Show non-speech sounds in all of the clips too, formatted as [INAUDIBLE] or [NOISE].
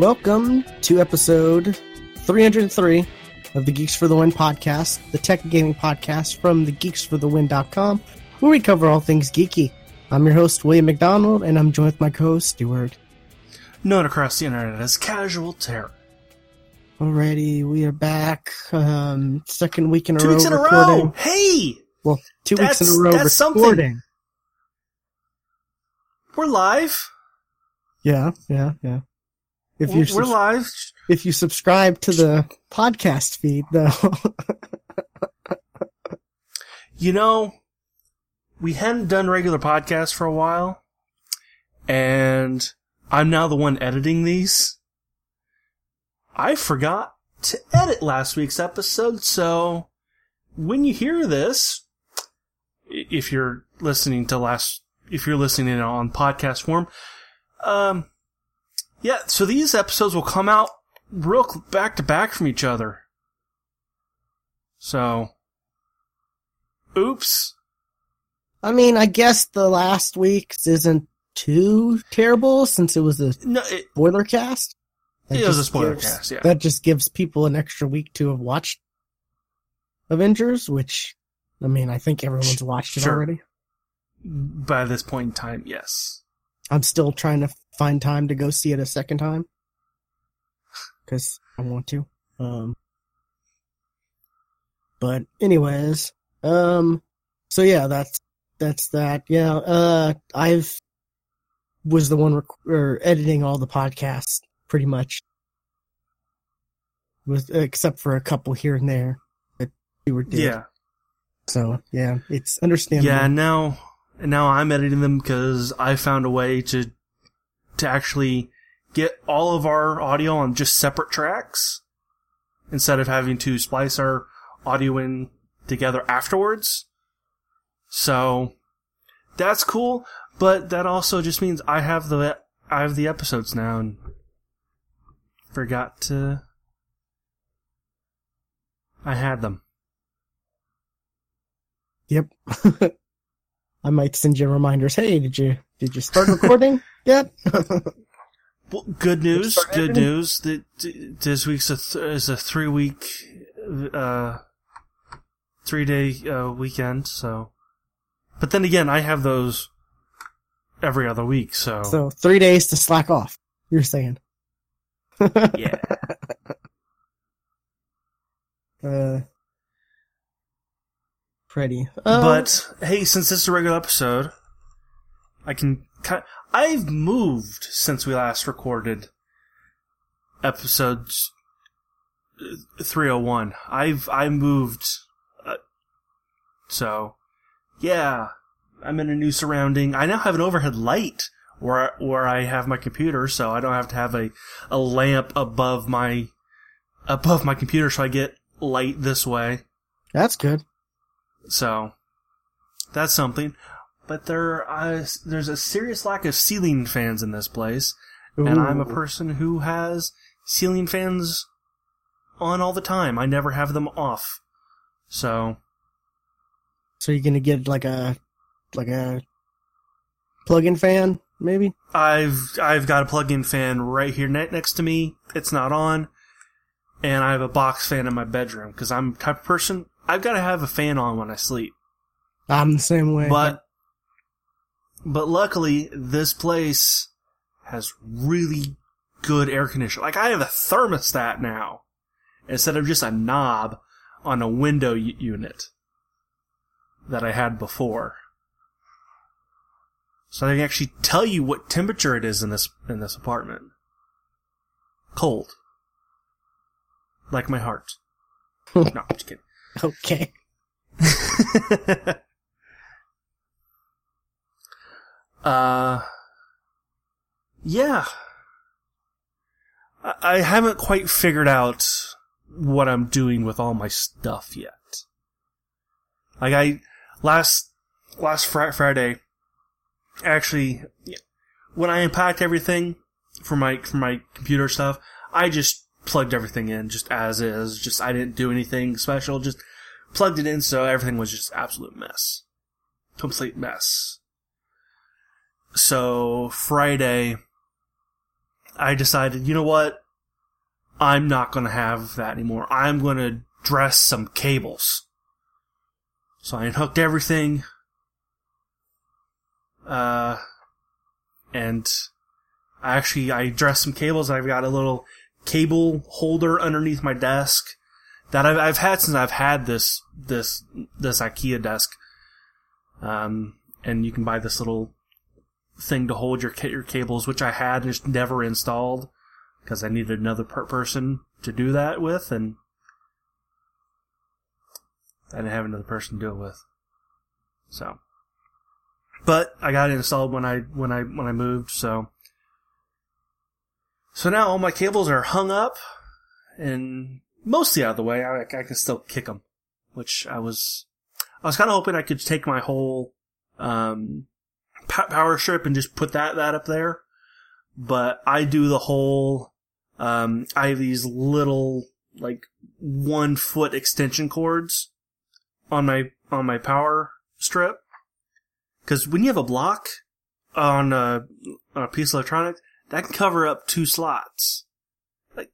Welcome to episode 303 of the Geeks for the Win podcast, the tech gaming podcast from thegeeksforthewin.com, where we cover all things geeky. I'm your host, William McDonald, and I'm joined with my co host, Stuart. Known across the internet as Casual Terror. Alrighty, we are back. Um, second week in a Two row. weeks in a row! Hey! Well, two weeks in a row that's something. recording. We're live. Yeah, yeah, yeah. If you We're live. if you subscribe to the podcast feed, though, [LAUGHS] You know, we hadn't done regular podcasts for a while, and I'm now the one editing these. I forgot to edit last week's episode, so when you hear this, if you're listening to last, if you're listening on podcast form, um, yeah, so these episodes will come out real back to back from each other. So, oops. I mean, I guess the last week's isn't too terrible since it was a No, it, spoiler cast. That It was a spoiler gives- cast, yeah. That just gives people an extra week to have watched Avengers, which, I mean, I think everyone's watched it Sure. already. by this point in time, yes. I'm still trying to find time to go see it a second time. Cause I want to. Um, but anyways, um, so yeah, that's, that's that. Yeah, uh, I've, was the one rec- or editing all the podcasts pretty much. With, except for a couple here and there that you were did. Yeah. So yeah, it's understandable. Yeah, and now, now I'm editing them because I found a way to, to actually get all of our audio on just separate tracks instead of having to splice our audio in together afterwards. So, that's cool, but that also just means I have the, I have the episodes now and forgot to, I had them. Yep. [LAUGHS] I might send you reminders. Hey, did you did you start recording [LAUGHS] yet? Well, good news. Good news. That this week's a th- is a three week, uh, three day uh, weekend. So, but then again, I have those every other week. So, so three days to slack off. You're saying? yeah. [LAUGHS] Uh, pretty. Um, but hey, since this is a regular episode, I can. I've moved since we last recorded episodes three hundred one. I've I moved, uh, so yeah, I'm in a new surrounding. I now have an overhead light where where I have my computer, so I don't have to have a a lamp above my above my computer, so I get light this way. that's good. So that's something. But there, uh, there's a serious lack of ceiling fans in this place, and I'm a person who has ceiling fans on all the time. I never have them off. So So you're gonna get like a like a plug-in fan, maybe? I've I've got a plug-in fan right here ne- next to me. It's not on, and I have a box fan in my bedroom because I'm the type of person I've got to have a fan on when I sleep. I'm the same way. But but luckily this place has really good air conditioning. Like I have a thermostat now instead of just a knob on a window u- unit that I had before. So I can actually tell you what temperature it is in this in this apartment. Cold. Like my heart. [LAUGHS] no, I'm just kidding. okay. [LAUGHS] uh, yeah. I, haven't quite figured out what I'm doing with all my stuff yet. Like I, last, last Fri Friday, actually, when I unpacked everything for my, for my computer stuff, I just plugged everything in just as is. Just, I didn't do anything special, just plugged it in so everything was just absolute mess. Complete mess. So Friday, I decided, you know what? I'm not going to have that anymore. I'm going to dress some cables. So I unhooked everything. Uh, and I actually, I dressed some cables. I've got a little cable holder underneath my desk that I've, I've had since I've had this, this, this IKEA desk. Um, and you can buy this little thing to hold your, your cables, which I had and just never installed because I needed another per- person to do that with, and I didn't have another person to do it with. So, but I got it installed when I when I when I moved. So, so now all my cables are hung up and mostly out of the way. I, I can still kick them, which I was I was kind of hoping I could take my whole um, power strip and just put that that up there. But I do the whole um, I have these little, like, one foot extension cords on my, on my power strip. Cause when you have a block on a, on a piece of electronics, that can cover up two slots. Like,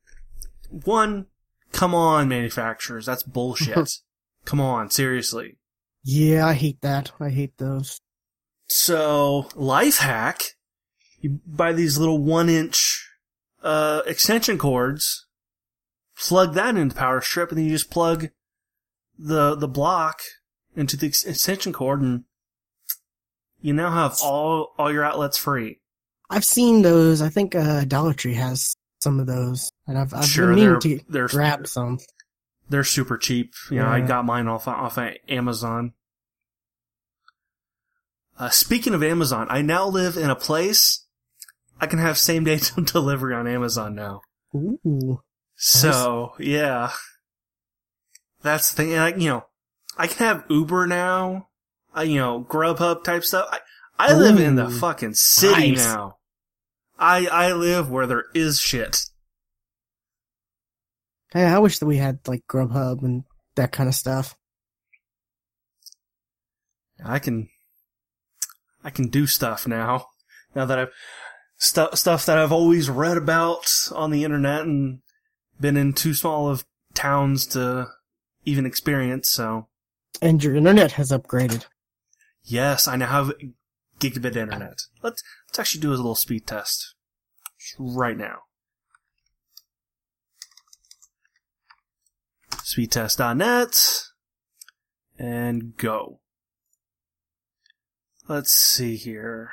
one, come on, manufacturers, that's bullshit. [LAUGHS] come on, seriously. Yeah, I hate that. I hate those. So, life hack, you buy these little one inch uh, extension cords, plug that into the power strip, and then you just plug the the block into the extension cord, and you now have all all your outlets free. I've seen those. I think uh, Dollar Tree has some of those, and I've, I've sure, been meaning to grab some. They're super cheap. You know, yeah. I got mine off off of Amazon. Uh, speaking of Amazon, I now live in a place I can have same day [LAUGHS] delivery on Amazon now. Ooh. So, nice. yeah. That's the thing. And I, you know, I can have Uber now, uh, you know, Grubhub type stuff. I, I live in the fucking city nice. now. I, I live where there is shit. Hey, I wish that we had like Grubhub and that kind of stuff. I can, I can do stuff now. Now that I've, stuff stuff that I've always read about on the internet and been in too small of towns to even experience. So, and your internet has upgraded. Yes, I now have gigabit internet. Let's let's actually do a little speed test right now. Speedtest.net and go. Let's see here.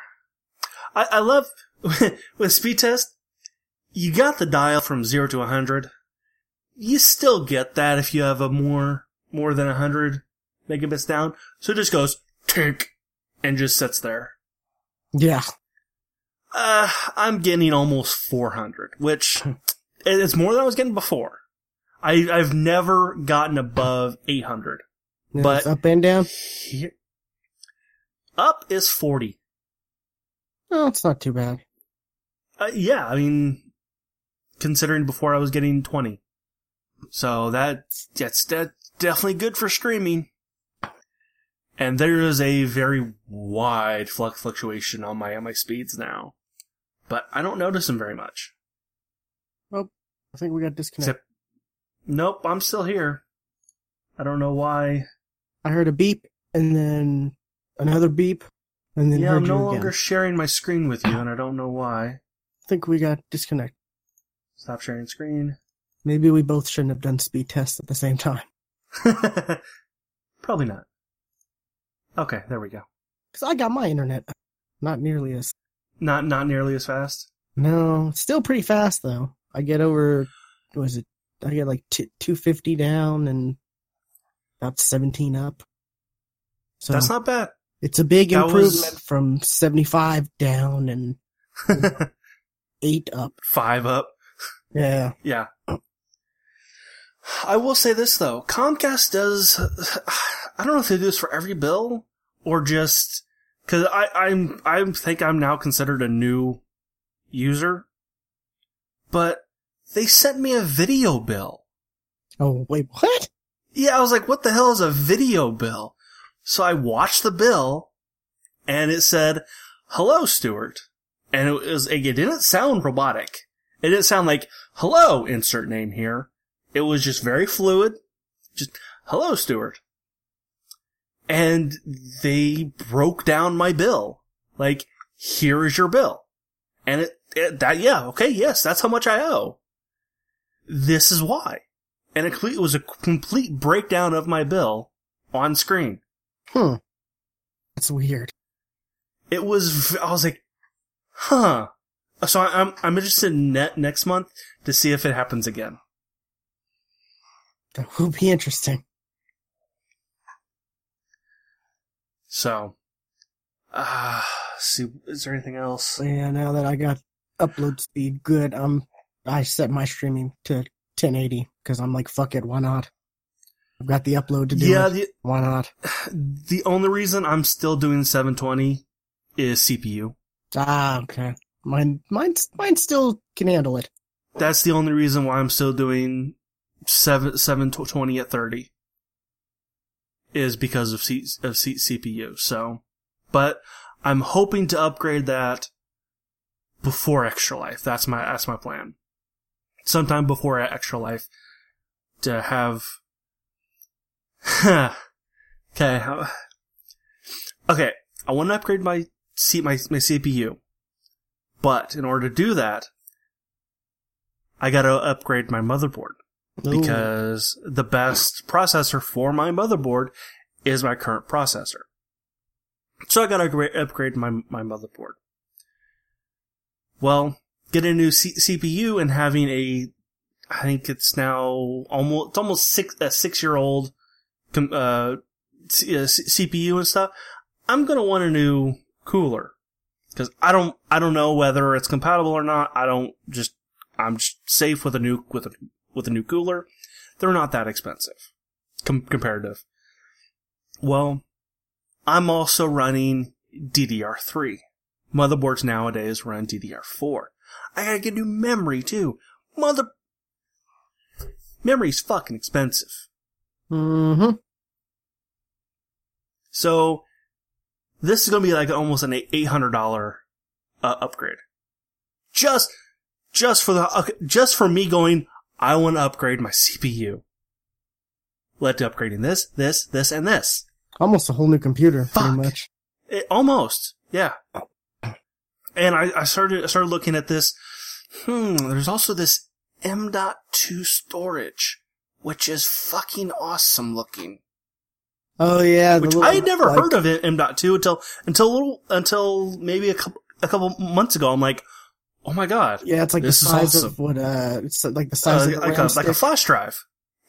I, I love [LAUGHS] with speed test, you got the dial from zero to 100. You still get that if you have a more, more than 100 megabits down. So it just goes, tink, and just sits there. Yeah. Uh, I'm getting almost 400, which [LAUGHS] it's more than I was getting before. I, I've never gotten above 800. but up and down? Here, up is 40. Oh, it's not too bad. Uh, yeah, I mean, considering before I was getting 20. So that, that's, that's definitely good for streaming. And there is a very wide flux fluctuation on my, on my speeds now. But I don't notice them very much. Well, I think we got disconnected. Except, nope, I'm still here. I don't know why. I heard a beep and then another beep and then yeah, I'm no longer sharing my screen with you, ah. and I don't know why I think we got disconnected. Stop sharing screen. Maybe we both shouldn't have done speed tests at the same time. [LAUGHS] Probably not. Okay, there we go. Because I got my internet not nearly as not not nearly as fast. No, still pretty fast though. I get over was it? I get like t- two fifty down and about seventeen up. So that's not bad. It's a big that improvement was... from seventy five down and [LAUGHS] eight up. Five up. Yeah. Yeah. I will say this though, Comcast does, I don't know if they do this for every bill or just, cause I, I'm, I think I'm now considered a new user, but they sent me a video bill. Oh, wait, what? Yeah, I was like, what the hell is a video bill? So I watched the bill and it said, hello, Stuart and it was it didn't sound robotic. It didn't sound like, hello, insert name here. It was just very fluid. Just, hello, Stuart. And they broke down my bill. Like, here is your bill. And it, it that, yeah, okay, yes, that's how much I owe. This is why. And it, it was a complete breakdown of my bill on screen. Hmm. That's weird. It was, I was like, huh. So I- I'm, I'm interested in net next month to see if it happens again. That will be interesting. So, ah, see, is there anything else? Yeah, now that I got upload speed good, um, I set my streaming to 1080 because I'm like, fuck it, why not? I've got the upload to do Yeah, the, Why not? [SIGHS] the only reason I'm still doing 720 is CPU. Ah, okay. Mine, mine, mine still can handle it. That's the only reason why I'm still doing 7, 720 at 30. Is because of, C, of C, CPU. So, but I'm hoping to upgrade that before Extra Life. That's my, that's my plan. Sometime before Extra Life to have, [LAUGHS] okay. Okay. I want to upgrade my C, my, my CPU. But in order to do that, I gotta upgrade my motherboard Ooh. because the best processor for my motherboard is my current processor. So I gotta upgrade, upgrade my, my motherboard. Well, getting a new C- CPU and having a, I think it's now almost, it's almost six, a six year old, uh, C- uh, C- CPU and stuff. I'm gonna want a new cooler. Cause I don't, I don't know whether it's compatible or not. I don't just, I'm just safe with a new, with a, with a new cooler. They're not that expensive. Com- comparative. Well, I'm also running DDR3. Motherboards nowadays run DDR4. I gotta get new memory too. Mother, memory's fucking expensive. Mm-hmm. So, this is gonna be like almost an $800 uh, upgrade. Just, just for the, just for me going, I want to upgrade my CPU. Led to upgrading this, this, this, and this. Almost a whole new computer, Fuck. pretty much. It, almost, yeah. And I, I started, I started looking at this. Hmm, there's also this M.2 storage, which is fucking awesome looking. Oh yeah, Which little, I had never like- heard of it, M.2 until, until a little, until maybe a couple, a couple months ago. I'm like, oh my god. Yeah, it's like This the is size awesome. of what uh, it's like the size Uh, of like, a, like a flash drive.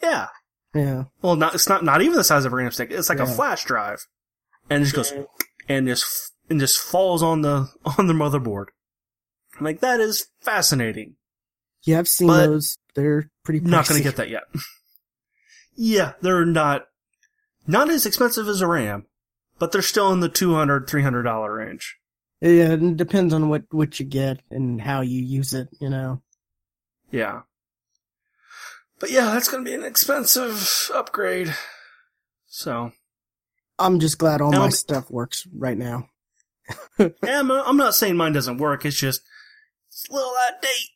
Yeah. Yeah, Well, not, it's not, not even the size of a RAM stick. It's like a flash drive. And it just goes, and just, and just falls on the, [LAUGHS] on the motherboard. I'm like, that is fascinating. yeah, I've seen But- those. They're pretty. Not gonna get that yet. [LAUGHS] yeah, they're not, not as expensive as a RAM, but they're still in the 200 $300 range. Yeah, it depends on what what you get and how you use it. You know. Yeah. But yeah, that's gonna be an expensive upgrade. So, I'm just glad all my Um, stuff works right now. [LAUGHS] yeah, I'm, I'm not saying mine doesn't work, it's just, it's a little out of date.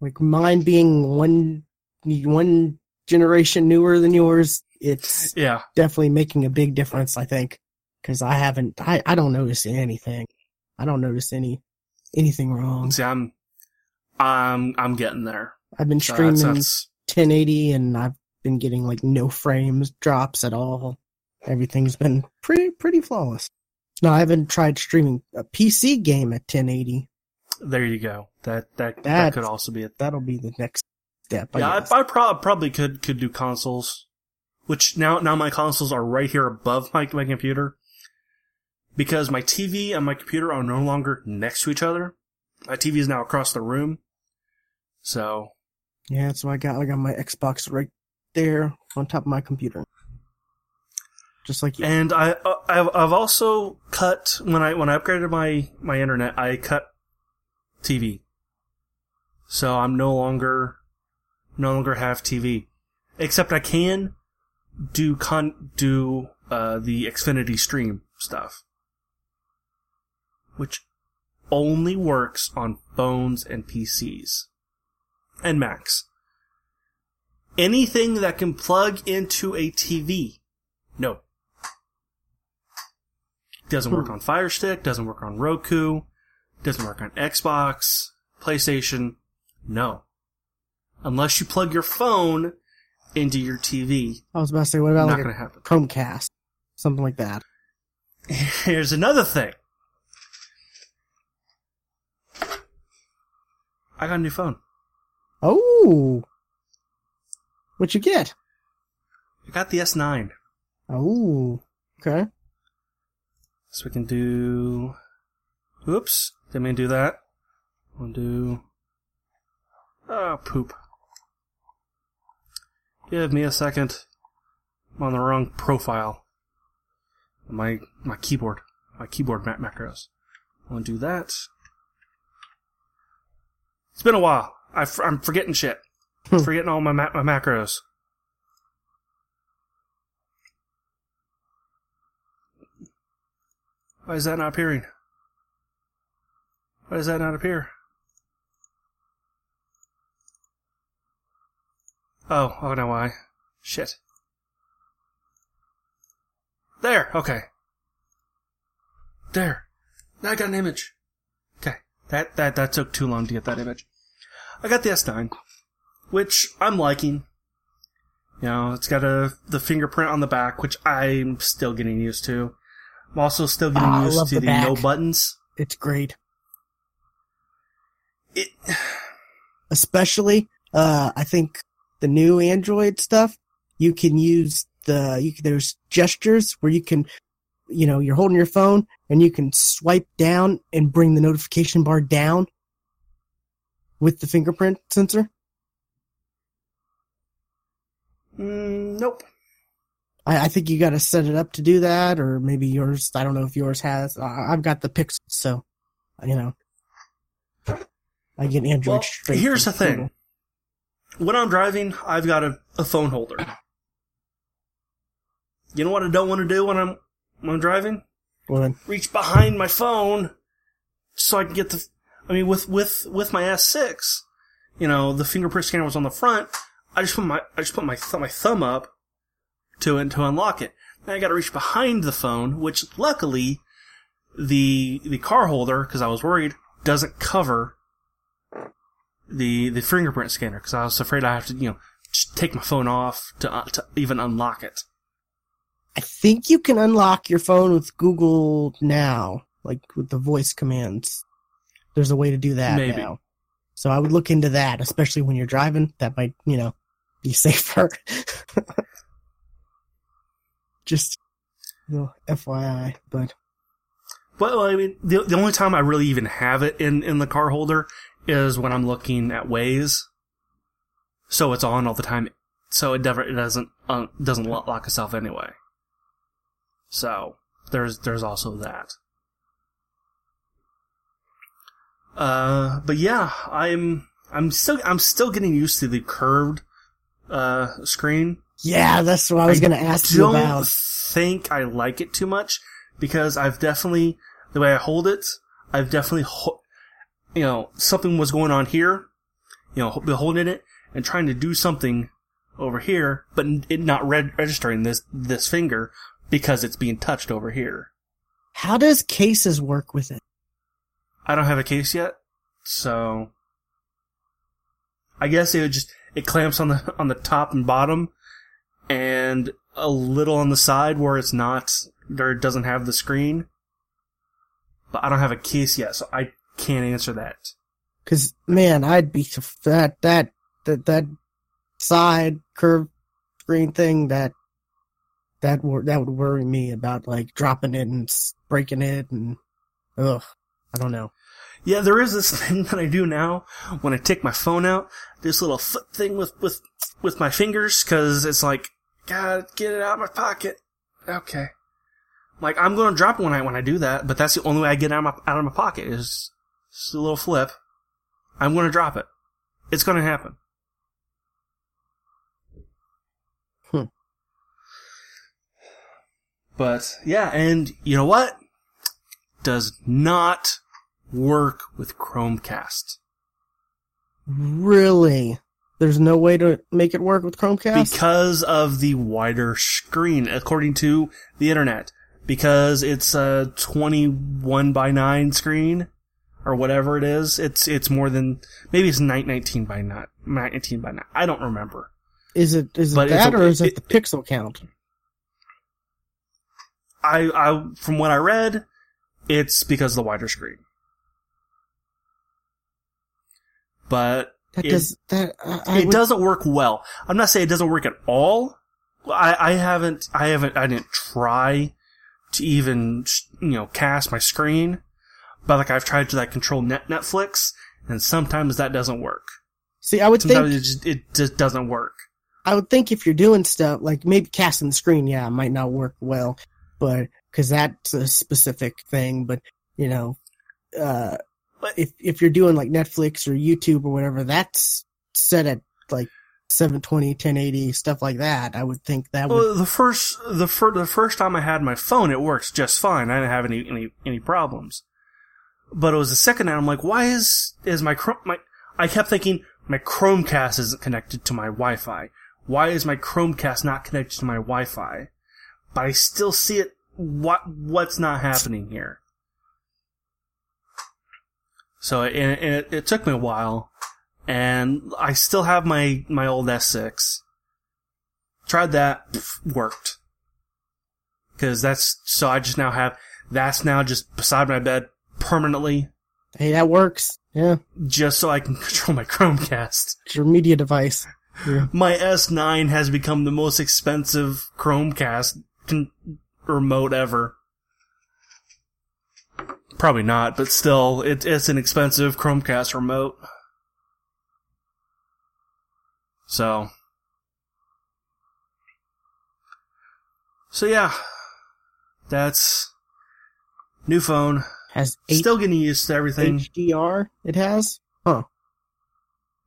Like mine being one one generation newer than yours, it's Yeah. definitely making a big difference. I think because I haven't, I I don't notice anything. I don't notice any anything wrong. See, I'm, I'm, I'm getting there. I've been So streaming that's, that's, 1080 and I've been getting like no frames drops at all. Everything's been pretty pretty flawless. No, I haven't tried streaming a PC game at 1080. there you go. That, that, that could also be it. That'll be the next step. I Yeah, guess. I, I prob- probably could, could do consoles. Which now, now my consoles are right here above my, my computer. Because my TV and my computer are no longer next to each other. My TV is now across the room. So, yeah, so I got I got my Xbox right there on top of my computer. Just like you. And I, uh, I've, I've also cut when I when I upgraded my my internet, I cut TV. So I'm no longer no longer have TV, except I can do con do uh, the Xfinity stream stuff, which only works on phones and PCs and Macs. Anything that can plug into a TV, no. Doesn't work on Fire Stick, doesn't work on Roku, doesn't work on Xbox, PlayStation, no. Unless you plug your phone into your TV, I was about to say, what about not like a happen. Chromecast, something like that? [LAUGHS] Here's another thing. I got a new phone. Oh, what you get? I got the S9. Oh, okay. So we can do. Oops, didn't mean to do that. We'll do. Oh, poop. Give me a second. I'm on the wrong profile. My my keyboard, my keyboard ma- macros. I'll do that. It's been a while. I f- I'm forgetting shit. Hmm. forgetting all my ma- my macros. Why is that not appearing? Why does that not appear? Oh, oh no, why? Shit. There, okay. There. Now I got an image. Okay. That, that, that took too long to get that image. I got the S9, which I'm liking. You know, it's got a, the fingerprint on the back, which I'm still getting used to. I'm also still getting I used to the the, no buttons. It's great, It, [SIGHS] especially uh, I think the new Android stuff. You can use the you there's gestures where you can, you know, you're holding your phone and you can swipe down and bring the notification bar down with the fingerprint sensor. mm, nope. I, I think you got to set it up to do that, or maybe yours. I don't know if yours has. I, I've got the Pixel, so you know, I get Android Well, straight. here's the thing. Google. When I'm driving, I've got a, a phone holder. You know what I don't want to do when I'm when I'm driving? Then, Reach behind my phone so I can get the. I mean, with with with my S6, you know, the fingerprint scanner was on the front. I just put my I just put my th- my thumb up to it to unlock it. Then I got to reach behind the phone, which luckily the the car holder, because I was worried, doesn't cover the the fingerprint scanner because I was afraid I have to you know take my phone off to uh, to even unlock it. I think you can unlock your phone with Google Now, like with the voice commands. There's a way to do that Maybe. now. So I would look into that, especially when you're driving. That might, you know, be [LAUGHS] safer. Just, you know, FYI. But Well, I mean, the the only time I really even have it in in the car holder is when I'm looking at Waze. So it's on all the time. So it never it doesn't uh, doesn't lo- lock itself anyway. So there's there's also that. Uh, but yeah, I'm I'm still I'm still getting used to the curved uh screen. yeah, that's what I was going to ask you don't about. think I like it too much because I've definitely the way I hold it, I've definitely ho- you know something was going on here, you know, be holding it and trying to do something over here, but it not reg- registering this this finger because it's being touched over here. How does cases work with it? I don't have a case yet, so I guess it would just it clamps on the on the top and bottom, and a little on the side where it's not there it doesn't have the screen. But I don't have a case yet, so I can't answer that. Cause man, I'd be that that that that side curved screen thing that that wor- that would worry me about like dropping it and breaking it and ugh, I don't know. Yeah, there is this [LAUGHS] thing that I do now when I take my phone out. This little foot thing with with with my fingers, because it's like, God, get it out of my pocket. Okay. Like I'm gonna drop it when I when I do that, but that's the only way I get it out of my out of my pocket is just a little flip. I'm gonna drop it. It's gonna happen. Hmm. But yeah, and you know what? Does not work with Chromecast. Really? There's no way to make it work with Chromecast? Because of the wider screen, according to the internet. Because it's a 21 by 9 screen, or whatever it is. It's, it's more than, maybe it's 19 by 9, 19 by 9. I don't remember. Is it, is it But that a- or is it, it- the pixel count? I, I, from what I read, it's because of the wider screen. But That It- does, that, I, I it would- doesn't work well. I'm not saying it doesn't work at all. I, I haven't, I haven't, I didn't try to even, you know, cast my screen. But like I've tried to like control net Netflix, and sometimes that doesn't work. see, I would Sometimes think, it just, it just doesn't work. I would think if you're doing stuff, like maybe casting the screen, yeah, it might not work well, but, cause that's a specific thing, but, you know, uh, But- if, if you're doing like Netflix or YouTube or whatever, that's set at like 720, 1080, stuff like that. I would think that would, Well, the first, the first, the first time I had my phone, it works just fine. I didn't have any, any, any problems. But it was the second night. I'm like, why is, is my Chrome, my, I kept thinking, my Chromecast isn't connected to my Wi-Fi. Why is my Chromecast not connected to my Wi-Fi? But I still see it, what, what's not happening here? So, it, it, it took me a while, and I still have my, my old S6. Tried that, pff, worked. Cause that's, so I just now have, that's now just beside my bed permanently, hey, that works. Yeah. just so I can [LAUGHS] control my Chromecast. It's your media device. Yeah. My S9 has become the most expensive Chromecast con- remote ever. Probably not, but still, it, it's an expensive Chromecast remote. So. So yeah. That's new phone. Has eight Still getting used to everything. HDR. It has. Huh.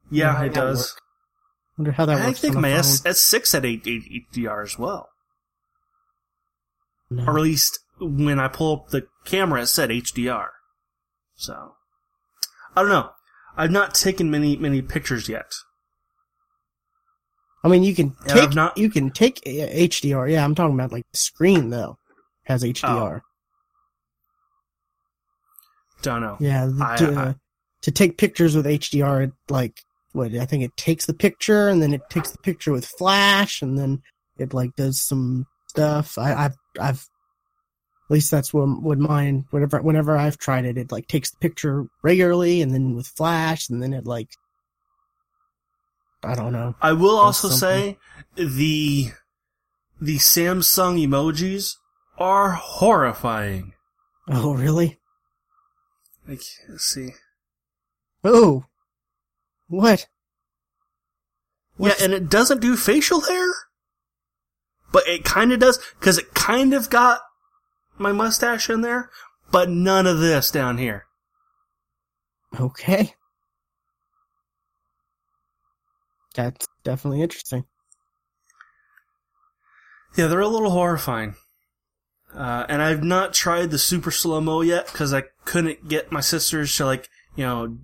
yeah, it does. work. Wonder how that I works. I think my. S S6 had 8, 8 HDR as well. No. Or at least when I pull up the camera, it said HDR. So, I don't know. I've not taken many, many pictures yet. I mean, you can take not- you can take uh, HDR. Yeah, I'm talking about like the screen though has Oh. Don't know. Yeah, I- to, I- uh, to take pictures with HDR, it, like what I think it takes the picture and then it takes the picture with flash and then it like does some stuff. I, I've I've at least that's what what mine. Whenever whenever I've tried it, it like takes the picture regularly and then with flash and then it like I don't know. I will also say the the Samsung emojis are horrifying. Oh really? Like, let's see. Oh, what? What's- Yeah, and it doesn't do facial hair, but it kind of does because it kind of got my mustache in there, but none of this down here. Okay. That's definitely interesting. Yeah, they're a little horrifying. Uh, and I've not tried the super slow mo yet because I couldn't get my sisters to like, you know,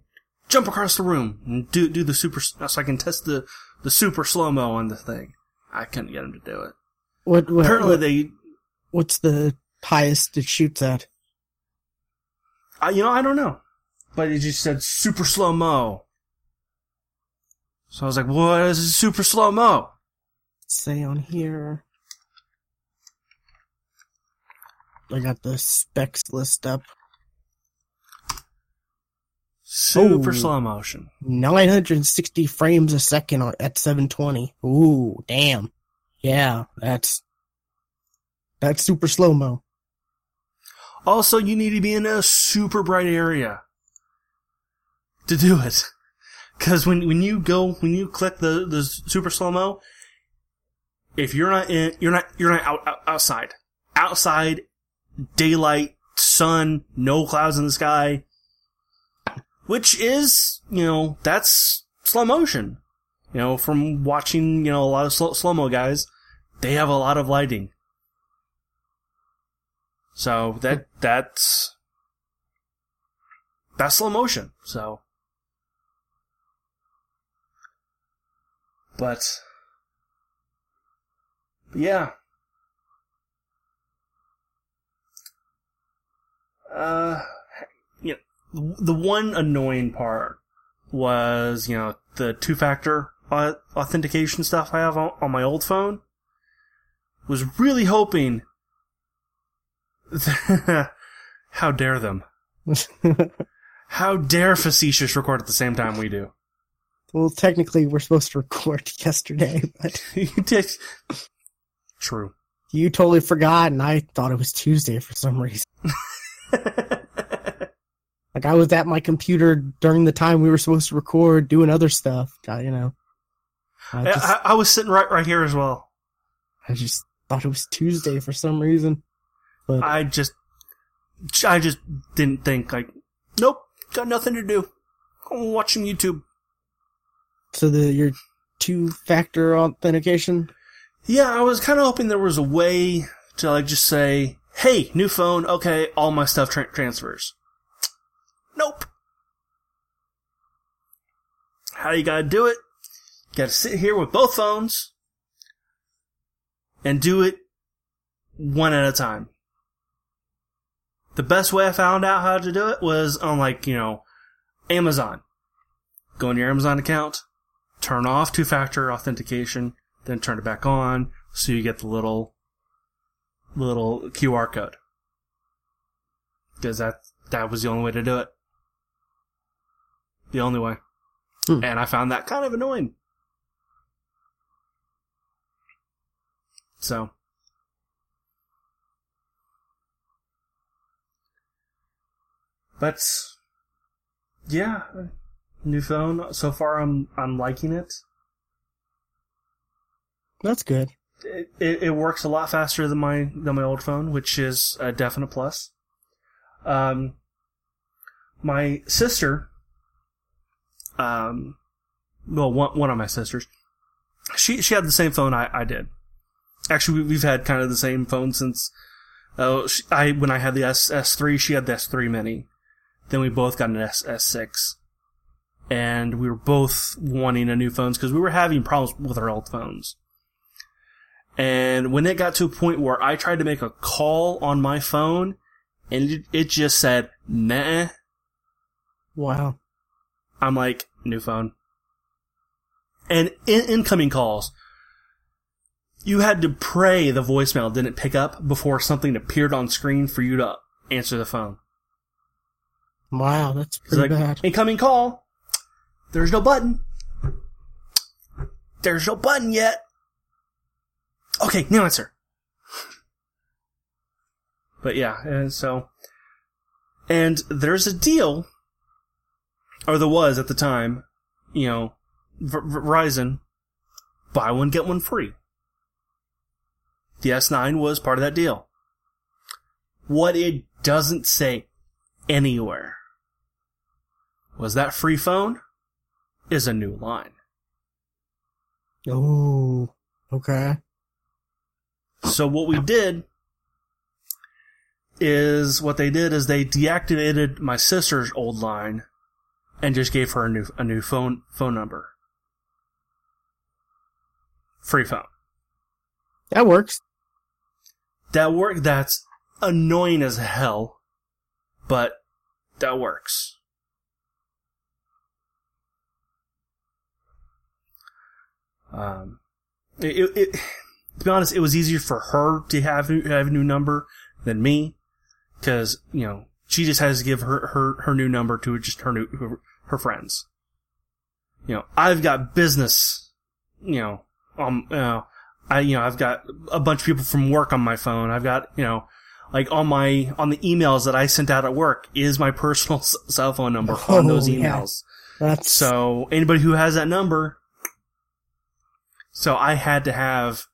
jump across the room and do do the super so I can test the the super slow mo on the thing. I couldn't get them to do it. What, what Apparently, what- they, what's the highest it shoots at? I, you know, I don't know, but it just said super slow mo. So I was like, what is super slow mo? say on here. I got the specs list up. Super slow motion. 960 frames a second at 720. Ooh, damn. Yeah, that's that's super slow mo. Also, you need to be in a super bright area to do it. Cause when, when you go, when you click the, the super slow mo, if you're not in, you're not, you're not out, out, outside. Outside, daylight, sun, no clouds in the sky. Which is, you know, that's slow motion. You know, from watching, you know, a lot of slow, slow-mo guys, they have a lot of lighting. So that, that's, that's slow motion. So, but, but yeah. Uh, the one annoying part was, you know, the two-factor authentication stuff I have on, my old phone. Was really hoping. [LAUGHS] How dare them? [LAUGHS] How dare facetious record at the same time we do? Well, technically, we're supposed to record [LAUGHS] yesterday, but you did. True. You totally forgot, and I thought it was Tuesday for some reason. Like I was at my computer during the time we were supposed to record, doing other stuff. You know. I, just, I, I was sitting right right here as well. I just thought it was Tuesday for some reason. But I just, I just didn't think like, nope, got nothing to do. I'm watching YouTube. So the your two factor authentication. Yeah, I was kind of hoping there was a way to like just say, "Hey, new phone, okay, all my stuff tra- transfers." Nope. How you gotta do it? You gotta sit here with both phones and do it one at a time. The best way I found out how to do it was on like, you know, Amazon. Go in your Amazon account, turn off two factor authentication, then turn it back on so you get the little, little QR code. Cause that, that was the only way to do it. The only way. Hmm. And I found that kind of annoying. So. But yeah, new phone. So far, I'm I'm liking it. That's good. It, it, it works a lot faster than my than my old phone, which is a definite plus. Um, my sister, um, well, one one of my sisters, she she had the same phone I I did. Actually, we've had kind of the same phone since. Uh, I when I had the S S three, she had the S three mini. Then we both got an S S6, and we were both wanting a new phones because we were having problems with our old phones. And when it got to a point where I tried to make a call on my phone, and it, it just said nah. Wow. I'm like new phone. And in- incoming calls, you had to pray the voicemail didn't pick up before something appeared on screen for you to answer the phone. Wow, that's pretty like, bad. Incoming call. There's no button. There's no button yet. Okay, new answer. But yeah, and so, and there's a deal, or there was at the time, you know, v- Verizon, buy one get one free. The S9 was part of that deal. What it doesn't say anywhere was that free phone is a new line. Oh, okay. So what we did is what they did is they deactivated my sister's old line and just gave her a new a new phone phone number. Free phone. That works. That work that's annoying as hell, but that works. Um, it, it, to be honest, it was easier for her to have have a new number than me, because you know she just has to give her her her new number to just her new her, friends. You know, I've got business. You know, um, you know, I you know I've got a bunch of people from work on my phone. I've got you know. Like on my on the emails that I sent out at work is my [LAUGHS] personal cell phone number oh, on those emails. Yeah. That's so anybody who has that number so I had to have,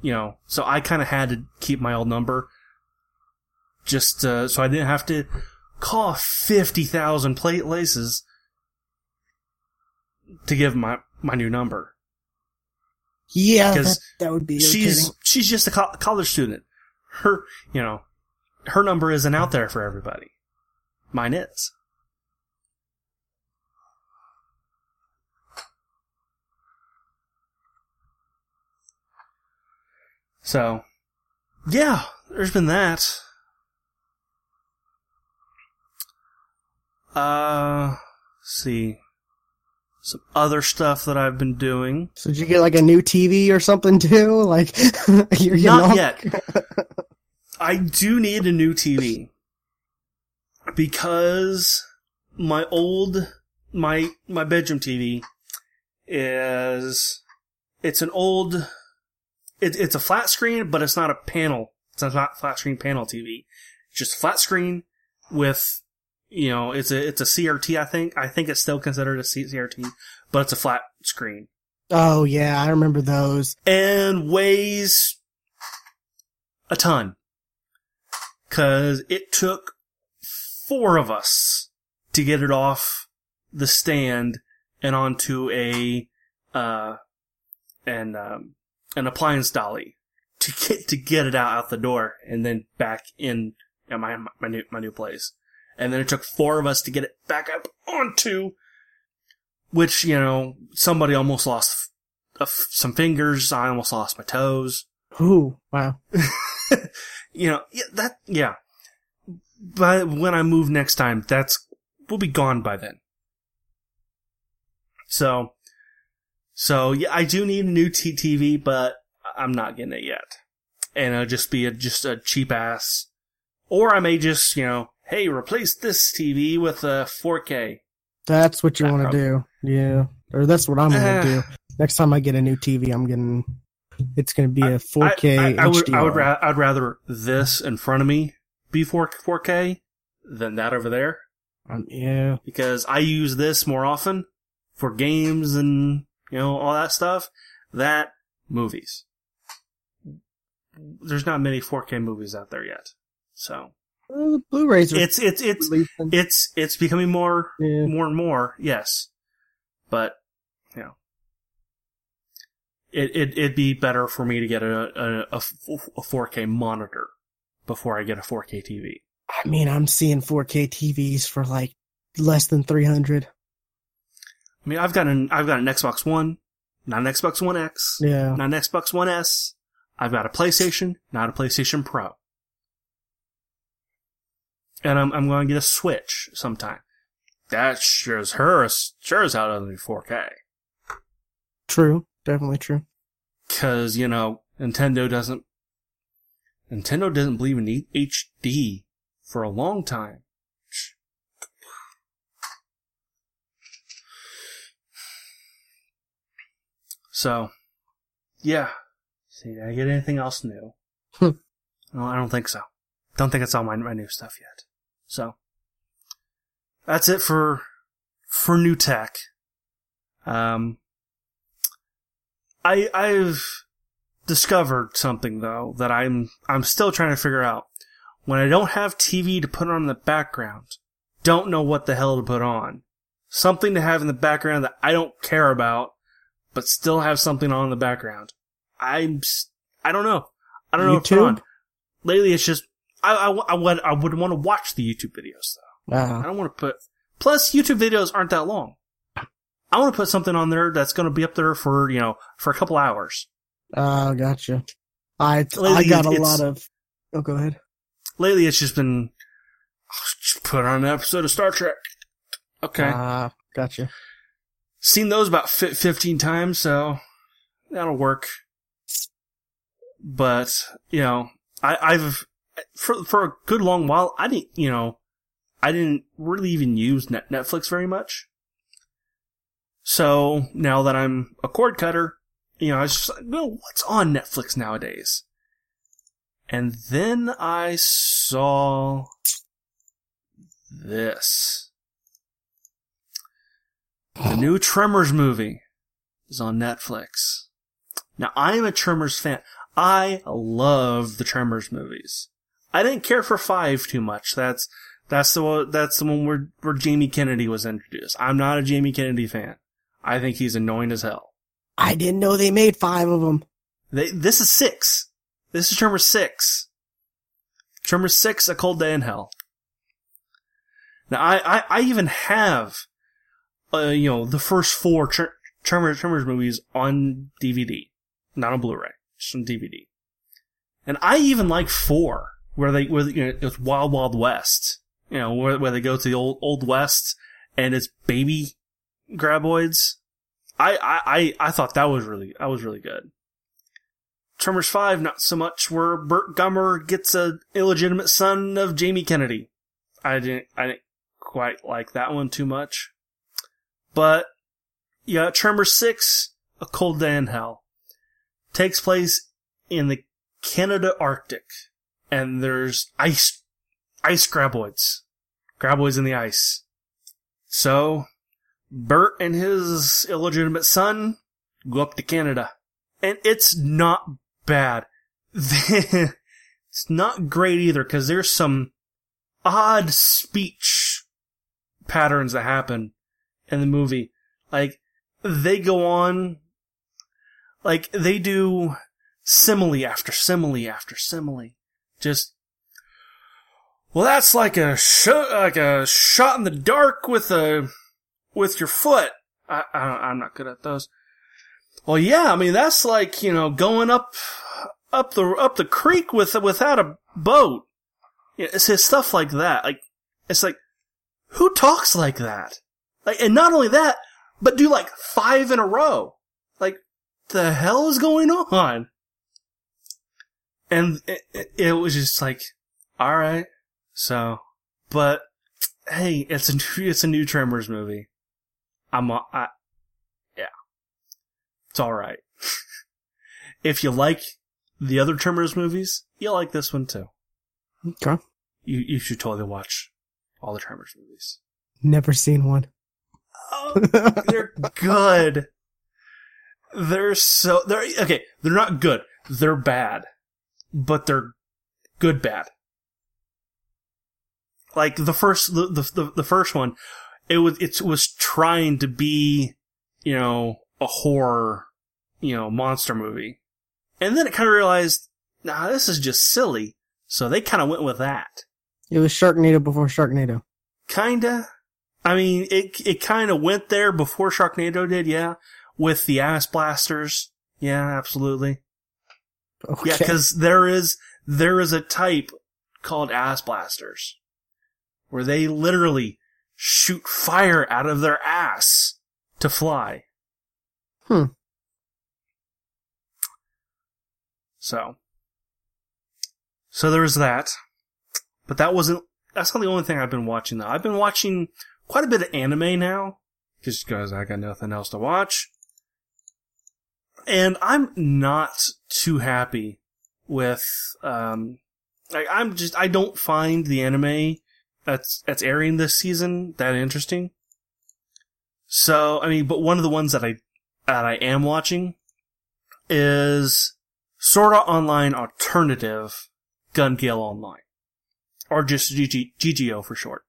you know, so I kind of had to keep my old number just uh, so I didn't have to call 50,000 plate laces to give my my new number. Yeah, because that, that would be. She's she's just a co- college student. Her, you know, her number isn't out there for everybody. Mine is. So, yeah, there's been that. Uh, see. Some other stuff that I've been doing. So did you get like a new TV or something [LAUGHS] too? Like [LAUGHS] you're Not all- yet. [LAUGHS] I do need a new TV. Because my old, my, my bedroom TV is, it's an old, it, it's a flat screen, but it's not a panel. It's not a flat screen panel TV. It's just flat screen with, you know, it's a, it's a CRT, I think. I think it's still considered a CRT, but it's a flat screen Oh yeah, I remember those. and weighs a ton. Cause it took four of us to get it off the stand and onto a, uh, an, um, an appliance dolly to get, to get it out, out the door and then back in at my, my new, my new place. And then it took four of us to get it back up onto, which, you know, somebody almost lost f- some fingers. I almost lost my toes. Ooh, wow. [LAUGHS] You know, yeah, that, yeah. But when I move next time, that's, we'll be gone by then. So, so yeah, I do need a new T- TV, but I'm not getting it yet. And it'll just be a, just a cheap ass, or I may just, you know, hey, replace this TV with a 4K. That's what you want to do. Yeah. Or that's what I'm Uh. gonna do. [SIGHS] Next time I get a new TV, I'm getting it's gonna be a 4K I, I, I would, I would ra- I'd rather this in front of me be 4, 4K than that over there. Um, yeah. because I use this more often for games and you know all that stuff. That movies. There's not many 4K movies out there yet, so Well, Blu-rays it's it's it's releasing. it's it's becoming more Yeah. more and more. Yes, but you know, it it it'd be better for me to get a a, a 4K monitor before I get a 4K TV. I mean, I'm seeing 4K TVs for like less than 300. I mean, I've got an I've got an Xbox One, not an Xbox One X. Yeah. not an Xbox One S. I've got a PlayStation, not a PlayStation Pro. And I'm, I'm going to get a Switch sometime. That sure as her, sure as hell doesn't do 4K. True. Definitely true. Cause, you know, Nintendo doesn't, Nintendo doesn't believe in E- HD for a long time. So, yeah. See, did I get anything else new? Hmm. [LAUGHS] No, I don't think so. Don't think it's all my, my new stuff yet. So, that's it for, for new tech. Um, I, I've discovered something though that I'm, I'm still trying to figure out. When I don't have TV to put on in the background, don't know what the hell to put on. Something to have in the background that I don't care about, but still have something on in the background. I'm, s- I don't know. I don't know what to put YouTube? on. Lately it's just, I, I, I would, I would want to watch the YouTube videos though. I don't want to put. Plus, YouTube videos aren't that long. I want to put something on there that's going to be up there for you know for a couple hours. Oh, gotcha. I I got a lot of. Oh, go ahead. Lately, it's just been just put on an episode of Star Trek. Okay, Ah, gotcha. seen those about fi- fifteen times, so that'll work. But you know, I, I've for for a good long while I didn't you know I didn't really even use Net- Netflix very much. So now that I'm a cord cutter, you know, I was just like, well, what's on Netflix nowadays? And then I saw this. The new Tremors movie is on Netflix. Now, I am a Tremors fan. I love the Tremors movies. I didn't care for five too much. That's that's the one, that's the one where where Jamie Kennedy was introduced. I'm not a Jamie Kennedy fan. I think he's annoying as hell. I didn't know they made five of them. They, this is six. This is Tremors six. Tremors six, A Cold Day in Hell. Now, I, I, I even have, uh, you know, the first four Tr- Tremors, Tremors movies on DVD. Not on Blu-ray. Just on DVD. And I even like four, where they, where, you know, it's Wild Wild West. You know, where, where they go to the old, old West and it's baby graboids. I, I, I, thought that was really, that was really good. Tremors 5, not so much, where Burt Gummer gets a illegitimate son of Jamie Kennedy. I didn't, I didn't quite like that one too much. But, yeah, Tremors 6, A Cold Day in Hell, takes place in the Canada Arctic, and there's ice, ice graboids. Graboids in the ice. So, Burt and his illegitimate son go up to Canada. And it's not bad. [LAUGHS] it's not great either, cause there's some odd speech patterns that happen in the movie. Like, they go on, like, they do simile after simile after simile. Just, well, that's like a sh- like a shot in the dark with a, with your foot. I, I, I'm not good at those. Well, yeah, I mean, that's like, you know, going up, up the, up the creek with, without a boat. It's his stuff like that. Like, it's like, who talks like that? Like, and not only that, but do like five in a row. Like, the hell is going on? And it, it, it was just like, alright. So, but, hey, it's a new, it's a new Tremors movie. I'm, a- I, yeah. It's alright. [LAUGHS] if you like the other Tremors movies, you'll like this one too. Okay. You, you should totally watch all the Tremors movies. Never seen one. Oh, they're good. [LAUGHS] They're so they're okay. They're not good. They're bad, but they're good bad. Like the first the the the, the first one, it was it was trying to be you know a horror you know monster movie, and then it kind of realized nah this is just silly. So they kind of went with that. It was Sharknado before Sharknado. Kinda. I mean, it it kind of went there before Sharknado did, yeah. With the ass blasters, yeah, absolutely. Okay. Yeah, because there is there is a type called ass blasters, where they literally shoot fire out of their ass to fly. Hmm. So, so there's that, but that wasn't. That's not the only thing I've been watching though. I've been watching quite a bit of anime now, just because I got nothing else to watch. And I'm not too happy with, um, like, I'm just, I don't find the anime that's, that's airing this season that interesting. So, I mean, but one of the ones that I, that I am watching is Sword Art Online Alternative Gun Gale Online. Or just GG, GGO for short.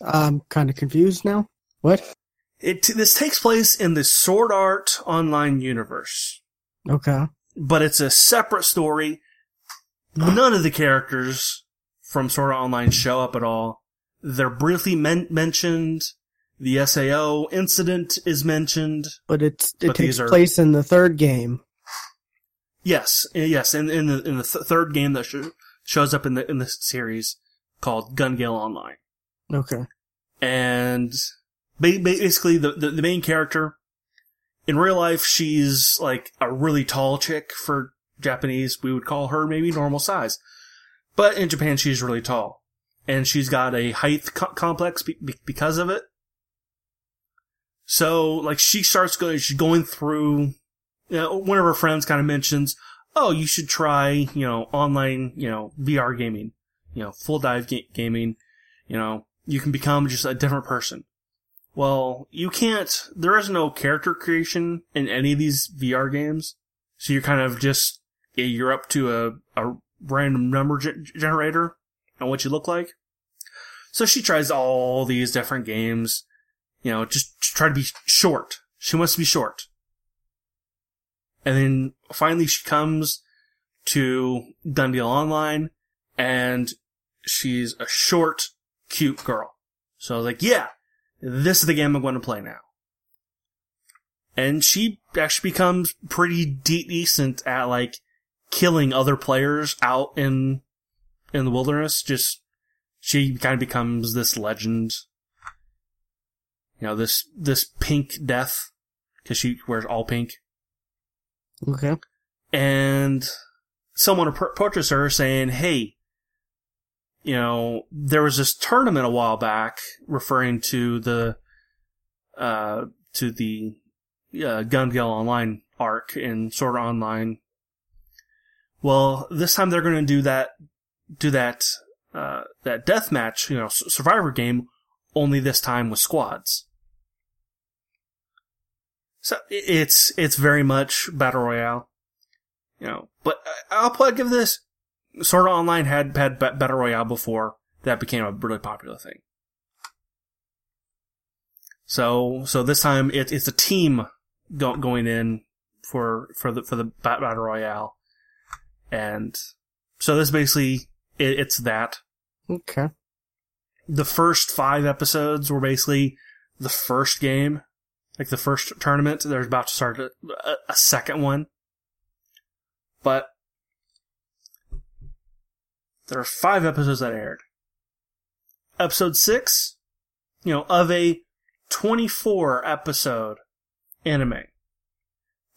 I'm kind of confused now. What? It, this takes place in the Sword Art Online universe, Okay. but it's a separate story. None of the characters from Sword Art Online show up at all. They're briefly men- mentioned. The SAO incident is mentioned. But it's it But takes are- place in the third game. Yes, yes, in, in the in the th- third game that sh- shows up in the in the series called Gun Gale Online. Okay. and basically the, the the main character in real life she's like a really tall chick for Japanese we would call her maybe normal size. But in Japan she's really tall. And she's got a height co- complex be- be- because of it. So like she starts going she's going through you know, one of her friends kind of mentions oh you should try you know online you know VR gaming you know full dive ga- gaming you know you can become just a different person. Well, you can't, there is no character creation in any of these VR games. So you're kind of just, you're up to a, a random number ge- generator and what you look like. So she tries all these different games, you know, just try to be short. She wants to be short. And then finally she comes to Gun Gale Online and she's a short, cute girl. So I was like, yeah, this is the game I'm going to play now. And she actually becomes pretty de- decent at like killing other players out in in the wilderness. Just she kind of becomes this legend. You know, this this pink death because she wears all pink. Okay. And someone approaches her saying, "Hey, you know, there was this tournament a while back referring to the uh to the uh, Gun Gale Online arc in Sword Art Online. Well, this time they're going to do that, do that, uh, that death match, you know, survivor game, only this time with squads. So it's, it's very much battle royale, you know, but I'll put, give this, Sword Art Online had, had battle royale before that became a really popular thing. So, so this time it, it's a team go, going in for for the for the battle royale, and so this basically it, it's that. Okay. The first five episodes were basically the first game, like the first tournament. There's about to start a, a second one, but there are five episodes that aired. Episode six, you know, of a 24 episode anime.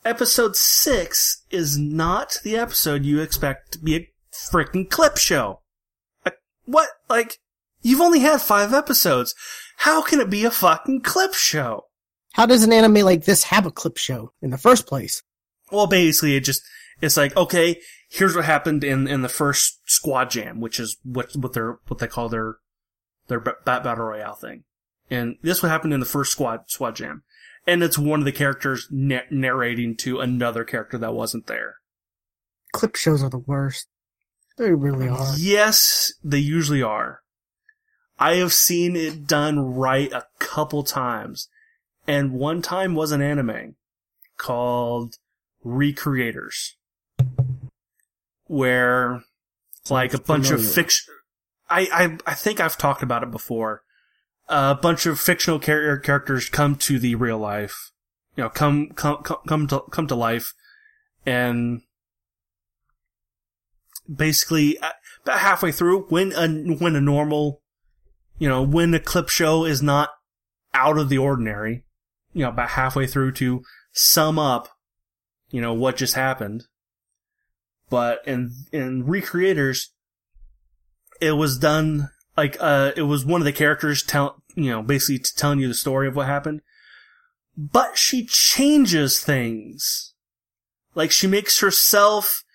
Episode 6 is not the episode you expect to be a freaking clip show. Like, what? Like, you've only had five episodes. How can it be a fucking clip show? How does an anime like this have a clip show in the first place? Well, basically, it just, it's like, okay, here's what happened in, in the first squad jam, which is what, what they're, what they call their, their bat battle royale thing. And this what happened in the first squad, squad jam and it's one of the characters na- narrating to another character that wasn't there. Clip shows are the worst. They really are. Yes, they usually are. I have seen it done right a couple times. And one time was an anime called Re:Creators. Where like a bunch of fiction I, I I think I've talked about it before. A bunch of fictional char- characters come to the real life, you know, come come come to come to life, and basically uh, about halfway through, when a when a normal, you know, when a clip show is not out of the ordinary, you know, about halfway through to sum up, you know, what just happened. But in in Re:Creators, it was done like uh it was one of the characters tell you know basically telling you the story of what happened. But she changes things. Like she makes herself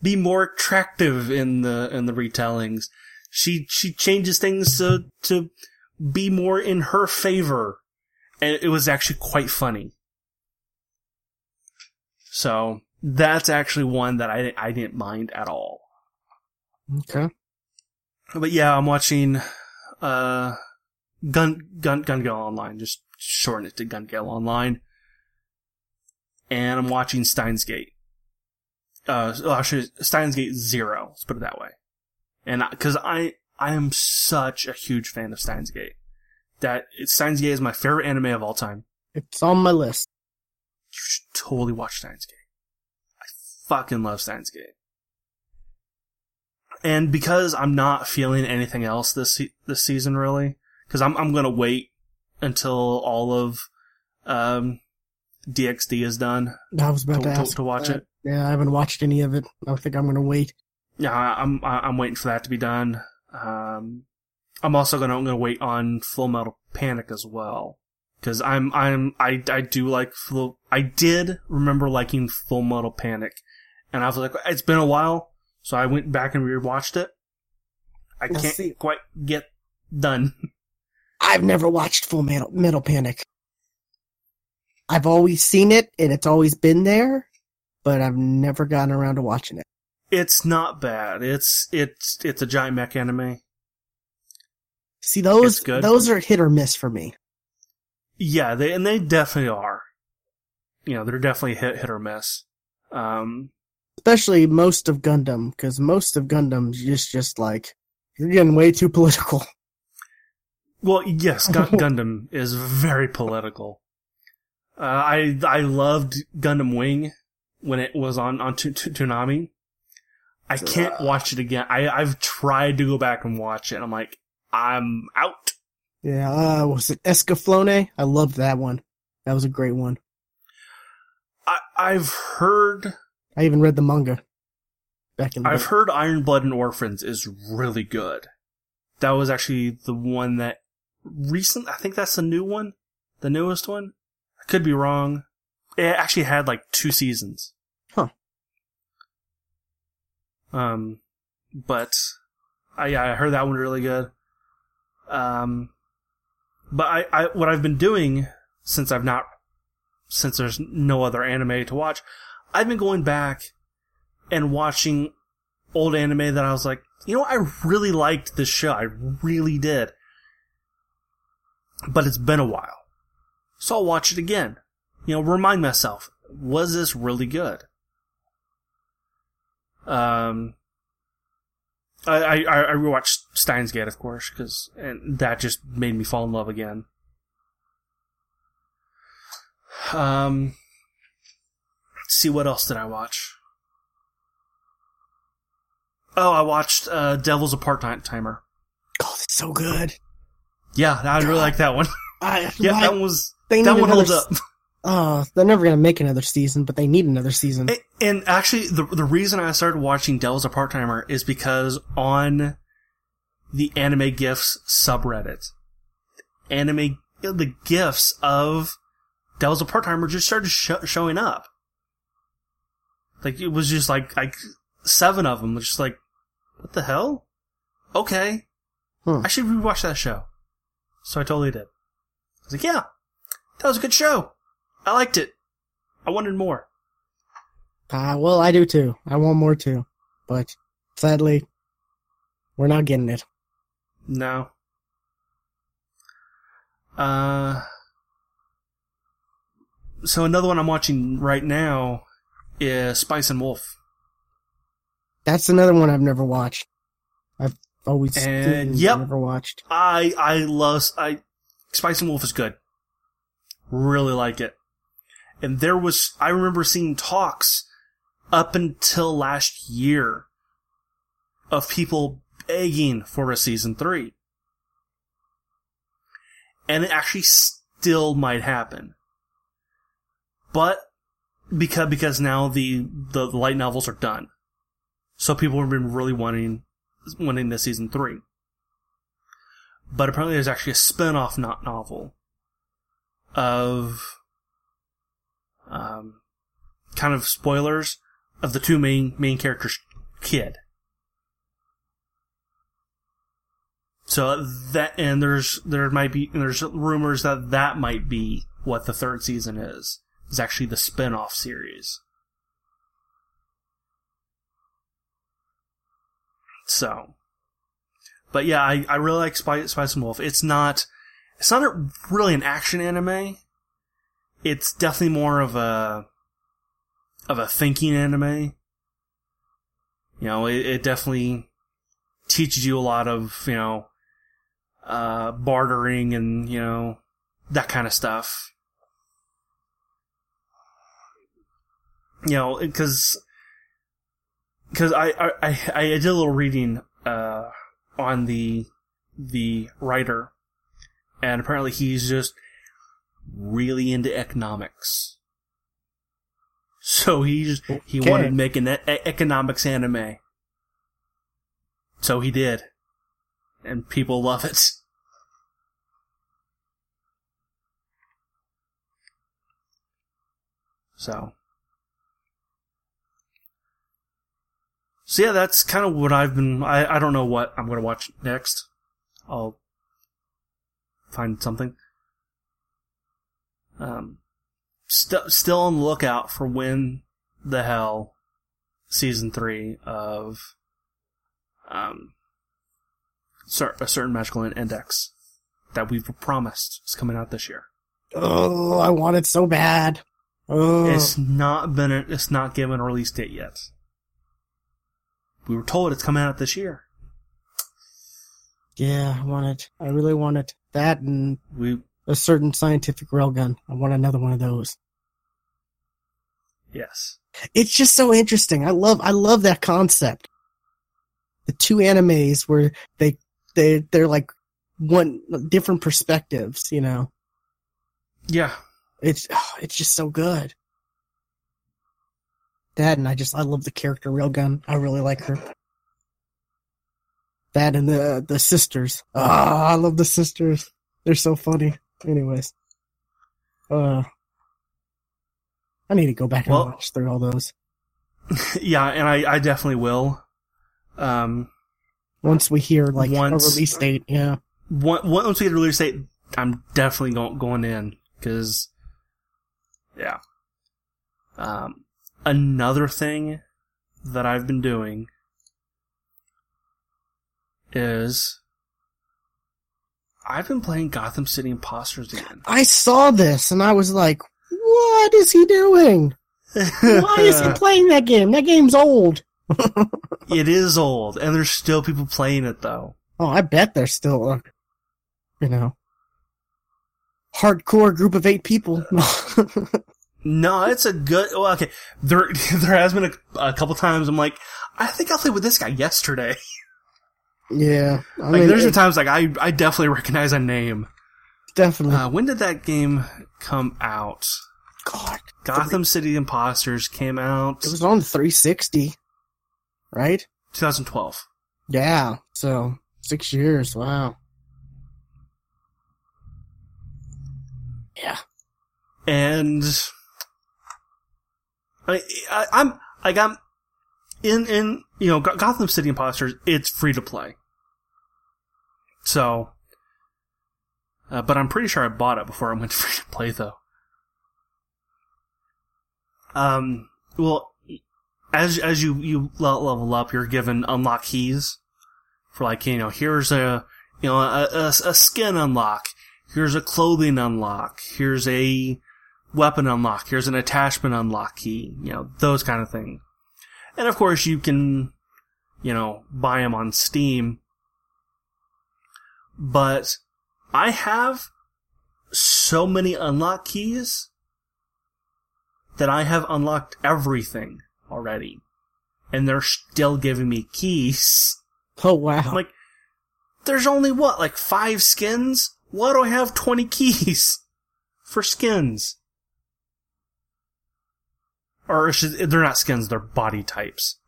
be more attractive in the in the retellings. She she changes things to to be more in her favor. And it was actually quite funny. So that's actually one that I I didn't mind at all okay but yeah, I'm watching uh Gun Gun Gun Gale Online. Just shorten it to Gun Gale Online. And I'm watching Steins Gate. Uh, actually, Steins Gate Zero. Let's put it that way. And because I I am such a huge fan of Steins Gate, that Steins Gate is my favorite anime of all time. It's on my list. You should totally watch Steins Gate. Fucking love Steins Gate and because I'm not feeling anything else this this season really, because I'm I'm gonna wait until all of um, DxD is done. I was about to, to, to, to watch it. Yeah, I haven't watched any of it. I think I'm gonna wait. Yeah, I'm I'm waiting for that to be done. Um, I'm also gonna I'm gonna wait on Full Metal Panic as well because I'm I'm I I do like full. I did remember liking Full Metal Panic, and I was like, it's been a while. So I went back and rewatched it. I can't see. quite get done. I've never watched Full Metal, Metal Panic. I've always seen it and it's always been there, but I've never gotten around to watching it. It's not bad. It's it's it's a giant mech anime. See those those are hit or miss for me. Yeah, they and they definitely are. You know, they're definitely hit hit or miss. Um, especially most of Gundam, because most of Gundam is just like you're getting way too political. [LAUGHS] Well, yes, Gu- [LAUGHS] Gundam is very political. Uh, I I loved Gundam Wing when it was on on Toonami, I can't watch it again. I, I've tried to go back and watch it. And I'm like, I'm out. Yeah, uh, was it Escaflowne? I loved that one. That was a great one. I, I've heard, I even read the manga back in the I've day. heard Iron-Blooded Orphans is really good. That was actually the one that recent. I think that's the new one, the newest one. I could be wrong. It actually had like two seasons. Huh. Um, but I I heard that one really good. Um, but I, I what I've been doing since I've not since there's no other anime to watch, I've been going back and watching old anime that I was like, you know, I really liked this show. I really did. But it's been a while. So I'll watch it again. You know, remind myself, was this really good? Um, I, I, I rewatched Steins Gate, of course, cause, and that just made me fall in love again. Um, see, what else did I watch? Oh, I watched, uh, Devil's a Part Timer. Oh, that's so good. Yeah, I really like that one. I, [LAUGHS] yeah, I- that one was, they that one holds up. [LAUGHS] Oh, they're never gonna make another season, but they need another season. A- And actually, the the reason I started watching Devil's a Part Timer is because on the Anime Gifs subreddit, anime the gifs of Devil's a Part Timer just started sho- showing up. Like it was just like like seven of them. Was just like, what the hell? Okay, Hmm. I should rewatch that show. So I totally did. I was like, yeah, that was a good show. I liked it. I wanted more. Ah, well, I do too. I want more too, but sadly, we're not getting it. No. Uh. So another one I'm watching right now is Spice and Wolf. That's another one I've never watched. I've always And, yep. never watched. I I love I Spice and Wolf is good. Really like it. And there was I remember seeing talks up until last year of people begging for a season 3. And it actually still might happen. But because because now the the light novels are done. So people have been really wanting wanting the season 3 but apparently there's actually a spin-off not novel of um, kind of spoilers of the two main main characters kid. So that and there's there might be there's rumors that that might be what the third season is is actually the spin-off series so but yeah, I, I really like Spice, Spice and Wolf. It's not, it's not a, really an action anime. It's definitely more of a, of a thinking anime. You know, it, it definitely teaches you a lot of, you know, uh, bartering and, you know, that kind of stuff. You know, cause, cause I, I, I, I did a little reading, uh, on the the writer, and apparently he's just really into economics. So he just he Okay. wanted to make an e- economics anime. So he did, and people love it. So. So yeah, that's kind of what I've been. I, I don't know what I'm going to watch next. I'll find something. Um, st- still on the lookout for when the hell season three of um cer- a certain magical index that we've promised is coming out this year. Oh, I want it so bad. Oh, It's not been. A, it's not given a release date yet. We were told it's coming out this year. yeah, I want it. I really want it. That and We a certain scientific railgun. I want another one of those. yes. It's just so interesting. I love, I love that concept. the two animes where they they they're like one different perspectives. You know, Yeah. it's oh, it's just so good. That and I just I love the character Railgun. I really like her. That and the the sisters. Ah, I love the sisters. They're so funny. Anyways, uh, I need to go back and Well- watch through all those [LAUGHS] yeah, and I, I definitely will. Um, once we hear like Once- a release date. Yeah, one, once we get a release date, I'm definitely going going in because, yeah. Um, another thing that I've been doing is I've been playing Gotham City Imposters again. I saw this and I was like, "What is he doing? [LAUGHS] Why is he playing that game? That game's old." [LAUGHS] it is old, and there's still people playing it though. Oh, I bet there's still, uh, you know, hardcore group of eight people. [LAUGHS] No, it's a good. Well, okay, there [LAUGHS] there has been a, a couple times I'm like, I think I played with this guy yesterday. [LAUGHS] yeah, I Like, mean, there's been it- times like I I definitely [LAUGHS] recognize a name. definitely. Uh, when did that game come out? God, Gotham City Imposters came out it was on 360, right? 2012. Yeah, so six years. Wow. Yeah, and I, I, I'm like I'm in in you know Gotham City Imposters. It's free to play, so. Uh, but I'm pretty sure I bought it before I went [LAUGHS] free to play, though. Um. Well, as as you you level up, you're given unlock keys for like you know here's a you know a, a, a skin unlock, here's a clothing unlock, here's a weapon unlock, here's an attachment unlock key, you know, those kind of things. And of course you can, you know, buy them on Steam. But I have so many unlock keys that I have unlocked everything already. And they're still giving me keys. [LAUGHS] Oh wow. I'm like, there's only what, like five skins? Why do I have 20 keys [LAUGHS] for skins? Or they're not skins, they're body types.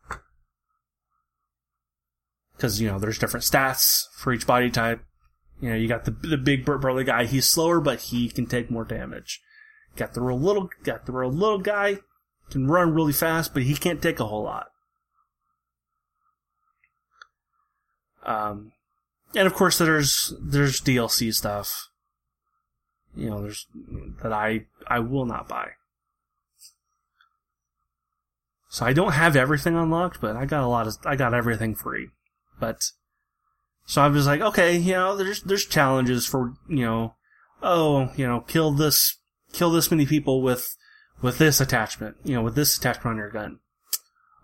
Cause, you know, there's different stats for each body type. You know, you got the, the big bur- burly guy, he's slower, but he can take more damage. Got the real little, got the real little guy, can run really fast, but he can't take a whole lot. Um, and of course there's there's DLC stuff. You know, there's that I I will not buy. So I don't have everything unlocked, but I got a lot of I got everything free. But so I was like, okay, you know, there's there's challenges for you know, oh, you know, kill this kill this many people with with this attachment, you know, with this attachment on your gun.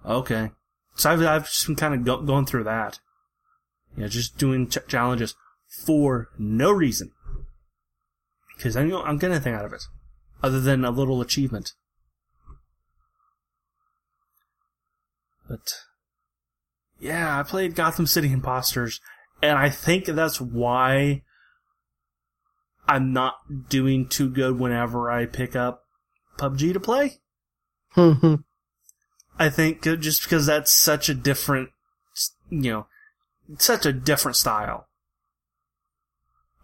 Okay, so I've I've just been kind of go, going through that. You know, just doing ch- challenges for no reason. Because I don't, I don't get anything out of it. Other than a little achievement. But, yeah, I played Gotham City Imposters, and I think that's why I'm not doing too good whenever I pick up PUBG to play. Hmm. I think just because that's such a different, you know, such a different style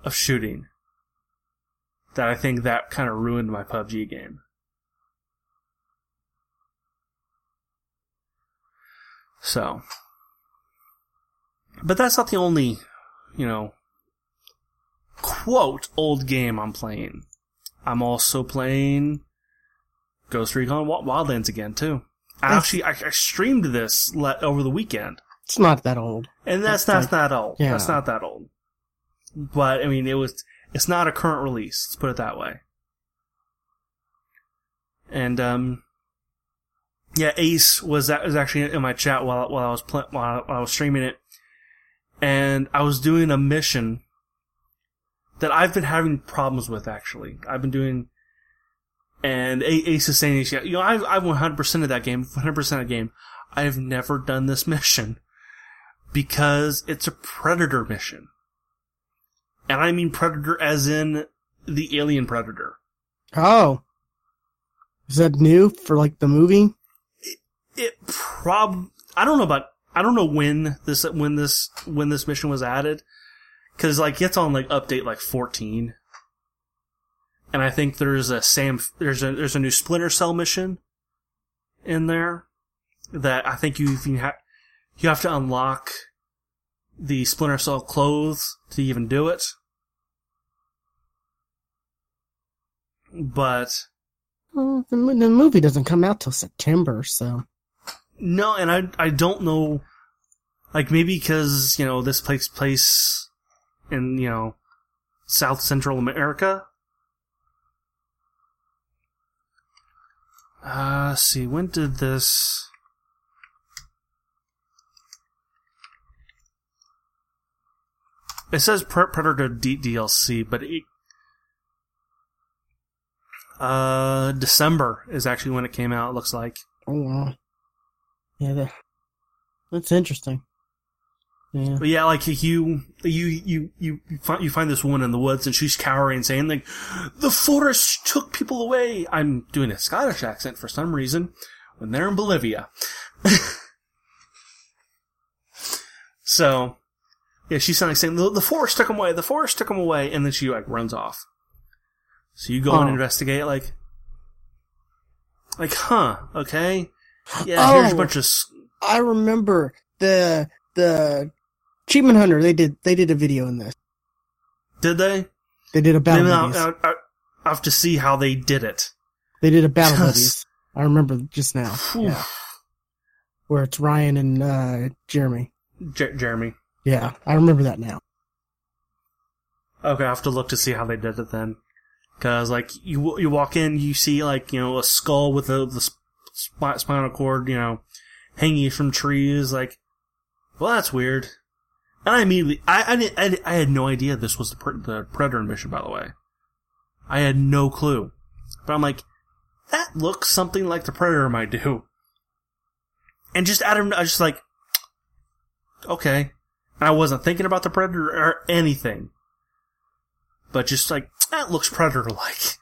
of shooting that I think that kind of ruined my PUBG game. So, but that's not the only, you know, quote old game I'm playing. I'm also playing Ghost Recon Wildlands again too. I actually I, I streamed this le- over the weekend. It's not that old. And that's That's not that old. yeah. That's not that old. But I mean, it was. It's not a current release. Let's put it that way. And um, yeah, Ace was that was actually in my chat while while I was pl- while, I was streaming it, and I was doing a mission that I've been having problems with. Actually, I've been doing. And Ace is saying, you know, I've, I've 100% of that game, 100% of the game. I've never done this [LAUGHS] mission because it's a predator mission. And I mean predator as in the alien predator. Oh. Is that new for like the movie? It prob I don't know about I don't know when this when this when this mission was added cuz like it's on like update like 14. And I think there's a Sam there's a there's a new Splinter Cell mission in there that I think you you have you have to unlock the Splinter Cell clothes to even do it. But Well, the, the movie doesn't come out till September, so. No, and I I don't know, like maybe because you know this takes place in you know South Central America. Uh, see, when did this? It says Predator D- DLC, but it, uh, December is actually when it came out. It looks like. Oh, wow. Yeah, that, that's interesting. Yeah. But yeah, like you, you, you, you, you find, you find this woman in the woods and she's cowering saying like, the forest took people away. I'm doing a Scottish accent for some reason when they're in Bolivia. [LAUGHS] so, yeah, she's like saying the, the forest took them away, the forest took them away, and then she like runs off. So you go and Oh. investigate like, like, huh, okay. Yeah, here's a Oh. bunch of, I remember the, the Achievement Hunter, they did, they did a video in this. did they? They did a battle I'll. I'll, I'll have to see how they did it. They did a battle buddies. I remember just now. Yeah. Where it's Ryan and, uh, Jeremy. Jer- Jeremy. Yeah, I remember that now. Okay, I have to look to see how they did it then. Cause like you you walk in, you see like you know a skull with the the sp- spinal cord, you know, hanging from trees. Like, well, that's weird. And I immediately, I I, I, I had no idea this was the the Predator mission. By the way, I had no clue. But I'm like, that looks something like the Predator might do. And just out of, I was just like, okay. And I wasn't thinking about the Predator or anything but just like that looks predator like.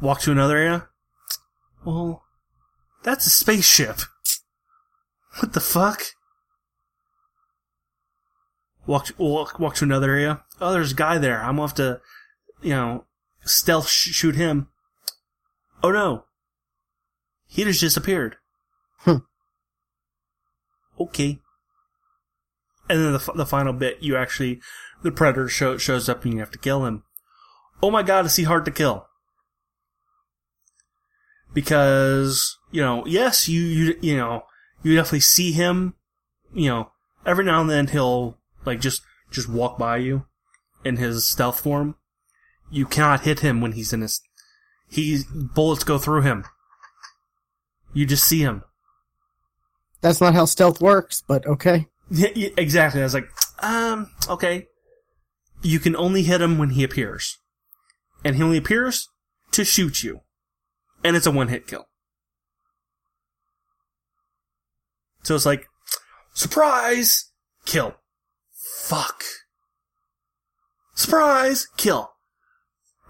Walk to another area. Well, that's a spaceship. What the fuck? Walk to, walk walk to another area. Oh, there's a guy there. I'm gonna have to, you know, stealth sh- shoot him. Oh no, he just disappeared. Hmm. Okay. And then the f- the final bit, you actually the predator show, shows up and you have to kill him. Oh my god, is he hard to kill? Because, you know, yes, you, you, you know, you definitely see him, you know, every now and then he'll, like, just, just walk by you in his stealth form. You cannot hit him when he's in his, he, bullets go through him. You just see him. That's not how stealth works, but okay. [LAUGHS] Yeah, yeah, exactly. I was like, um, okay. You can only hit him when he appears. And he only appears to shoot you. And it's a one hit kill. So it's like, surprise! Kill. Fuck. Surprise! Kill.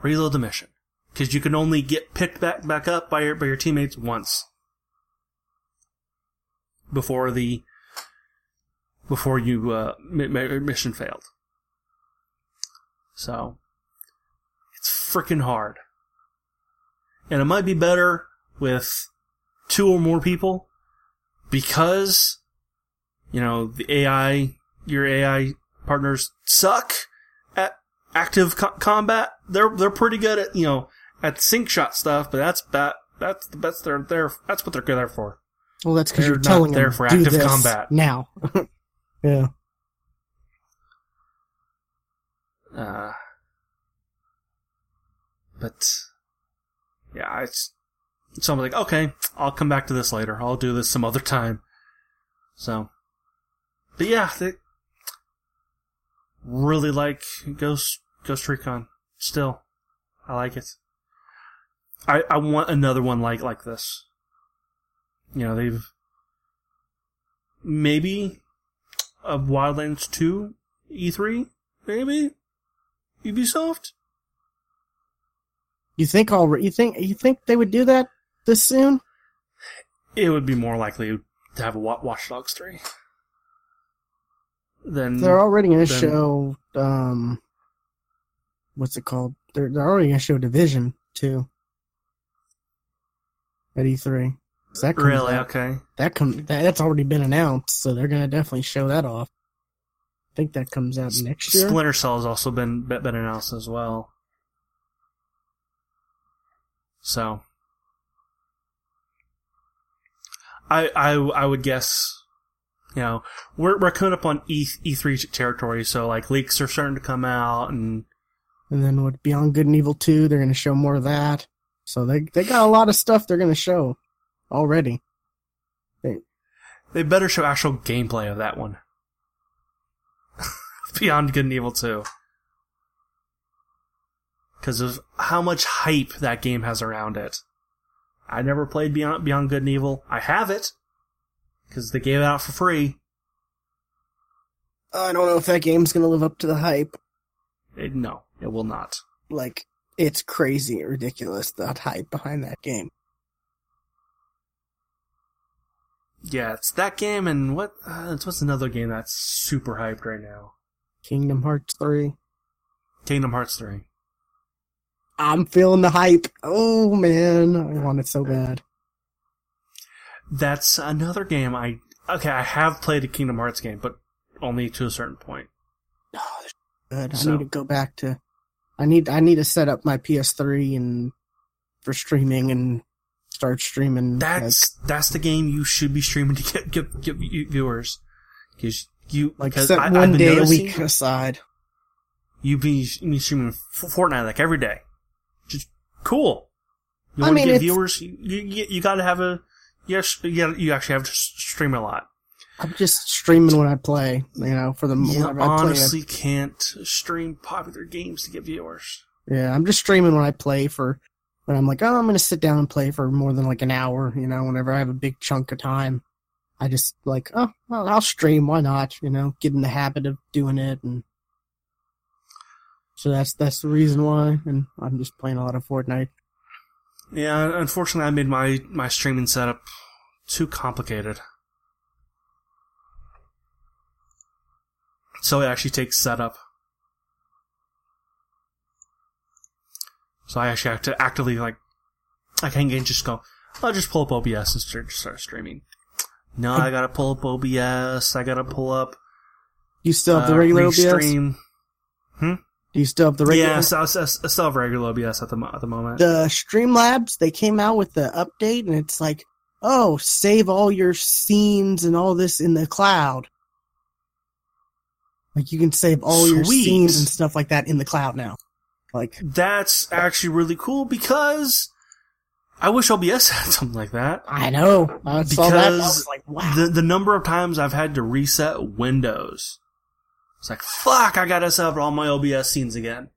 Reload the mission. Cause you can only get picked back, back up by your, by your teammates once. Before the, before you uh, mi- mi- mission failed. So it's freaking hard, and it might be better with two or more people because you know the AI, your AI partners suck at active co- combat. They're they're pretty good at you know at sync shot stuff, but that's that that's that's their their that's what they're good there for. Well, that's because you're not telling there them for do active this combat. now. [LAUGHS] yeah. Uh, but yeah, I s- so I'm like, okay, I'll come back to this later. I'll do this some other time. So, but yeah, they really like Ghost Ghost Recon. Still, I like it. I I want another one like like this. You know, they've maybe of Wildlands 2 E3, maybe? Ubisoft? You think all? You think you think they would do that this soon? It would be more likely to have a Wa- Watch Dogs 3. Then They're already going to show. Um, what's it called? They're they're already going to show Division two At E3. That really out- okay. that come that, that's already been announced, so they're going to definitely show that off. I think that comes out next year. Splinter Cell has also been been been announced as well. So, I I I would guess, you know, we're we're coming up on E E three territory, so like leaks are starting to come out, and And then with Beyond Good and Evil 2, they're going to show more of that. So they they got a lot of stuff they're going to show already. they they better show actual gameplay of that one. [LAUGHS] Beyond Good and Evil two, because of how much hype that game has around it. I never played Beyond Beyond Good and Evil. I have it because they gave it out for free. I don't know if that game's to live up to the hype. It, no, it will not. Like it's crazy ridiculous the hype behind that game. Yeah, it's that game and what? Uh, it's what's another game that's super hyped right now? Kingdom Hearts 3. Kingdom Hearts three. I'm feeling the hype. Oh man, I want it so bad. That's another game. I okay. I have played a Kingdom Hearts game, but only to a certain point. Oh, good. I need to go back to. I need. I need to set up my PS3 and for streaming and start streaming. That's that's the game you should be streaming to get get, get viewers because you like, like set I, one day a week aside. You be, you've been streaming Fortnite like every day. Cool. You I want mean, to get viewers? You you, you got to have a yes. You, gotta- you actually have to stream a lot. I'm just streaming when I play. You know, for the You I play. honestly can't stream popular games to get viewers. Yeah, I'm just streaming when I play for when I'm like, oh, I'm gonna sit down and play for more than like an hour. You know, whenever I have a big chunk of time, I just like, oh, well, I'll stream. Why not? You know, get in the habit of doing it, and so that's that's the reason why. And I'm just playing a lot of Fortnite. Yeah, unfortunately, I made my my streaming setup too complicated. So it actually takes setup. So I actually have to actively like, I can't just go. I'll just pull up OBS and start, start streaming. No, I gotta pull up OBS. I gotta pull up You still have the uh, regular OBS? Restream. Do you still have the regular? Yeah, I still, I I still have regular OBS at the at the moment. the Streamlabs they came out with the update, and it's like, oh, save all your scenes and all this in the cloud. Like you can save all your scenes and stuff like that in the cloud now. Like That's actually really cool because I wish OBS [LAUGHS] had something like that. I know, I saw that. I Because like, wow. The the number of times I've had to reset Windows. It's like fuck, I gotta set up all my OBS scenes again.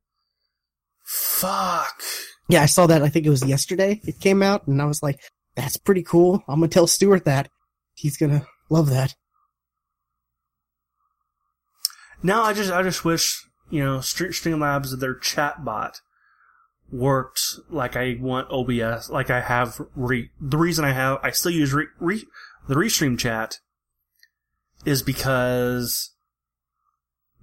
Fuck. yeah, I saw that. I think it was yesterday. It came out, and I was like, that's pretty cool. I'm gonna tell Stuart that. He's gonna love that. Now I just I just wish you know Stre- Streamlabs their chat bot worked like I want OBS like I have re- the reason I have I still use re- re- the restream chat is because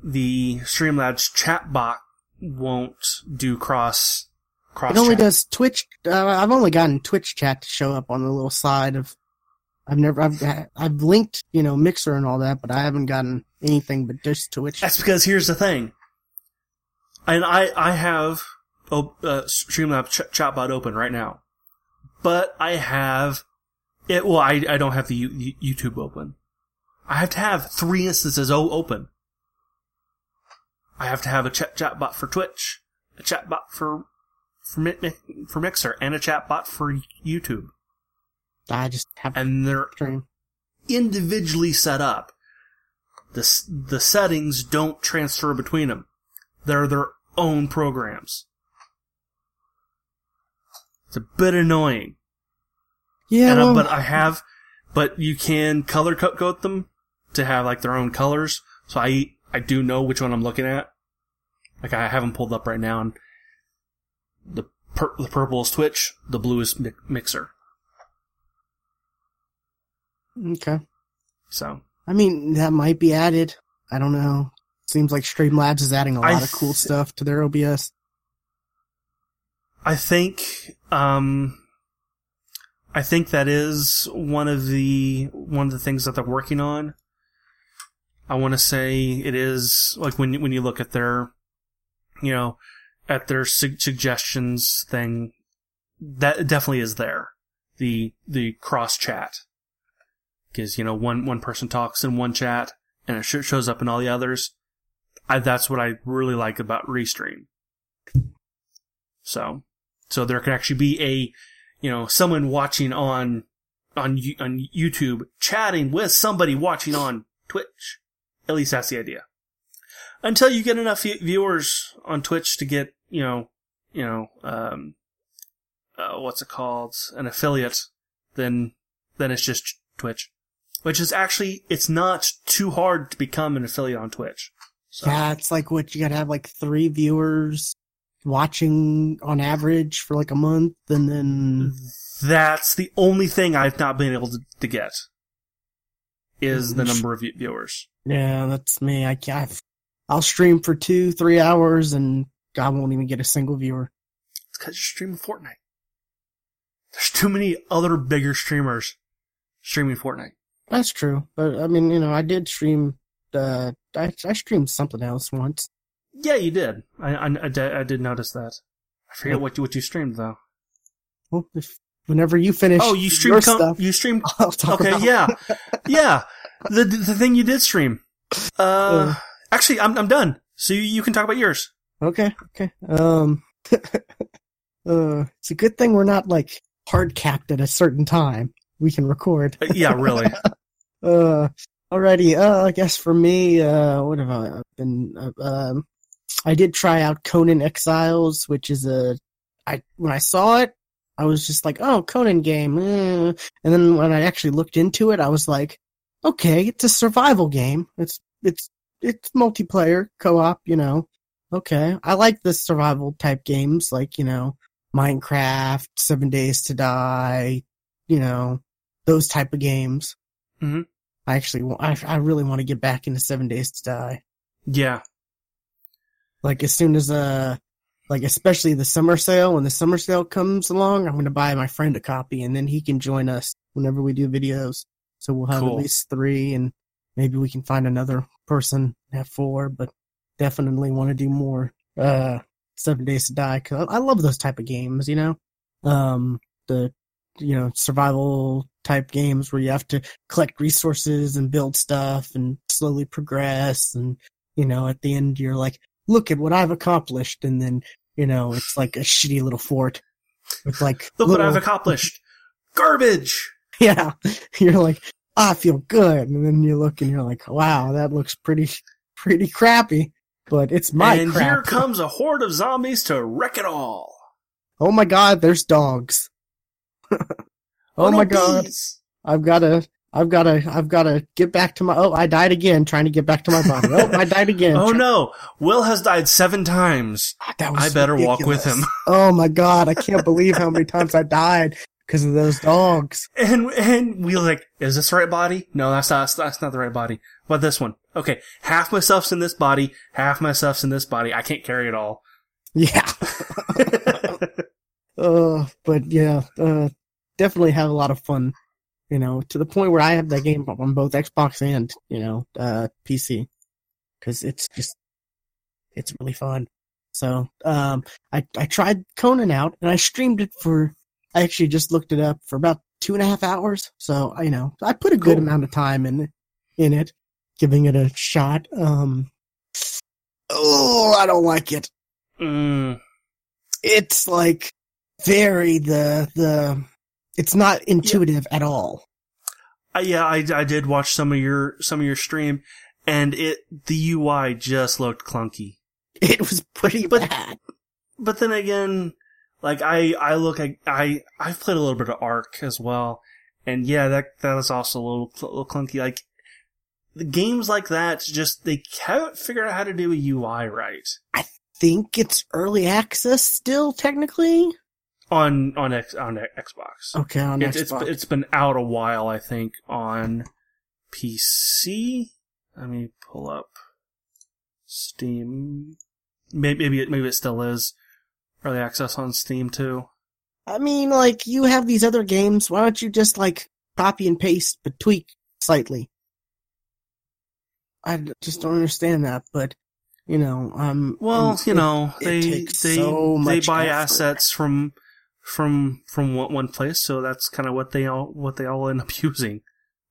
the Streamlabs chat bot won't do cross cross It only chat. does Twitch. Uh, I've only gotten Twitch chat to show up on the little side of. I've never. I've I've linked you know Mixer and all that, but I haven't gotten anything but just Twitch. That's because here's the thing. And I, I have oh, uh, Streamlabs ch- chatbot open right now. But I have it, well, I, I don't have the U- U- YouTube open. I have to have three instances open. I have to have a chat chatbot for Twitch, a chatbot for, for, Mi- Mi- for Mixer, and a chatbot for YouTube. I just have And they're stream. individually set up. The, the settings don't transfer between them. They're their own programs. It's a bit annoying. Yeah, uh, but I have, but you can color co- code them to have like their own colors. So I I do know which one I'm looking at. Like I have them pulled up right now, and the pur- the purple is Twitch, the blue is Mi- Mixer. Okay. So I mean, that might be added. I don't know. Seems like Streamlabs is adding a lot of cool stuff to their OBS. I think um I think that is one of the one of the things that they're working on. I want to say it is like when when you look at their you know at their su- suggestions thing that definitely is there. The the cross chat because you know one one person talks in one chat and it sh- shows up in all the others. I that's what I really like about Restream. So so there could actually be a, you know, someone watching on, on, on YouTube chatting with somebody watching on Twitch. At least that's the idea. Until you get enough vi- viewers on Twitch to get, you know, you know, um, uh, what's it called? An affiliate, then, then it's just Twitch. Which is actually, it's not too hard to become an affiliate on Twitch. So, Yeah, it's like what you gotta have like three viewers watching on average for like a month, and then That's the only thing I've not been able to, to get. Is the number of viewers. yeah, that's me. I can't. I'll stream for two, three hours, and I won't even get a single viewer. It's because you're streaming Fortnite. There's too many other bigger streamers streaming Fortnite. That's true, but I mean, you know, I did stream. Uh, I I streamed something else once. Yeah, you did. I I, I, did, I did notice that. I forget what you, what you streamed though. Well, if whenever you finish, Oh, you your streamed com- stuff. you [LAUGHS] talk Okay, yeah, [LAUGHS] yeah. The the thing you did stream. Uh, actually, I'm I'm done. So you, you can talk about yours. Okay, okay. Um, [LAUGHS] uh, it's a good thing we're not like hard capped at a certain time. We can record. Uh, yeah, really. Uh, alrighty. Uh, I guess for me, uh, what have I been? Uh, um, I did try out Conan Exiles, which is a. I when I saw it, I was just like, "Oh, Conan game," eh. and then when I actually looked into it, I was like, "Okay, it's a survival game. It's it's it's multiplayer co-op, you know. Okay, I like the survival type games, like you know, Minecraft, Seven Days to Die, you know, those type of games." Mhm. I actually, I, I really want to get back into Seven Days to Die. Yeah. Like as soon as uh, like especially the summer sale. When the summer sale comes along, I'm gonna buy my friend a copy, and then he can join us whenever we do videos. So we'll have Cool. at least three, and maybe we can find another person have four. But definitely want to do more. Uh, Seven Days to Die because I, I love those type of games. You know, um, the you know survival type games where you have to collect resources and build stuff and slowly progress and you know at the end you're like look at what i've accomplished and then you know it's like a shitty little fort It's like [LAUGHS] Look what I've accomplished. Garbage. [LAUGHS] yeah you're like "Ah, i feel good and then you look and you're like wow that looks pretty pretty crappy but it's my and crap here [LAUGHS] comes a horde of zombies to wreck it all. oh my god there's dogs oh, my god. I've gotta, I've gotta, I've gotta get back to my. Oh, I died again trying to get back to my body. Oh, I died again. [LAUGHS] Oh no, Will has died seven times. That was I better walk with him. [LAUGHS] Oh my god, I can't believe how many times I died because of those dogs. And and we like, is this the right body? No, that's not that's not the right body. But this one, okay, half my stuff's in this body, half my stuff's in this body. I can't carry it all. Yeah. [LAUGHS] Uh, but yeah, uh, definitely have a lot of fun. You know, to the point where I have that game on both Xbox and you know, uh, PC, because it's just, it's really fun. So, um, I I tried Conan out and I streamed it for. I actually just looked it up for about two and a half hours. So I you know I put a good Cool. amount of time in in it, giving it a shot. Um, oh, I don't like it mm, it's like very the the it's not intuitive at all Uh, yeah, I, I did watch some of your some of your stream, and it the UI just looked clunky. it was pretty But- bad But then again, like I I look I I I've played a little bit of Ark as well, and yeah, that that is also a little, a little clunky. Like the games like that just they haven't figured out how to do a UI right I Think it's early access still, technically. On on X, on Xbox. Okay, on It's it's Xbox. it's been out a while, I think, on PC. Let me pull up Steam. Maybe maybe it, maybe it still is early access on Steam too. I mean, like you have these other games. Why don't you just like copy and paste, but tweak slightly? I just don't understand that, but you know, um, Well, um, you it- know, it they they so they buy effort. assets from from from one, place, so that's kind of what they all what they all end up [LAUGHS] using.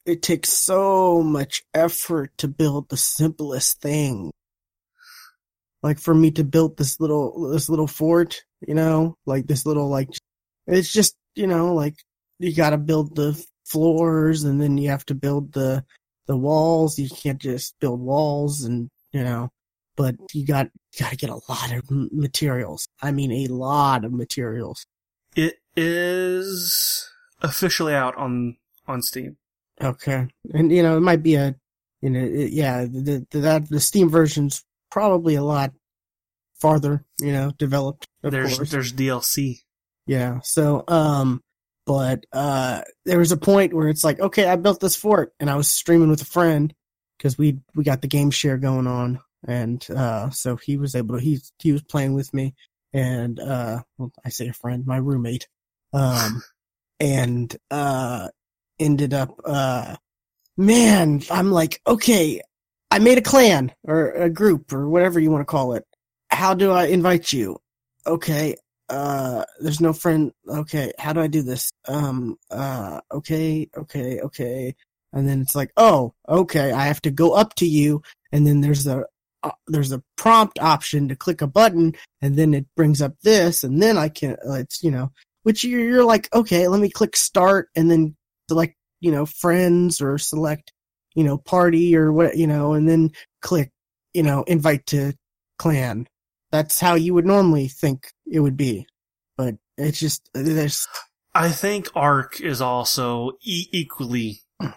it takes so much effort to build the simplest thing. Like for me to build this little this little fort, you know, like this little like it's just, you know, like you got to build the floors and then you have to build the the walls. You can't just build walls and, you know, but you got got to get a lot of materials. I mean a lot of materials. It is officially out on on Steam. Okay, and you know it might be a, you know, it, yeah, the, the that the Steam version's probably a lot farther, you know, developed. Of there's course, there's DLC. yeah. So, um, but uh, there was a point where it's like, okay, I built this fort, and I was streaming with a friend because we we got the game share going on, and uh, so he was able to he he was playing with me, and uh, well, I say a friend, my roommate, um, [LAUGHS] and uh, ended up uh, man, I'm like, okay, I made a clan or a group or whatever you want to call it. How do I invite you? Okay, uh, there's no friend. Okay, how do I do this? Um, uh, okay, okay, okay. And then it's like, oh, okay, I have to go up to you, and then there's a there's a prompt option to click a button, and then it brings up this, and then I can, uh, it's you know, which you're, you're like, okay, let me click start, and then select, you know, friends or select, you know, party or what, you know, and then click, you know, invite to clan. That's how you would normally think it would be, but it's just there's I think Ark is also e- equally uh,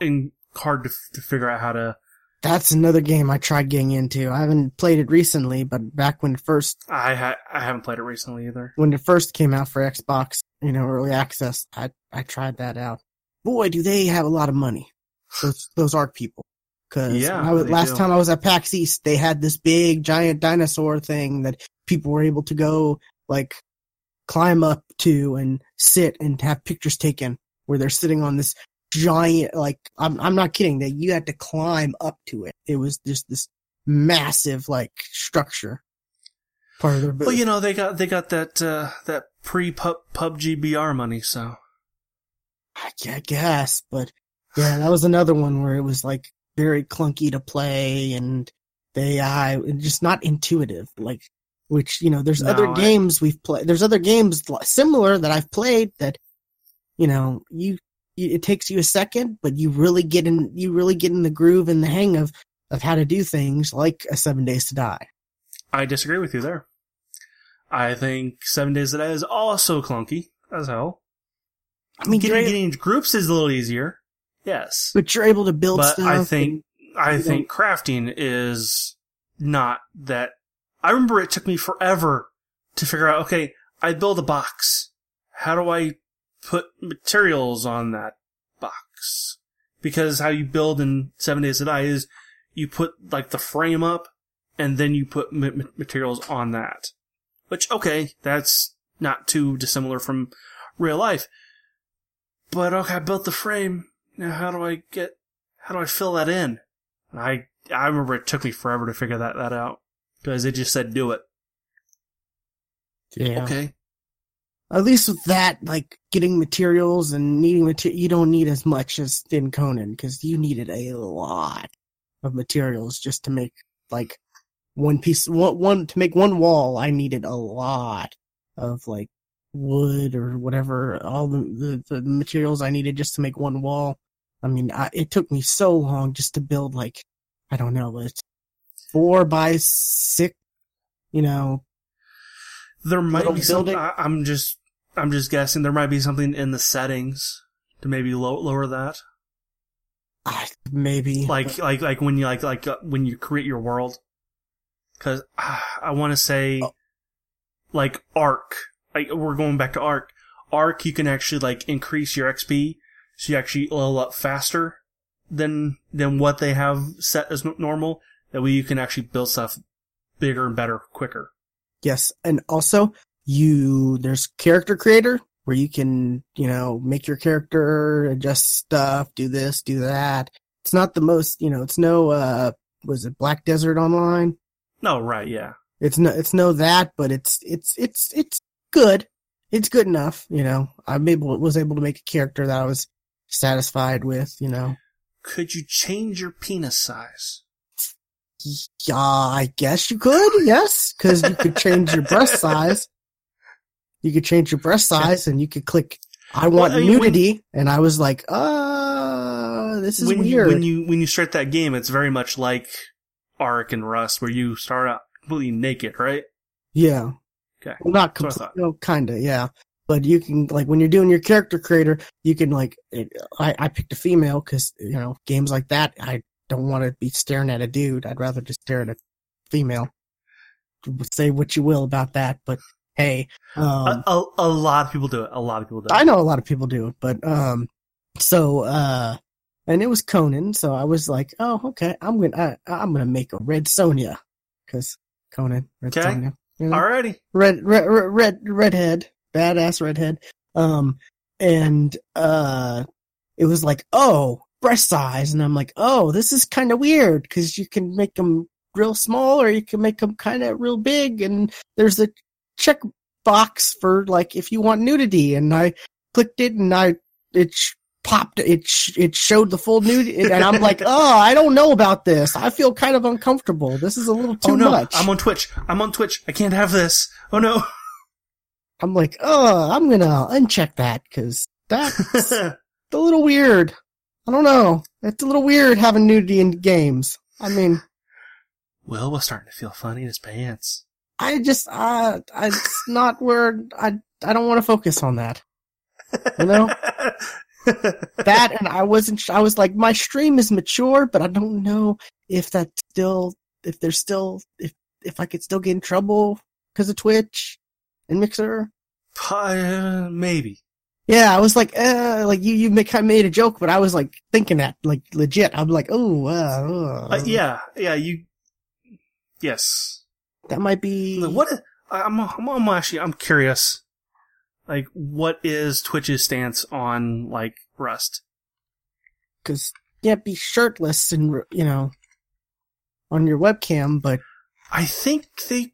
in hard to, to figure out how to. That's another game I tried getting into. I haven't played it recently, but back when it first I ha- I haven't played it recently either. when it first came out for Xbox, you know, early access, I I tried that out. Boy, do they have a lot of money. Those those ARK people. Cause Yeah, I was, last do. time I was at PAX East, they had this big giant dinosaur thing that people were able to go like climb up to and sit and have pictures taken where they're sitting on this giant like I'm I'm not kidding that you had to climb up to it. It was just this massive like structure. Part of their booth. Well, you know they got they got that uh, that pre PUBG BR money, so I gu- guess, but yeah, that was another one where it was like very clunky to play and the AI just not intuitive. Like, which you know, there's No, other I- games we've played. There's other games similar that I've played that, you know, you, you it takes you a second, but you really get in, you really get in the groove and the hang of of how to do things like a Seven Days to Die. I disagree with you there. I think Seven Days to Die is also clunky as hell. I mean, getting, getting into groups is a little easier, yes, but you're able to build but stuff. I think I you think crafting is not that. I remember it took me forever to figure out. Okay, I build a box. How do I put materials on that box? Because how you build in Seven Days to Die is you put like the frame up, and then you put ma- ma- materials on that. Which okay, that's not too dissimilar from real life. But okay, I built the frame. Now how do I get? How do I fill that in? I I remember it took me forever to figure that that out because it just said do it. yeah. Okay. At least with that, like getting materials and needing material, you don't need as much as in Conan because you needed a lot of materials just to make like one piece, one, one to make one wall. I needed a lot of like wood or whatever, all the, the, the materials I needed just to make one wall. I mean, I, it took me so long just to build like, I don't know, it's four by six, you know, There might be something. I'm just I'm just guessing. There might be something in the settings to maybe low, lower that. I, maybe like like like when you like like uh, when you create your world because uh, i want to say Oh. like arc like we're going back to arc arc you can actually like increase your xp so you actually level up faster than than what they have set as normal that way you can actually build stuff bigger and better quicker Yes, and also you there's character creator where you can, you know, make your character, adjust stuff, do this, do that. It's not the most, you know, it's no uh was it Black Desert Online? no right yeah It's no it's no that, but it's it's it's it's good. It's good enough, you know. I'm able was able to make a character that I was satisfied with, you know. could you change your penis size Yeah, I guess you could, yes, because you could change your breast [LAUGHS] size. You could change your breast size, and you could click "I want Well, I mean, when- nudity," and I was like, "Uh, this is when you, weird." when you when you start that game it's very much like Ark and rust where you start out completely naked right yeah, okay well, not That's what I completely, no, kind of, yeah. But you can like when you're doing your character creator, you can like it, I I picked a female because you know games like that I don't want to be staring at a dude. I'd rather just stare at a female. Say what you will about that, but hey, um, a, a, a lot of people do it. A lot of people do it. I know a lot of people do it, but um, so uh, and it was Conan, so I was like, oh, okay, I'm gonna I, I'm gonna make a red Sonja, because Conan, red Okay. Sonja, you know? Alrighty. red red red red redhead, badass redhead, um, and uh, it was like, oh, breast size, and I'm like, oh, this is kind of weird because you can make them real small or you can make them kind of real big, and there's a check box for like if you want nudity, and I clicked it and I it sh- popped it sh- it showed the full nudity, and I'm like, [LAUGHS] oh, I don't know about this. I feel kind of uncomfortable. This is a little oh, too oh no, much. I'm on Twitch. I'm on Twitch. I can't have this. Oh no. [LAUGHS] I'm like, oh, I'm gonna uncheck that because that's [LAUGHS] a little weird. I don't know. It's a little weird having nudity in games. I mean, Will was starting to feel funny in his pants. I just, uh, I- it's not where I, I don't want to focus on that. You know? [LAUGHS] That and I wasn't, I was like, my stream is mature, but I don't know if that's still, if there's still, if, if I could still get in trouble because of Twitch and Mixer. Uh, maybe. Yeah, I was like, uh, like you, you make, I made a joke, but I was like thinking that, like legit. I'm like, oh, uh, Uh, yeah, yeah. You. Yes. That might be What? I'm. I'm, I'm actually. I'm curious. Like, what is Twitch's stance on like Rust? because you can't be shirtless and you know on your webcam, but I think they.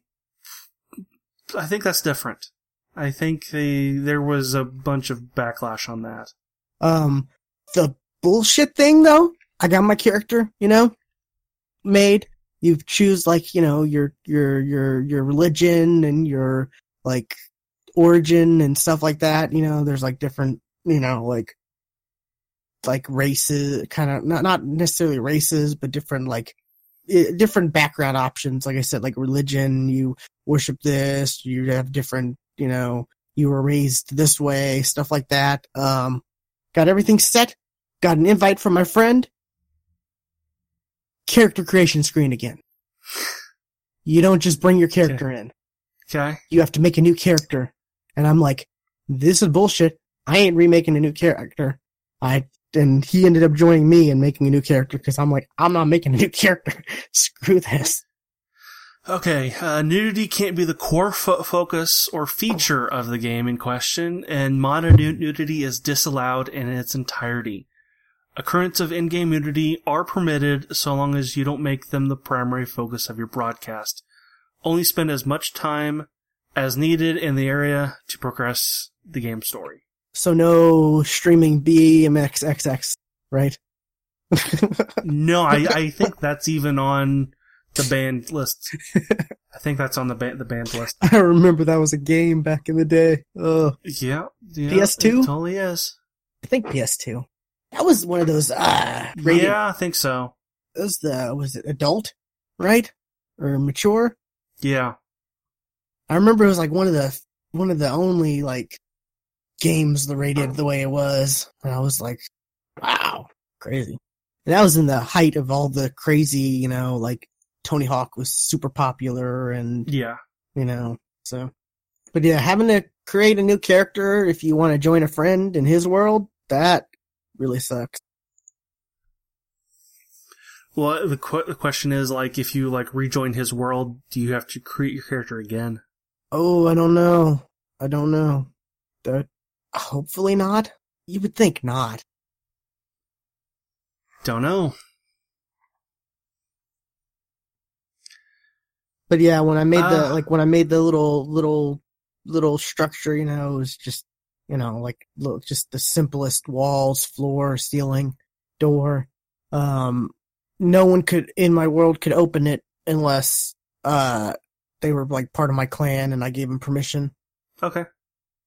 I think that's different. I think they there was a bunch of backlash on that. um, the bullshit thing though, I got my character, you know, made. You choose like you know your your your your religion and your like origin and stuff like that. You know, there's like different you know like like races, kind of not not necessarily races, but different like different background options. Like I said, like religion, you worship this, you have different, you know, you were raised this way, stuff like that. Um, got everything set, got an invite from my friend. Character creation screen again. You don't just bring your character in. Okay. You have to make a new character. And I'm like, this is bullshit. I ain't remaking a new character. I, and he ended up joining me and making a new character because I'm like, I'm not making a new [LAUGHS] character. Screw this. Okay, uh, nudity can't be the core fo- focus or feature of the game in question, and modern nudity is disallowed in its entirety. Occurrence of in-game nudity are permitted so long as you don't make them the primary focus of your broadcast. Only spend as much time as needed in the area to progress the game story. So no streaming BMXXX, right? [LAUGHS] No, I, I think that's even on the banned list. I think that's on the ban- the banned list. I remember that was a game back in the day. Oh, Yeah, yeah PS2? It totally is. I think PS2. That was one of those, uh, rated, Yeah, I think so. it was the, was it adult, right? Or mature? Yeah. I remember it was like one of the, one of the only like games the rated the way it was. And I was like, wow, crazy. And that was in the height of all the crazy, you know, like Tony Hawk was super popular and, Yeah. you know, so. But yeah, having to create a new character if you want to join a friend in his world, that really sucks. Well, the, qu- the question is like, if you like rejoin his world, do you have to create your character again? Oh, I don't know. I don't know. That hopefully not. You would think not. Don't know. But yeah, when I made the Ah. like when I made the little little little structure, you know, it was just you know like look just the simplest walls, floor, ceiling, door. Um, no one could in my world could open it unless uh they were like part of my clan and I gave them permission. Okay.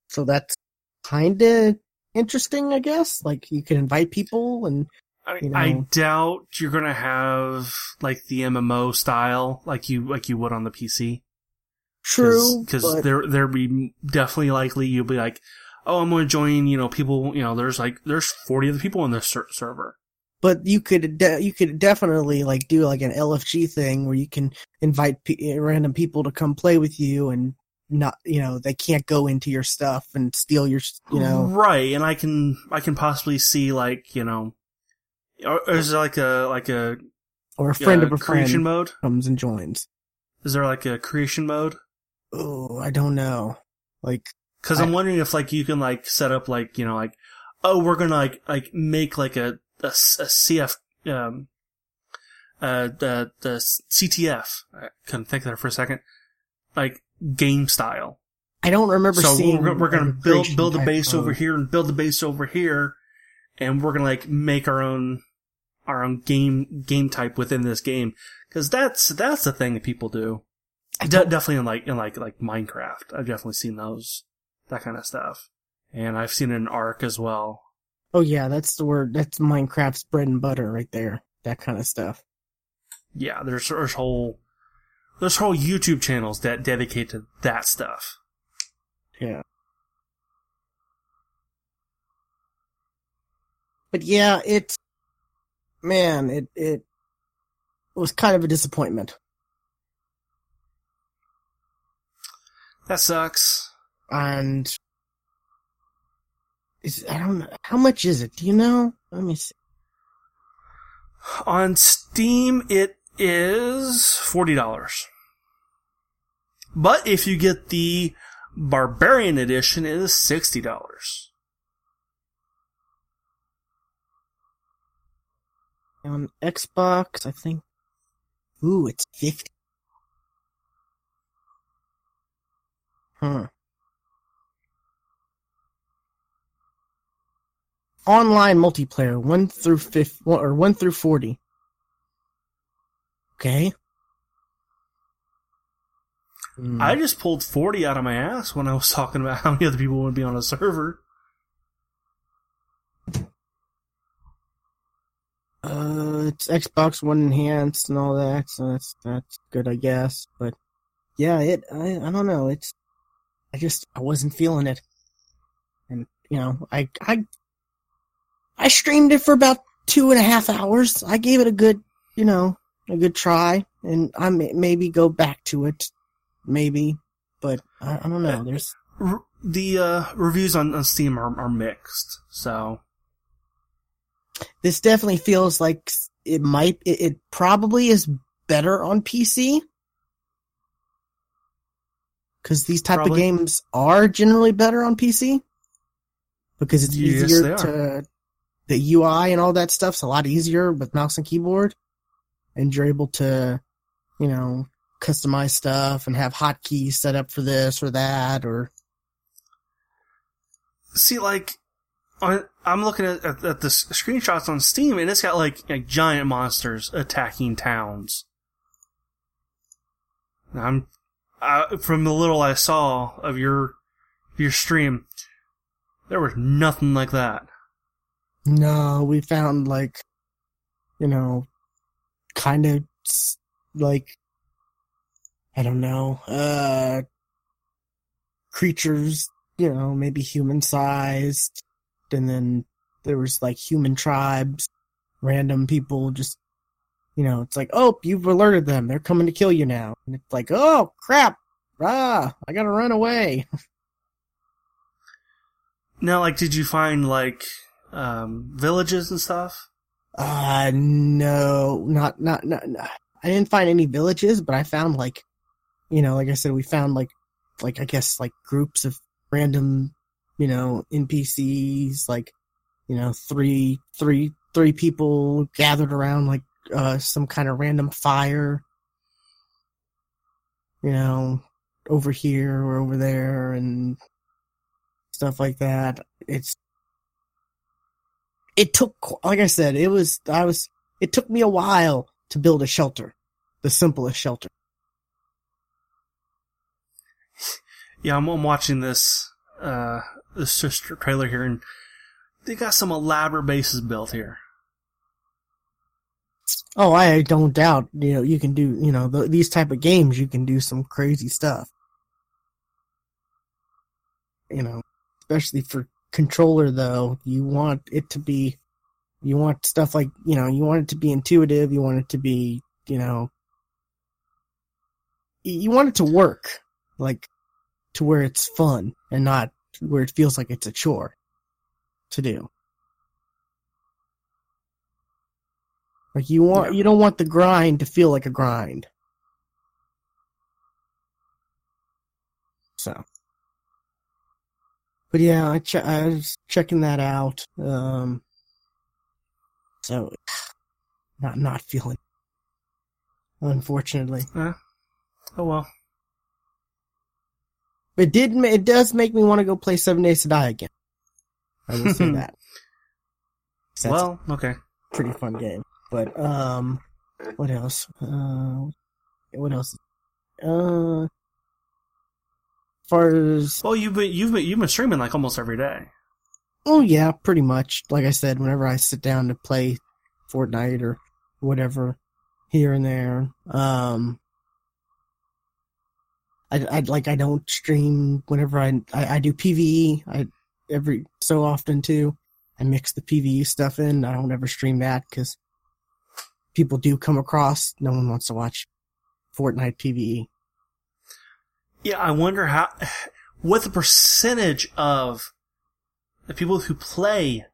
So that's kind of interesting, I guess. Like you can invite people and I, You I know. doubt you're gonna have like the MMO style like you like you would on the PC. true, because there there be definitely likely you'll be like, oh, I'm going to join. You know, people. You know, there's like there's 40 other people on this ser- server. but you could de- you could definitely like do like an LFG thing where you can invite p- random people to come play with you and not you know they can't go into your stuff and steal your you know right? And I can I can possibly see like you know, or- or is there like a like a or a friend uh, of a creation friend mode? comes and joins. Is there like a creation mode? Oh, I don't know. Like Because I'm wondering if like you can like set up like you know like oh we're gonna like like make like a a, a CF um uh the the CTF I couldn't think of that for a second like game style. I don't remember so seeing. we're, we're gonna build build a base over here and build a base over here, and we're gonna like make our own our own game game type within this game because that's that's the thing that people do. De- definitely in like in like like Minecraft. I've definitely seen those that kind of stuff, and I've seen it in Ark as well. Oh yeah, that's the word. That's Minecraft's bread and butter right there. That kind of stuff. Yeah, there's there's whole there's whole YouTube channels that dedicate to that stuff. Yeah. But yeah, it, man, it, it was kind of a disappointment. That sucks. And is, I don't know, how much is it? Do you know? Let me see. On Steam, it is forty dollars. But if you get the Barbarian Edition, it is sixty dollars. On Xbox, I think. Ooh, it's 50. Huh. Online multiplayer, 1 through 5 or 1 through 40. Okay. Hmm. I just pulled forty out of my ass when I was talking about how many other people would be on a server. Uh, it's Xbox One enhanced and all that, so that's that's good, I guess. But yeah, it I I don't know. It's I just I wasn't feeling it, and you know I I I streamed it for about two and a half hours. I gave it a good you know a good try, and I may maybe go back to it, maybe, but I, I don't know. There's the uh, reviews on, on Steam are, are mixed, so this definitely feels like it might it, it probably is better on PC because these type Probably. of games are generally better on PC because it's Yes, easier to the UI and all that stuff's a lot easier with mouse and keyboard and you're able to you know customize stuff and have hotkeys set up for this or that or see like I'm looking at, at, at the screenshots on Steam, and it's got like, like giant monsters attacking towns. I'm uh, from the little I saw of your your stream. There was nothing like that. No, we found like, you know, kind of like, I don't know, uh, creatures, you know, maybe human sized. And then there was like human tribes random people just, you know, it's like, oh, you've alerted them. They're coming to kill you now. And it's like, oh, crap. Ah, I gotta run away. [LAUGHS] Now, like, did you find, like, um, villages and stuff? Uh, no, not, not, not, not, I didn't find any villages, but I found like, you know, like I said, we found like, like, I guess like groups of random, you know, NPCs, like, you know, three, three, three people gathered around like, uh, some kind of random fire, you know, over here or over there and stuff like that. It's, it took, like I said, it was, I was, it took me a while to build a shelter, the simplest shelter. Yeah, I'm, I'm watching this, uh, this trailer here and they got some elaborate bases built here. Oh, I don't doubt. You know, you can do. You know, the, these type of games, you can do some crazy stuff. You know, especially for controller though, you want it to be. You want stuff like you know, you want it to be intuitive. You want it to be, you know, you want it to work, like to where it's fun and not where it feels like it's a chore to do. Like you want, Yeah. you don't want the grind to feel like a grind. So, but yeah, I, che- I was checking that out. Um, so not not feeling, unfortunately. Oh well. It did. It does make me want to go play Seven Days to Die again. I will say [LAUGHS] that. Well, okay. pretty fun game. But um, what else? Uh, what else? Uh, far as Well, you've been you've been you've been streaming like almost every day. oh yeah, pretty much. Like I said, whenever I sit down to play Fortnite or whatever, here and there. Um, I, I like I don't stream whenever I, I I do PVE. I every so often too. I mix the PVE stuff in. I don't ever stream that because people do come across. No one wants to watch Fortnite. PVE. Yeah, I wonder how what the percentage of the people who play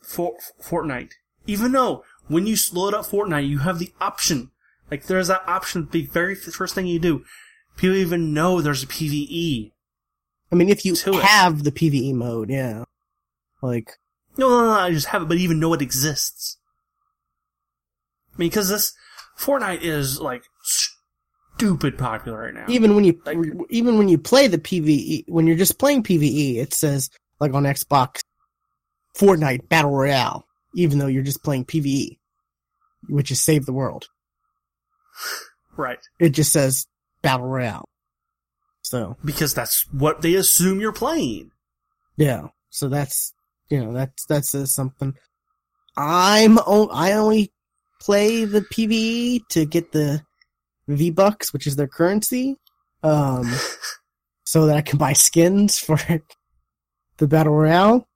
for Fortnite, even though when you load up Fortnite, you have the option. Like there's that option. The very first thing you do, people even know there's a PVE. I mean, if you To it. have the PVE mode, yeah, like No, no, no, I just have it, but even know it exists. I mean, because this Fortnite is like stupid popular right now. even when you Like- even when you play the PVE, when you're just playing PVE, it says like on Xbox, Fortnite Battle Royale, even though you're just playing PVE, which is Save the World. right. It just says Battle Royale. So Because that's what they assume you're playing. yeah, so that's you know that's that says something. I'm o- I only play the PVE to get the V Bucks, which is their currency, um, [LAUGHS] so that I can buy skins for the battle royale.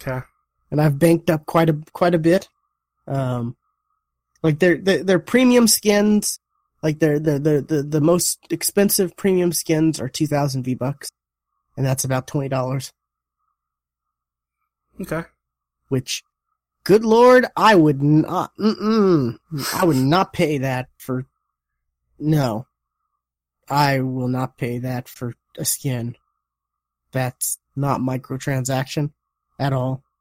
Okay. And I've banked up quite a quite a bit. Um, like their their, premium skins, like their the, the the most expensive premium skins are two thousand V Bucks, and that's about twenty dollars. Okay. which good lord i would not mm-mm, i would not pay that for no. I will not pay that for a skin. That's not microtransaction at all. [LAUGHS]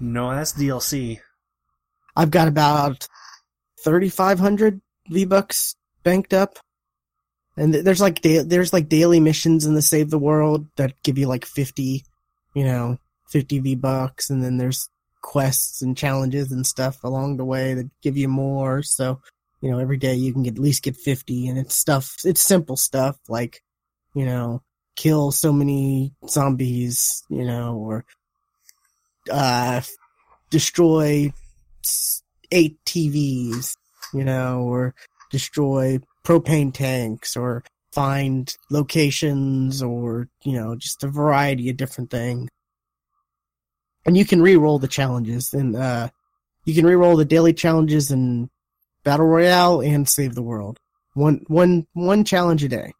No, that's DLC. i've got about 3500 v bucks banked up. And there's like da- there's like daily missions in the save the world that give you like 50 you know 50 v bucks and then there's quests and challenges and stuff along the way that give you more. So you know every day you can get, at least get 50 and it's stuff it's simple stuff like you know kill so many zombies you know or uh destroy eight TVs you know or destroy propane tanks or find locations or you know just a variety of different things. And you can re-roll the challenges, and uh, you can re-roll the daily challenges in battle royale and save the world. One one one challenge a day,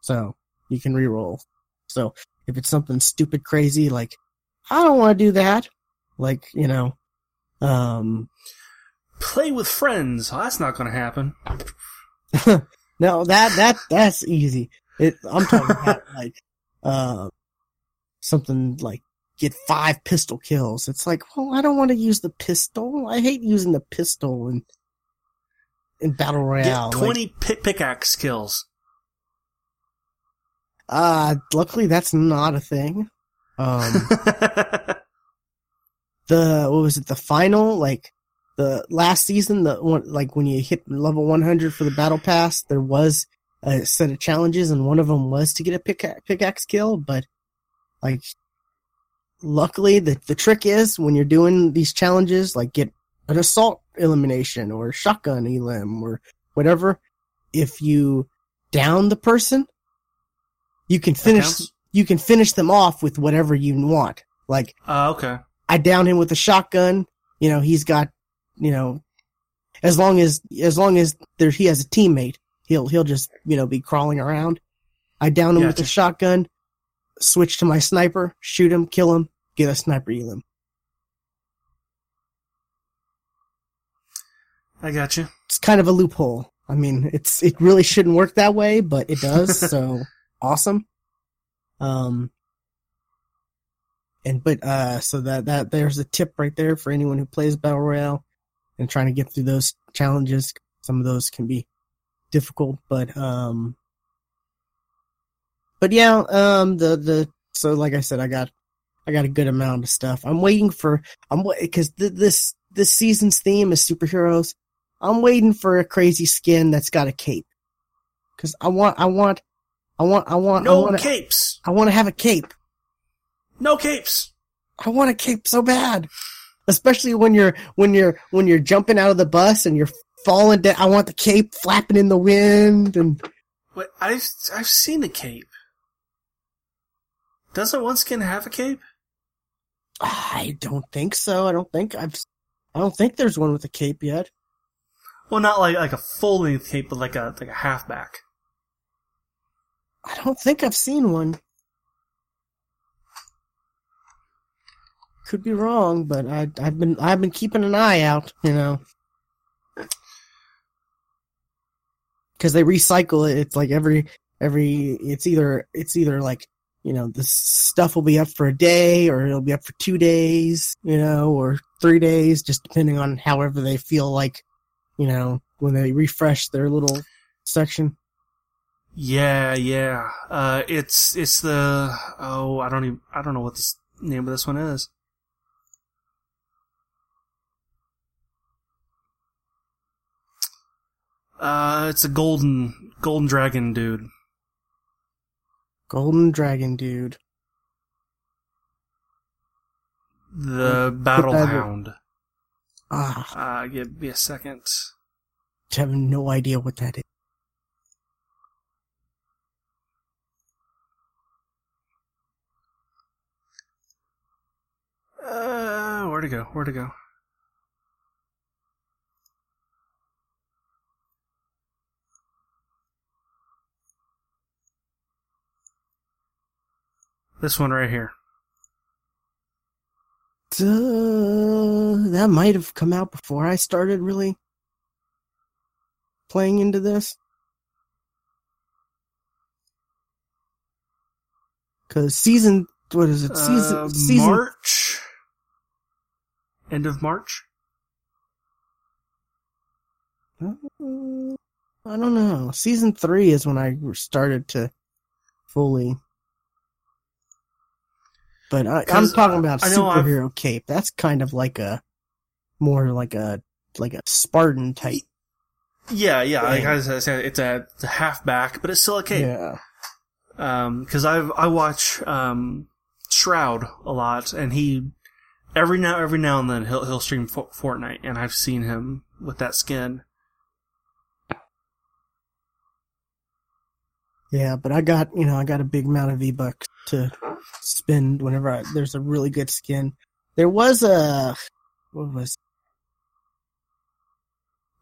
so you can re-roll. So if it's something stupid, crazy like I don't want to do that, like you know, um, Play with friends. Oh, that's not going to happen. [LAUGHS] no, that that that's easy. It, I'm talking about [LAUGHS] like uh, something like get five pistol kills. It's like, well, I don't want to use the pistol. I hate using the pistol in in battle royale. Get 20 like, pick- pickaxe kills. Uh, luckily that's not a thing. Um, [LAUGHS] the what was it? The final like the last season, the one like when you hit level 100 for the battle pass, there was a set of challenges, and one of them was to get a pick- pickaxe kill. But like, luckily, the the trick is when you're doing these challenges, like get an assault elimination or shotgun elim or whatever. If you down the person, you can finish. You can finish them off with whatever you want. Like, uh, okay, I down him with a shotgun. You know, he's got, you know, as long as as long as there he has a teammate, he'll he'll just you know be crawling around. I down him with a shotgun, switch to my sniper, shoot him, kill him, get a sniper elim. I got you. It's kind of a loophole. I mean, it's it really shouldn't work that way, but it does. [LAUGHS] so awesome. Um, and but uh, so that that there's a tip right there for anyone who plays battle royale and trying to get through those challenges. Some of those can be difficult, but um, but yeah, um, the the so like I said, I got I got a good amount of stuff. I'm waiting for I'm because th- this this season's theme is superheroes. I'm waiting for a crazy skin that's got a cape. Cause I want, I want, I want, I want, no I want capes. I want to have a cape. No capes. I want a cape so bad. Especially when you're, when you're, when you're jumping out of the bus and you're falling down. I want the cape flapping in the wind and. Wait, I've, I've seen a cape. Doesn't one skin have a cape? I don't think so. I don't think I've, I don't think there's one with a cape yet. Well, not like like a full length cape, but like a like a halfback. I don't think I've seen one. Could be wrong, but I I've been I've been keeping an eye out, you know. Cuz they recycle it. It's like every every it's either it's either like, you know, the stuff will be up for a day or it'll be up for 2 days, you know, or 3 days just depending on however they feel like, you know, when they refresh their little section. Yeah, yeah. Uh, it's it's the oh I don't even I don't know what the name of this one is. Uh, it's a golden golden dragon dude. Golden dragon dude. The battle hound. Ah. Uh, give me a second. I have no idea what that is. Uh, where to go? Where to go? This one right here. Uh, that might have come out before I started really playing into this. Cause season, what is it? Season, uh, season March, end of March. Uh, I don't know. Season three is when I started to fully. But I, am talking about superhero I've... cape. That's kind of like a more like a like a Spartan type. Yeah, yeah. Like I said, it's a, it's a halfback, but it's still a cape. Yeah. Um, cause I've, I watch, um, Shroud a lot and he, every now, every now and then he'll, he'll stream Fortnite and I've seen him with that skin. Yeah, but I got, you know, I got a big amount of V-Bucks to spend whenever I, there's a really good skin. there was a what was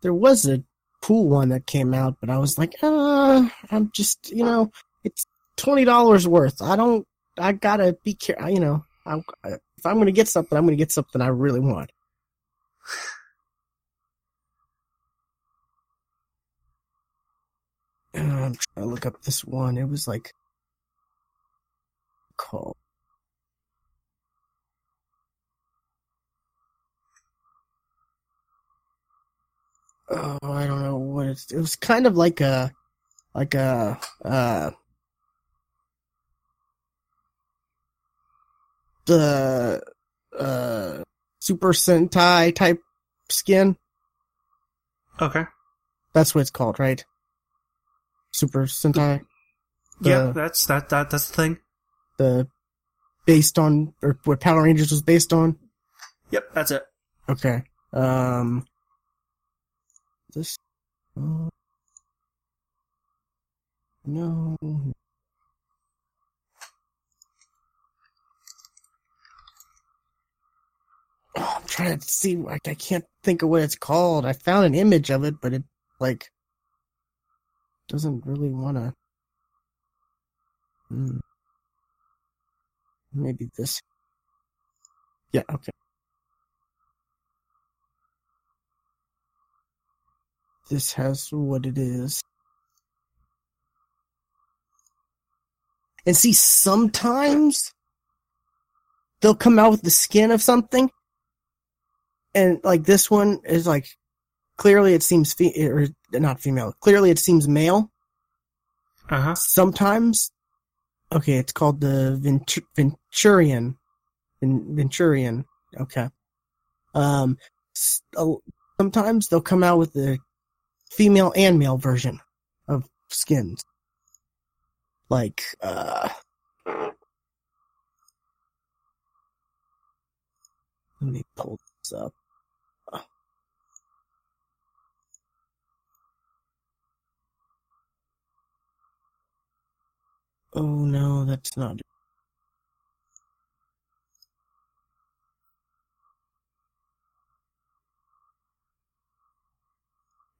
there was a cool one that came out, but I was like, uh, I'm just you know, it's twenty dollars worth. I don't. I gotta be careful. You know, I'm, if I'm gonna get something, I'm gonna get something I really want. [SIGHS] I'm trying to look up this one. It was like called. Oh, I don't know what it's. It was kind of like a, like a, uh, the, uh, Super Sentai type skin. Okay. That's what it's called, right? Super Sentai. yeah, The- that's that that that's the thing. The based on or what Power Rangers was based on. Yep, that's it. Okay. Um. This. uh, no. Oh, I'm trying to see. Like, I can't think of what it's called. I found an image of it, but it like doesn't really want to. Hmm. Maybe this. Yeah. Okay. This has what it is. And see, sometimes they'll come out with the skin of something, and like this one is like clearly it seems fe- or not female. Clearly it seems male. Uh huh. Sometimes, okay, it's called the Ventu- Venturion. Ven- Venturion. Okay. Um, s- uh, sometimes they'll come out with the female and male version of skins. Like, uh, let me pull this up. Oh no, that's not.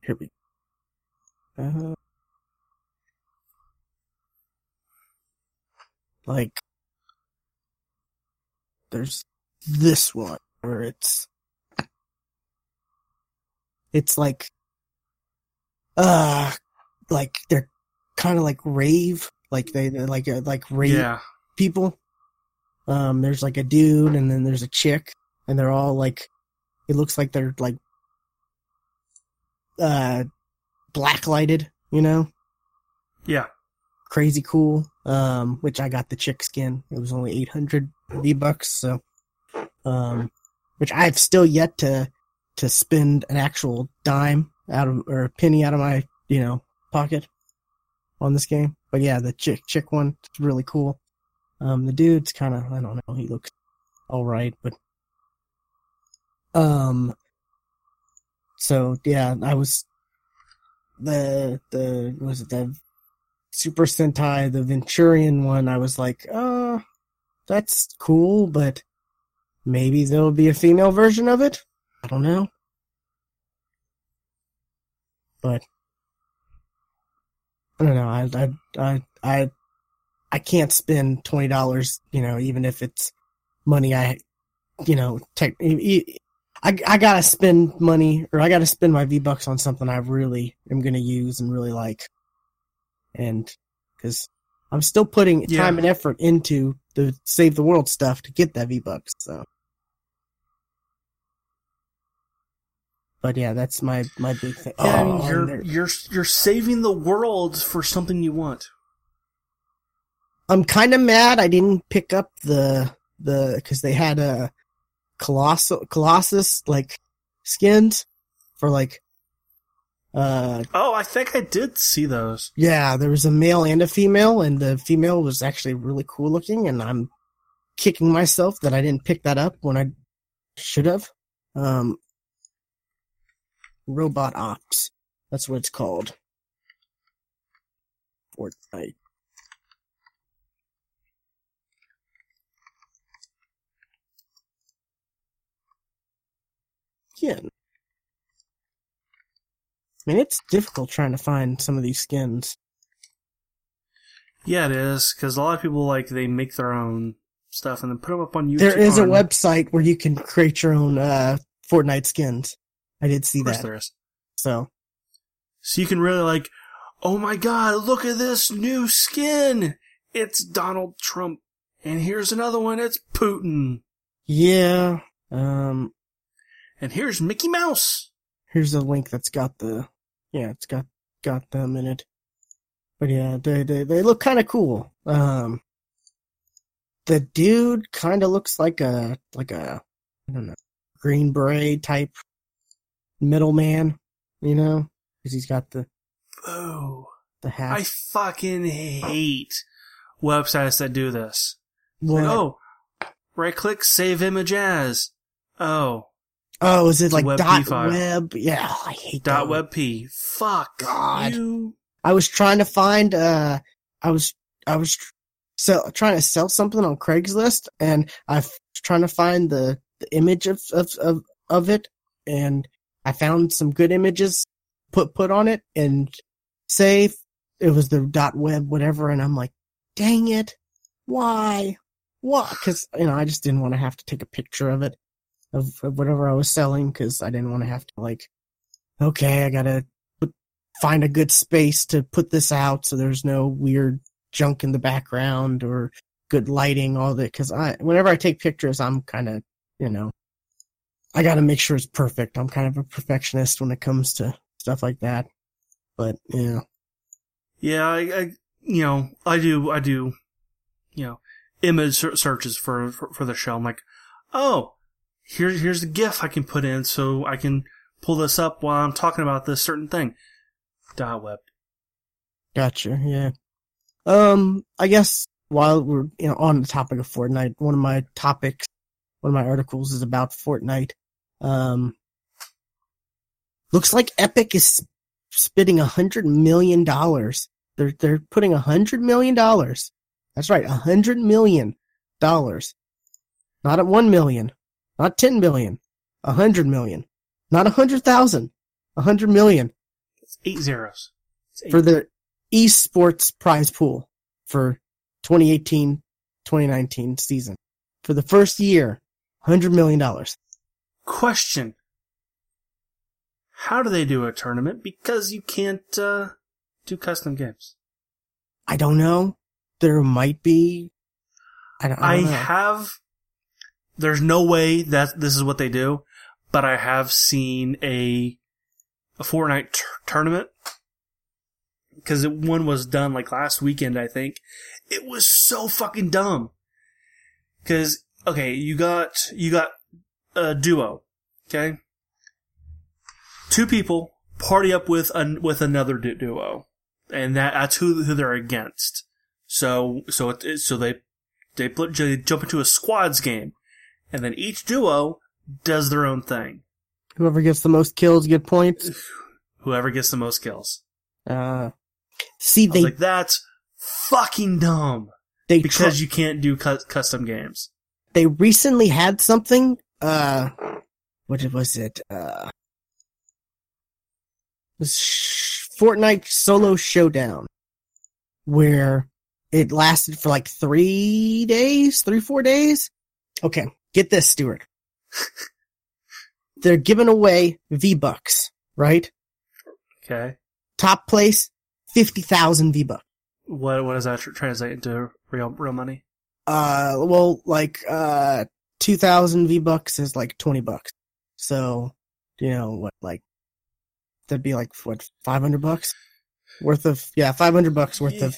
Here we uh, like there's this one where it's it's like uh like they're kind of like rave like they like uh, like rave Yeah. people. Um, there's like a dude and then there's a chick, and they're all like, it looks like they're like, uh, blacklighted, you know, Yeah. crazy cool. Um, which I got the chick skin. It was only 800 V bucks, so, um, which I've still yet to, to spend an actual dime out of, or a penny out of my, you know, pocket on this game. But yeah, the chick, chick one, is really cool. Um, the dude's kind of, I don't know, he looks alright, but, um, so yeah, I was, the, the, was it the Super Sentai, the Venturion one, I was like, uh, that's cool, but maybe there'll be a female version of it? I don't know. But, I don't know, I, I, I, I, I can't spend twenty dollars, you know, even if it's money I, you know, take. I I gotta spend money, or I gotta spend my V bucks on something I really am gonna use and really like, and because I'm still putting Yeah. time and effort into the save the world stuff to get that V bucks. So, but yeah, that's my my big thing. Yeah, Oh, you're you're you're saving the world for something you want. I'm kind of mad I didn't pick up the the because they had a colossal colossus like skins for like uh Oh, I think I did see those. yeah there was a male and a female and the female was actually really cool looking and I'm kicking myself that I didn't pick that up when I should have um robot ops that's what it's called Fortnite skin. I mean, it's difficult trying to find some of these skins. Yeah, it is because a lot of people like they make their own stuff and then put them up on YouTube. There is a on- website where you can create your own uh, Fortnite skins. I did see that. there is. So So you can really like, oh my god, look at this new skin. It's Donald Trump. And here's another one. It's Putin. yeah, um, And here's Mickey Mouse. here's a link that's got the yeah, it's got got them in it. But yeah, they they they look kind of cool. Um, the dude kind of looks like a like a I don't know green beret type middleman, you know, because he's got the Boo. the hat. I fucking hate websites that do this. Like, oh, right click, save image as. Oh, Oh, is it like WebP dot web? Yeah, I hate dot that. p. Fuck God. you. I was trying to find. Uh, I was I was tr- sell, trying to sell something on Craigslist, and I was trying to find the, the image of, of of of it, and I found some good images put put on it, and say it was the dot web whatever, and I'm like, dang it, why, why? Because you know I just didn't want to have to take a picture of it of, of whatever I was selling because I didn't want to have to like, okay, I gotta put, find a good space to put this out so there's no weird junk in the background or good lighting, all that. Because I, whenever I take pictures, I'm kind of, you know, I gotta make sure it's perfect. I'm kind of a perfectionist when it comes to stuff like that. But yeah, Yeah, I, I, you know, I do, I do, you know, image searches for, for, for the show. I'm like, oh, here, here's the GIF I can put in so I can pull this up while I'm talking about this certain thing. Dot web. gotcha. Yeah. Um, I guess while we're you know on the topic of Fortnite, one of my topics, one of my articles is about Fortnite. Um, looks like Epic is spitting a hundred million dollars. They're they're putting a hundred million dollars. That's right, a hundred million dollars. Not at one million, not ten billion, a hundred million, not a hundred thousand, a hundred million It's eight zeros. It's eight. for the esports prize pool for 2018-2019 season. For the first year, $100 million. Question. How do they do a tournament? Because you can't, uh, do custom games. I don't know. There might be. I don't, I I don't know. have. There's no way that this is what they do, but I have seen a a Fortnite t- tournament because one was done like last weekend. I think it was so fucking dumb. Because okay, you got you got a duo, okay, two people party up with an, with another du- duo, and that that's who who they're against. So so it, so they they put they jump into a squads game, and then each duo does their own thing. Whoever gets the most kills get points. Whoever gets the most kills. Uh, see, they, like, that's fucking dumb they, because tr- you can't do cu- custom games. they recently had something, uh, what was it? Uh, this Fortnite solo showdown where it lasted for like three days, three, four days. Okay. Get this, Stuart. [LAUGHS] They're giving away V-Bucks, right? Okay, Top place, 50,000 V-Bucks. what what does that translate into real real money? Uh, well, like, uh, 2,000 V-Bucks is like 20 bucks. So, you know, what, like, that'd be like, what, 500 bucks worth of, yeah, 500 bucks worth of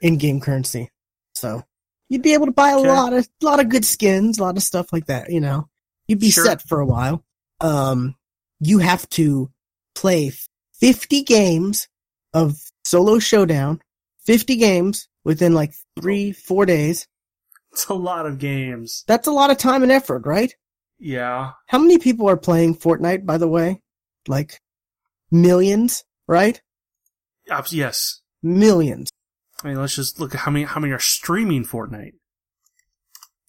in-game currency. So, you'd be able to buy a Okay. lot of, a lot of good skins, a lot of stuff like that, you know. You'd be Sure. set for a while. Um, you have to play 50 games of solo showdown, 50 games within like three, four days. It's a lot of games. That's a lot of time and effort, right? Yeah, How many people are playing Fortnite, by the way? Like millions, right? Abs- yes. Millions. I mean, let's just look at how many how many are streaming Fortnite.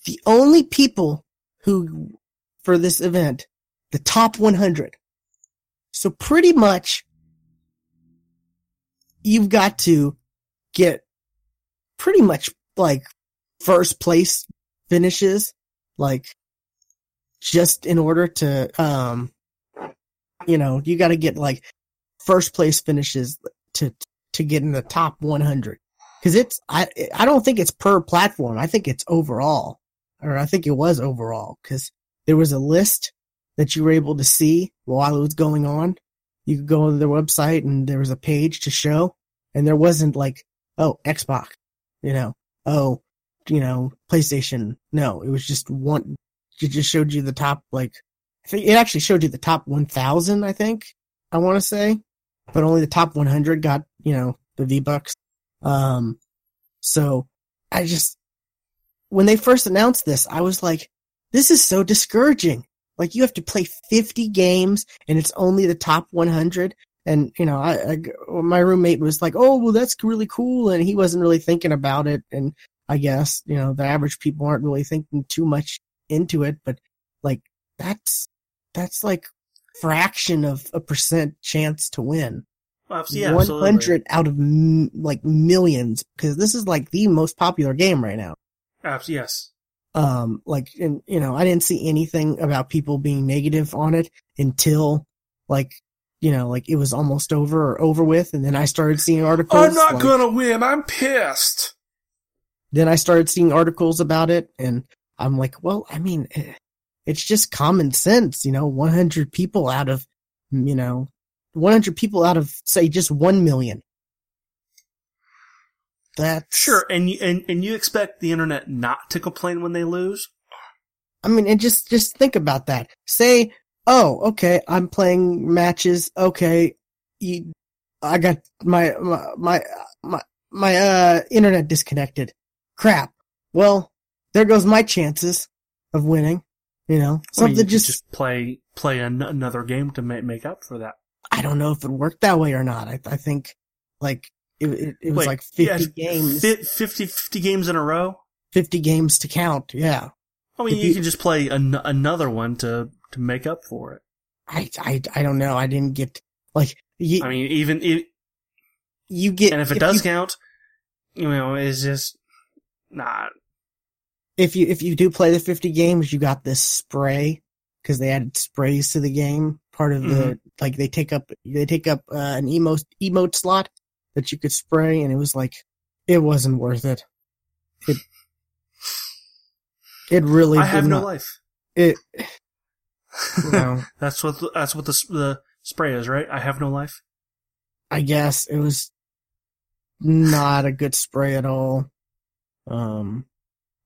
The only people who, for this event, the top 100. So pretty much you've got to get pretty much like first place finishes, like just in order to, um, you know, you got to get like first place finishes to, to get in the top 100. Cause it's, I, I don't think it's per platform. I think it's overall, or I think it was overall, cause there was a list that you were able to see while it was going on. You could go to their website and there was a page to show and there wasn't like, oh, Xbox, you know, oh, you know, PlayStation. No, it was just one, it just showed you the top, like, I think it actually showed you the top 1000, I think, I want to say, but only the top 100 got, you know, the V-Bucks. Um, so I just, when they first announced this, I was like, this is so discouraging. Like you have to play 50 games and it's only the top 100. And, you know, I, I, my roommate was like, Oh, well, that's really cool. And he wasn't really thinking about it. And I guess, you know, the average people aren't really thinking too much into it, but like that's, that's like fraction of a percent chance to win. Well, yeah, 100 absolutely. out of m- like millions because this is like the most popular game right now. Abs- yes. Um, like, and you know, I didn't see anything about people being negative on it until like, you know, like it was almost over or over with. And then I started seeing articles. I'm not like- gonna win. I'm pissed. Then I started seeing articles about it and I'm like, well, I mean, eh, it's just common sense, you know, 100 people out of, you know, 100 people out of say just 1 million. That's Sure, and you and, and you expect the internet not to complain when they lose? I mean, and just, just think about that. Say, oh, okay, I'm playing matches. Okay. You, I got my, my, my, my, my, uh, internet disconnected. Crap. Well, there goes my chances of winning. You know, something you just, just play play an- another game to make make up for that. I don't know if it worked that way or not. I, I think like it, it, it was Wait, like 50 yeah, games, fi- 50, 50 games in a row. 50 games to count. Yeah. I mean, If you, you- can just play an- another one to to make up for it. I, I, I don't know. I didn't get like you, I mean, even if, you get, and if it does you, count, you know, it's just not. if you, if you do play the 50 games, you got this spray because they added sprays to the game. Part of the, Mhm. like they take up, they take up uh, an emote, emote slot that you could spray and it was like, it wasn't worth it. It, it really I have no not, life. it, you [LAUGHS] know, That's what the, that's what the the spray is, right? I have no life. I guess it was not a good spray at all. Um,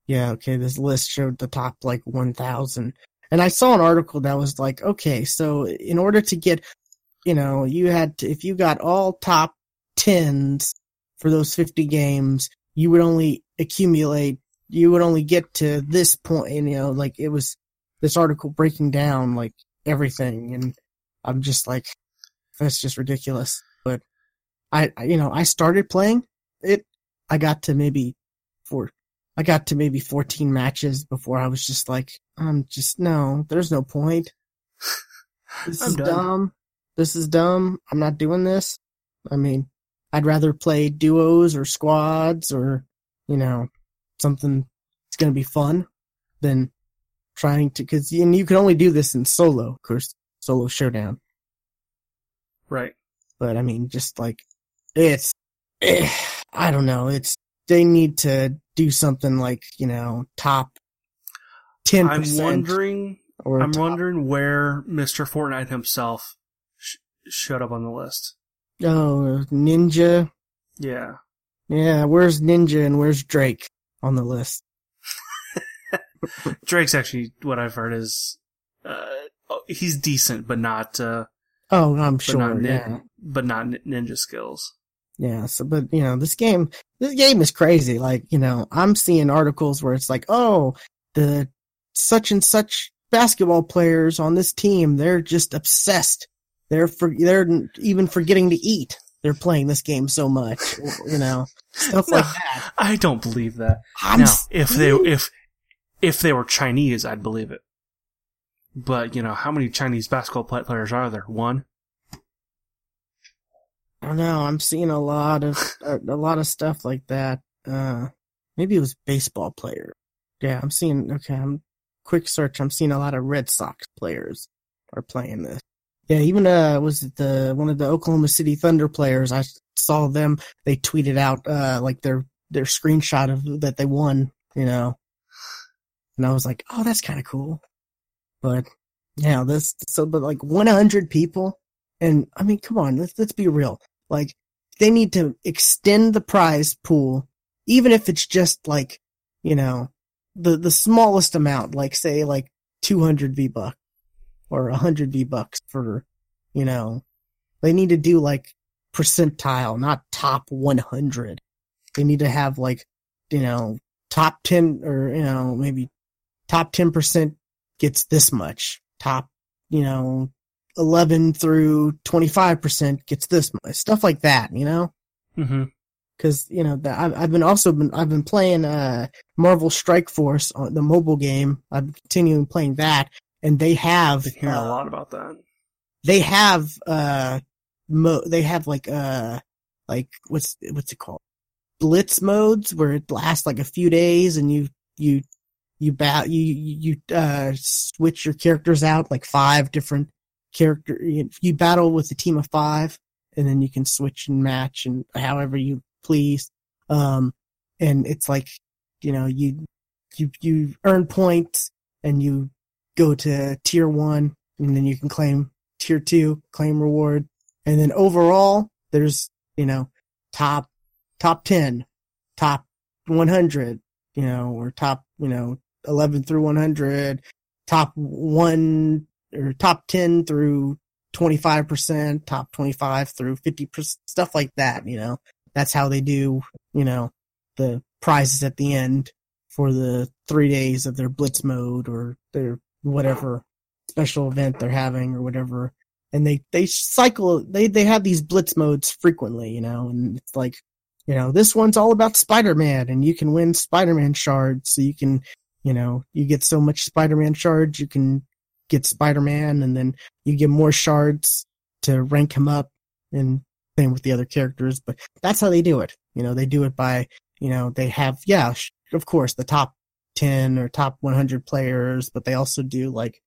yeah, okay, this list showed the top like 1000. And I saw an article that was like, okay, so in order to get, you know, you had to, if you got all top 10s for those 50 games, you would only accumulate, you would only get to this point, you know, like it was this article breaking down like everything. And I'm just like, that's just ridiculous. But I- you know, I started playing it. I got to maybe four, I got to maybe 14 matches before I was just like, I'm just, no, there's no point. [LAUGHS] This I'm is done. dumb. This is dumb. I'm not doing this. I mean, I'd rather play duos or squads or, you know, something that's going to be fun than trying to, cause and you can only do this in solo, of course, solo showdown. Right. But I mean, just like, it's, eh, I don't know. It's, they need to do something like, you know, top 10% I'm wondering. or I'm top- wondering where Mr. Fortnite himself sh- showed up on the list. oh, Ninja. Yeah. Yeah, where's Ninja and where's Drake on the list? [LAUGHS] Drake's actually what I've heard is uh, oh, he's decent, but not uh, Oh, I'm sure. not nin- yeah. but not ninja skills. Yeah. So, but you know, this game, this game is crazy. Like, you know, I'm seeing articles where it's like, oh, the such and such basketball players on this team, they're just obsessed. They're for, they're even forgetting to eat. They're playing this game so much, you know, stuff like that. I don't believe that. I'm now, s- if they if if they were Chinese, I'd believe it. But, you know, how many Chinese basketball players are there? One? I don't know. I'm seeing a lot of a, a lot of stuff like that. Uh, maybe it was baseball player. Yeah, I'm seeing. Okay, I'm quick search. I'm seeing a lot of Red Sox players are playing this. Yeah, even uh, was it the one of the Oklahoma City Thunder players? I saw them. They tweeted out uh like their their screenshot of that they won. You know, and I was like, oh, that's kind of cool. But yeah, this so but like 100 people, and I mean, come on, let's let's be real. Like they need to extend the prize pool, even if it's just like you know the the smallest amount, like say like 200 V bucks or 100 V bucks for you know they need to do like percentile, not top 100. They need to have like you know top 10 or you know maybe top 10% gets this much. Top, you know, 11 through 25% gets this much. Stuff like that, you know? Mm-hmm. Cause, you know, the, I've, I've been also been, I've been playing, uh, Marvel Strike Force on the mobile game. I'm continuing playing that and they have, Been hearing uh, a lot about that. they have, uh, mo- they have like, uh, like, what's, what's it called? Blitz modes where it lasts like a few days and you, you you bat you you uh switch your characters out like five different character you, battle with a team of five and then you can switch and match and however you please. Um and it's like you know you you you earn points and you go to tier one and then you can claim tier two claim reward. And then overall there's you know top top 10 top 100 you know or top you know 11 through 100, top one or top 10 through 25%, top 25 through 50%, stuff like that, you know. That's how they do, you know, the prizes at the end for the three days of their blitz mode or their whatever special event they're having or whatever. And they, they cycle, they, they have these blitz modes frequently, you know, and it's like, you know, this one's all about Spider-Man and you can win Spider-Man shards so you can you know, you get so much Spider-Man shards, you can get Spider-Man, and then you get more shards to rank him up, and same with the other characters. But that's how they do it. You know, they do it by, you know, they have, yeah, of course, the top 10 or top 100 players, but they also do like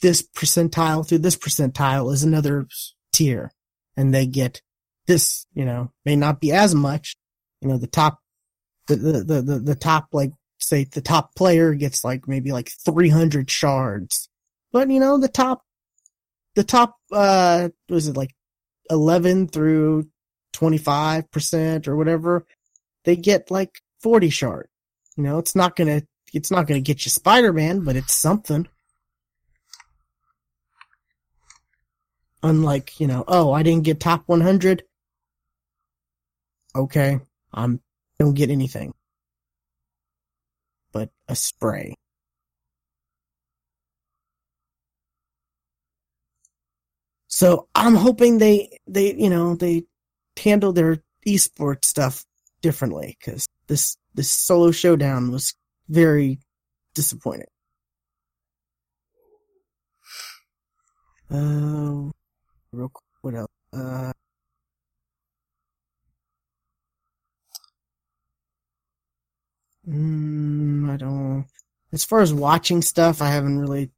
this percentile through this percentile is another tier, and they get this, you know, may not be as much, you know, the top, the, the, the, the, the top like say the top player gets like maybe like 300 shards. But you know, the top, the top, uh, was it like 11 through 25% or whatever? They get like 40 shard. You know, it's not gonna, it's not gonna get you Spider-Man, but it's something. Unlike, you know, oh, I didn't get top 100. Okay. I'm, don't get anything but a spray. So I'm hoping they, they, you know, they handle their esports stuff differently because this, this solo showdown was very disappointing. Uh, real quick, what else? Uh, Mm, I don't. As far as watching stuff, I haven't really.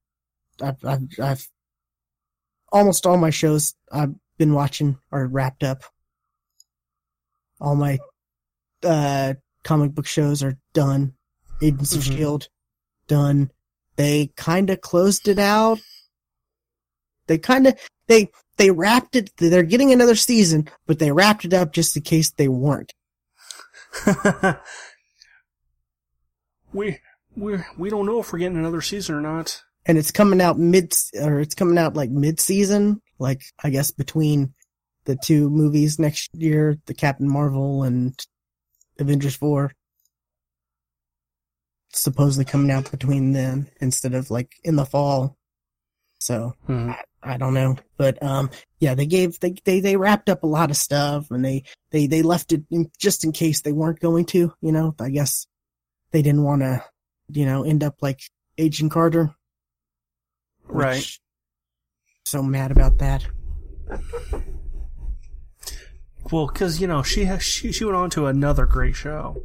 I've, I've, I've almost all my shows I've been watching are wrapped up. All my uh, comic book shows are done. Agents of Mhm. Shield done. They kind of closed it out. They kind of they they wrapped it. They're getting another season, but they wrapped it up just in case they weren't. [LAUGHS] we we we don't know if we're getting another season or not. And it's coming out mid or it's coming out like mid season, like I guess between the two movies next year, the Captain Marvel and Avengers Four. It's supposedly coming out between them instead of like in the fall. So Mhm. I don't know, but um, yeah, they gave they they they wrapped up a lot of stuff and they they they left it in, just in case they weren't going to. You know, I guess they didn't want to, you know, end up like Agent Carter. Which- Right. So mad about that. Well, because you know she has she she went on to another great show.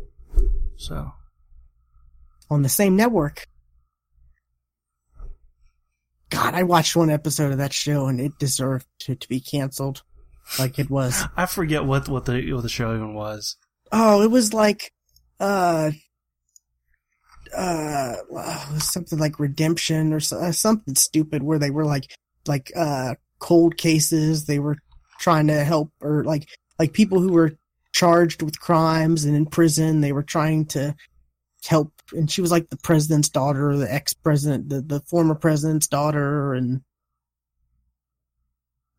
So On the same network. God, I watched one episode of that show and it deserved to, to be canceled. Like it was. I forget what what the what the show even was. Oh, it was like, uh, uh, something like redemption or so, uh, something stupid where they were like, like, uh, cold cases. They were trying to help or like, like people who were charged with crimes and in prison. They were trying to help. And she was like the president's daughter, the ex-president, the, the former president's daughter. And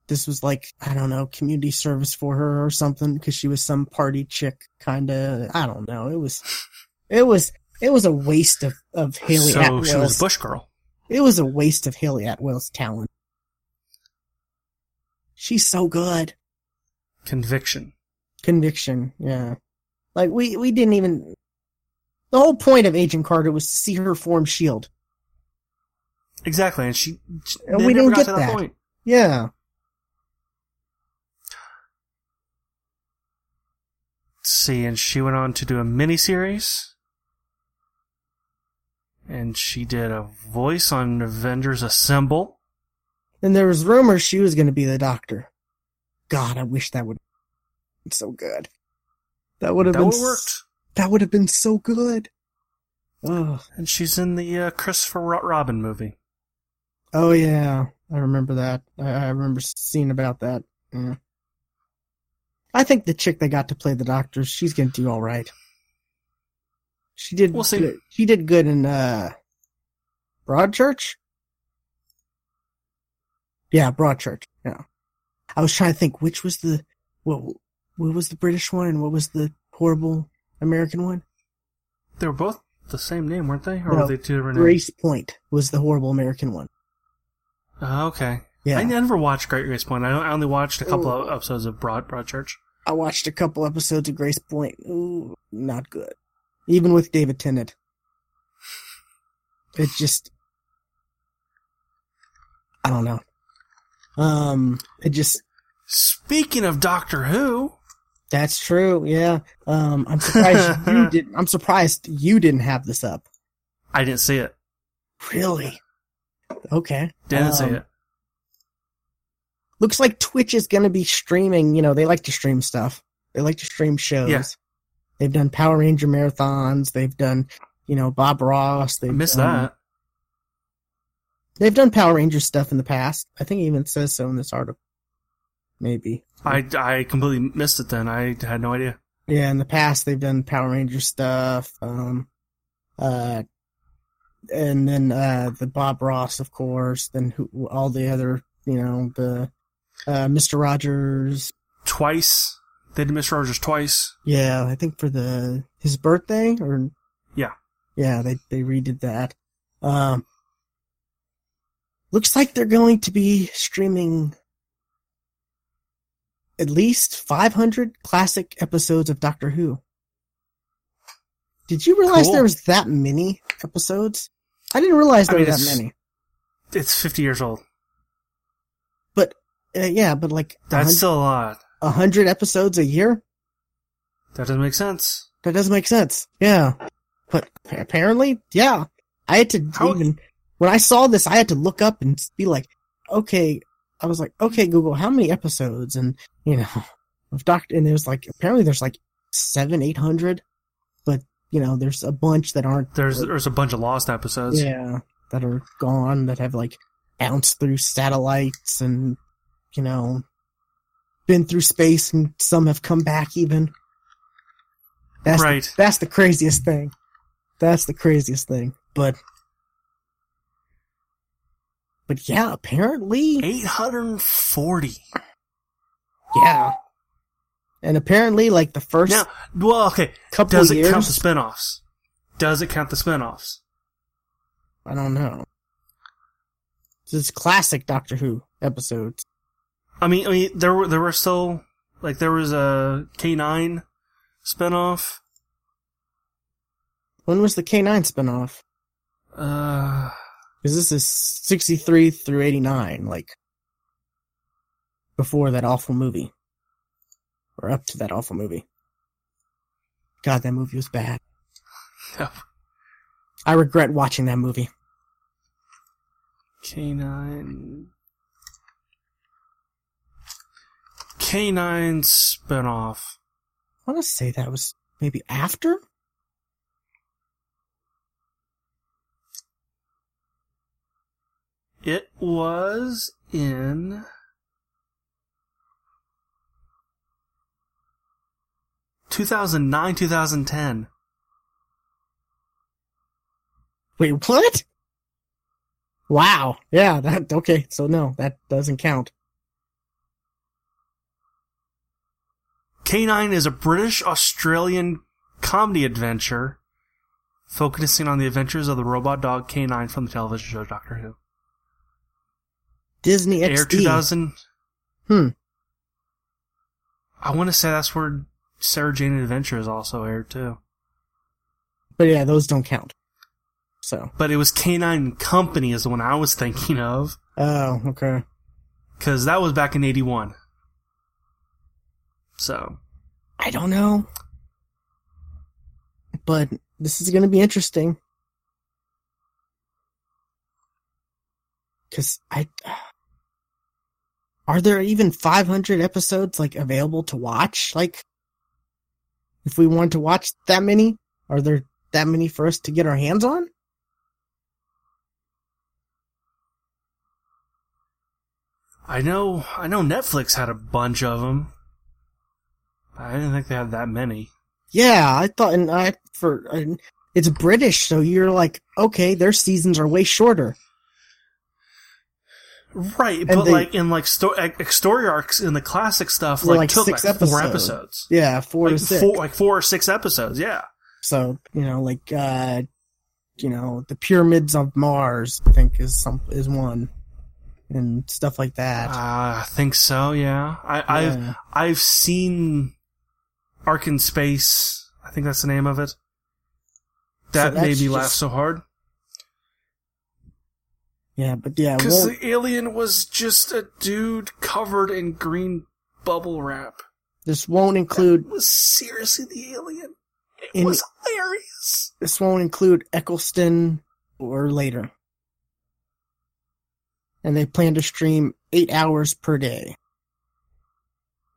this was like, I don't know, community service for her or something because she was some party chick kind of, I don't know. It was, it was, it was a waste of, of Hayley so Atwell's. she was Bush girl. It was a waste of Hayley Atwell's talent. She's so good. Conviction. Conviction, yeah. Like we we didn't even. The whole point of Agent Carter was to see her form Shield. Exactly, and she. she And we didn't get that, that. point. Yeah, Let's see, and she went on to do a miniseries. And she did a voice on Avengers Assemble. and there was rumors she was going to be the Doctor. God, I wish that would. It's so good. That would have That been would worked. That would have been so good. Oh, And she's in the uh, Christopher Robin movie. oh yeah, I remember that. I, I remember seeing about that. Yeah. I think the chick they got to play the Doctor, she's gonna do all right. She did. We'll see. Good. She did good in uh, Broadchurch. Yeah, Broadchurch. Yeah, I was trying to think which was the what what was the British one and what was the horrible American one. They were both the same name, weren't they? Or No, were they two different names? Gracepoint was the horrible American one. Oh, okay. Yeah, I never watched Great Gracepoint. I only watched a couple Oh. of episodes of Broad Broadchurch. I watched a couple episodes of Gracepoint. Ooh, not good. Even with David Tennant. It just I don't know. Um it just Speaking of Doctor Who, that's true, yeah. Um I'm surprised [LAUGHS] you didn't. I'm surprised you didn't have this up. I didn't see it. Really? Okay. Didn't see Um, it. Looks like Twitch is gonna be streaming, you know, they like to stream stuff. They like to stream shows. Yeah. They've done Power Ranger marathons, they've done, you know, Bob Ross, they've missed that. They've done Power Ranger stuff in the past. I think it even says so in this article. Maybe. I, I completely missed it then. I had no idea. Yeah, in the past they've done Power Ranger stuff. Um, uh, and then uh, the Bob Ross, of course. Then who, all the other, you know, the uh, Mister Rogers. Twice. They did Mr. Rogers twice. Yeah, I think for the his birthday or Yeah. yeah, they they redid that. Um, looks like they're going to be streaming at least 500 classic episodes of Doctor Who. Did you realize Cool. there was that many episodes? I didn't realize I there mean, were that many. It's 50 years old. But uh, yeah, but like That's still a lot. A hundred episodes a year. That doesn't make sense. That doesn't make sense. Yeah. But apparently, yeah. I had to How- even, when I saw this, I had to look up and be like, okay, I was like, okay, Google, how many episodes? And, you know, [LAUGHS] of Doctor, and it was like, apparently there's like seven, eight hundred, but, you know, there's a bunch that aren't, There's there's a bunch of lost episodes. yeah, that are gone, that have like bounced through satellites and, you know, been through space and some have come back even. That's the right. that's the craziest thing. That's the craziest thing. But but yeah, apparently 840. yeah. And apparently like the first Now, well, okay. couple Does it years count the spin-offs? Does it count the spin-offs? I don't know. This is classic Doctor Who episodes. I mean, I mean, there were there were still like there was a K9 spin-off. When was the K9 spinoff? Uh, Because this is 63 through 89, like, before that awful movie. Or up to that awful movie. God, that movie was bad. [LAUGHS] Yep. I regret watching that movie. K9. K9 spinoff. I want to say that was maybe after? It was in. Two thousand nine, two thousand ten. Wait, what? Wow. Yeah, that, okay, so no, that doesn't count. K9 is a British Australian comedy adventure focusing on the adventures of the robot dog K9 from the television show Doctor Who. Disney XD. Air XD. 2000. Hmm. I want to say that's where Sarah Jane Adventures also aired too. But yeah, those don't count. So. But it was K9 Company is the one I was thinking of Oh, okay. because that was back in 81. So, I don't know. But this is going to be interesting. Cause I, [SIGHS] are there even 500 episodes like available to watch? Like, if we wanted to watch that many, are there that many for us to get our hands on? I know, I know Netflix had a bunch of them. I didn't think they had that many. Yeah, I thought, and I for and it's British, so you're like, okay, their seasons are way shorter. Right, And but they- like in like sto- story arcs in the classic stuff, like, like took six like four episodes. episodes. Yeah, four like to six. four, like four or six episodes. Yeah, So you know, like uh, you know, the pyramids of Mars, I think is some is one, and stuff like that. uh, I think so. Yeah, I, I've I've seen Ark in Space. I think that's the name of it. That that's made me just- laugh so hard yeah, but yeah, because well, the alien was just a dude covered in green bubble wrap. this won't include It was seriously the alien. It In- was hilarious. this won't include Eccleston or later, and they plan to stream eight hours per day.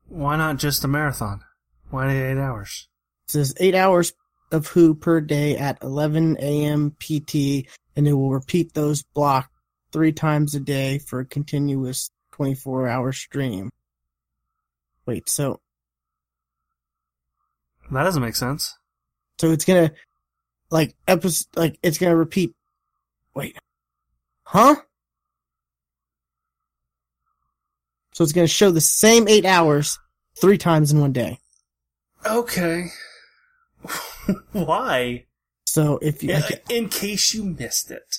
Why not just a marathon? Why eight hours? It says eight hours of Who per day at 11 a.m. PT, and it will repeat those blocks three times a day for a continuous 24 hour stream. Wait, so That doesn't make sense. so it's gonna like episode like it's gonna repeat. Wait, huh? So it's gonna show the same eight hours three times in one day. Okay. [LAUGHS] Why? So if you, Yeah, in case you missed it.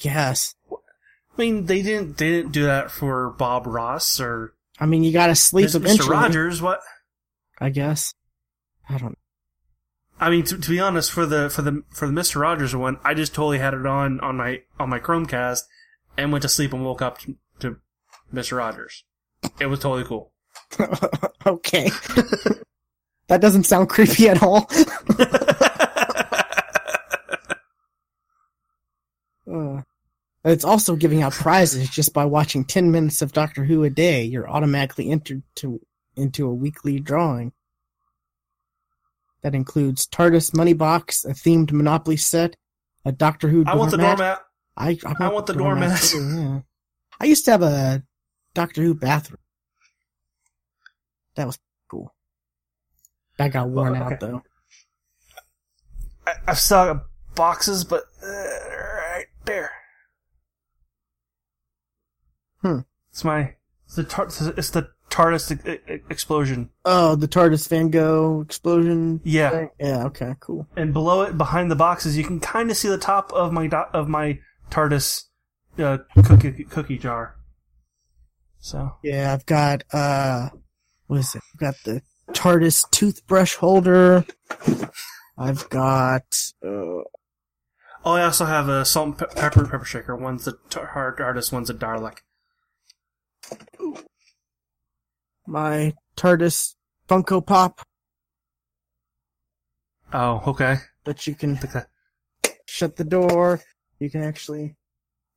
yes, I mean, they didn't they didn't do that for Bob Ross or I mean you gotta sleep Mr. eventually. Rogers. What? I guess. I don't. I mean, to, to be honest, for the for the for the Mister Rogers one, I just totally had it on on my on my Chromecast and went to sleep and woke up to, to Mister Rogers. It was totally cool. [LAUGHS] okay. [LAUGHS] that doesn't sound creepy at all. [LAUGHS] Uh, it's also giving out prizes just by watching 10 minutes of Doctor Who a day. You're automatically entered to into a weekly drawing. That includes TARDIS Money Box, a themed Monopoly set, a Doctor Who I want the doormat. doormat. I, I, I want the doormat. too, yeah. I used to have a Doctor Who bathroom. That was cool. That got worn Oh, okay. out though. I, I've still got boxes, but uh, right there. Hmm. It's my it's the tar- it's the TARDIS e- e- explosion. Oh, the TARDIS Van Gogh explosion. Yeah, thing? Yeah. Okay. Cool. and below it, behind the boxes, you can kind of see the top of my do- of my TARDIS uh, cookie cookie jar. So Yeah, I've got uh, what is it? I've got the TARDIS toothbrush holder. I've got uh, Oh, I also have a salt and pe- pepper pepper shaker. One's the tar- hard artist, one's a Dalek. My TARDIS Funko Pop Oh, okay. But you can shut the door. You can actually.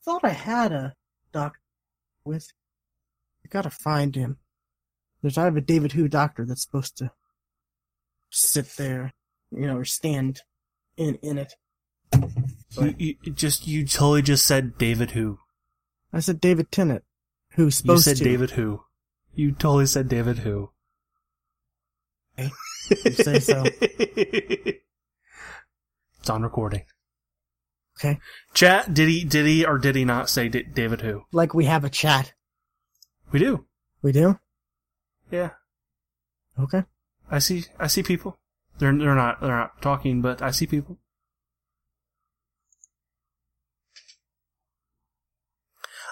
Thought I had a doc with. I gotta find him. There's I have a David Who doctor that's supposed to sit there, you know, or stand in in it. You, you just you totally just said David Who. I said David Tennant, who's supposed to. You said to. David Who. You totally said David Who. You say so. [LAUGHS] it's on recording. Okay. Chat, did he did he or did he not say D- David Who? Like we have a chat. We do. We do. Yeah. Okay. I see I see people. They're they're not they're not talking, but I see people.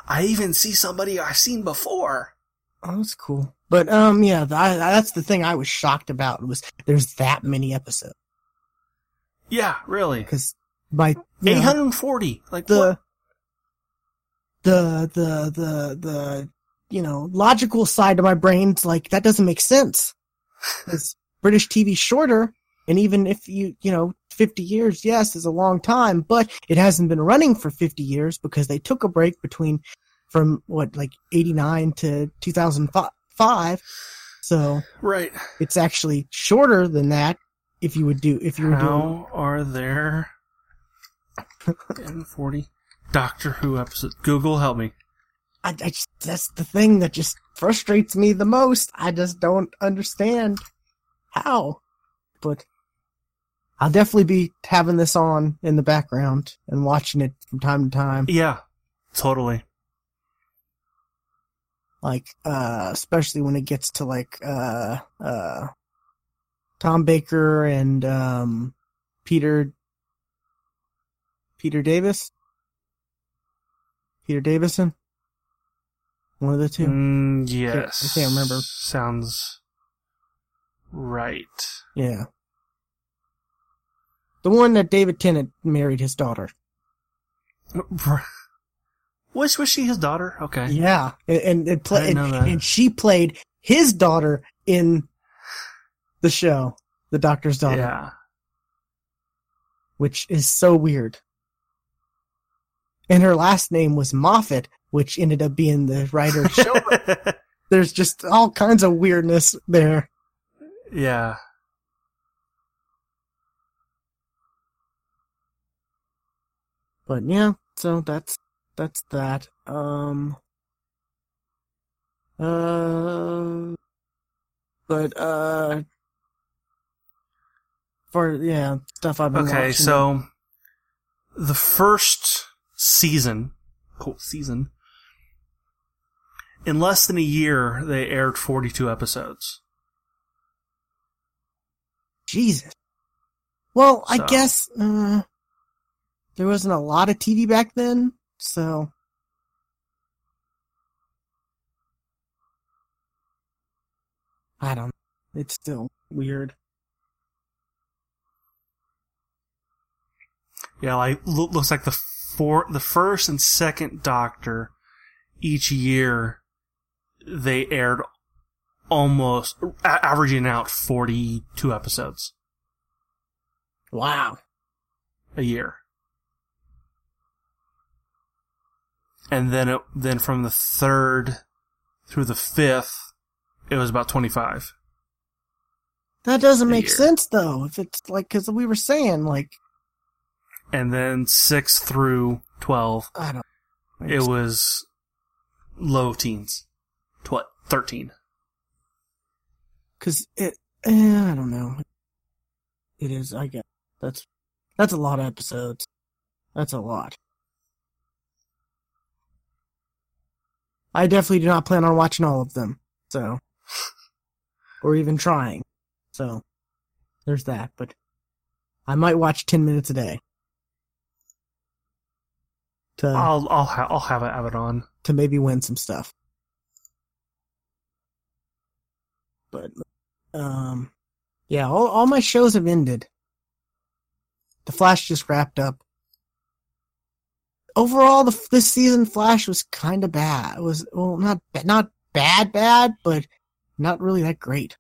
I even see somebody I've seen before. Oh, that's cool. But um, yeah, I, that's the thing I was shocked about was there's that many episodes Yeah, really. because by 840. Like the what? the the the the you know logical side of my brain's like that doesn't make sense. [LAUGHS] Because British TV shorter, and even if you you know 50 years, yes, is a long time, but it hasn't been running for 50 years because they took a break between from what like 89 to 2005. So Right. it's actually shorter than that if you would do if you were doing How are there [LAUGHS] 40 Doctor Who episodes? Google, help me. I, I just, that's the thing that just frustrates me the most. I just don't understand how. But I'll definitely be having this on in the background and watching it from time to time. Yeah, totally. Like, uh, especially when it gets to like, uh, uh, Tom Baker and, um, Peter, Peter Davis? Peter Davison? One of the two. Mm, yes. I can't remember. Sounds right. Yeah. The one that David Tennant married his daughter. [LAUGHS] Was was she his daughter? Okay. Yeah. And and, I play, and, and she played his daughter in the show, The Doctor's Daughter, Yeah. which is so weird. And her last name was Moffat, which ended up being the writer show. [LAUGHS] There's just all kinds of weirdness there. yeah. But yeah, so that's that's that. Um uh but uh for yeah, stuff I've been Okay, watching. so the first season, quote season, in less than a year, they aired 42 episodes. Jesus. Well, I guess uh there wasn't a lot of TV back then, so I don't it's still weird. Yeah, like looks like the four, the first and second Doctor each year they aired almost a- averaging out 42 episodes Wow. a year. And then it, then from the third through the fifth, it was about 25. That doesn't make year. sense though. If it's like, cause we were saying like, And then six through 12, I don't. it was low teens. Tw- 13. Cause it, eh, I don't know. It is, I guess. That's, that's a lot of episodes. That's a lot. I definitely do not plan on watching all of them. So, or even trying. So, there's that. But I might watch 10 minutes a day. To, I'll I'll ha- I'll have it have it on. to maybe win some stuff. But um yeah, all all my shows have ended. The Flash just wrapped up. overall, the this season Flash was kind of bad. It was well, not not bad, bad, but not really that great.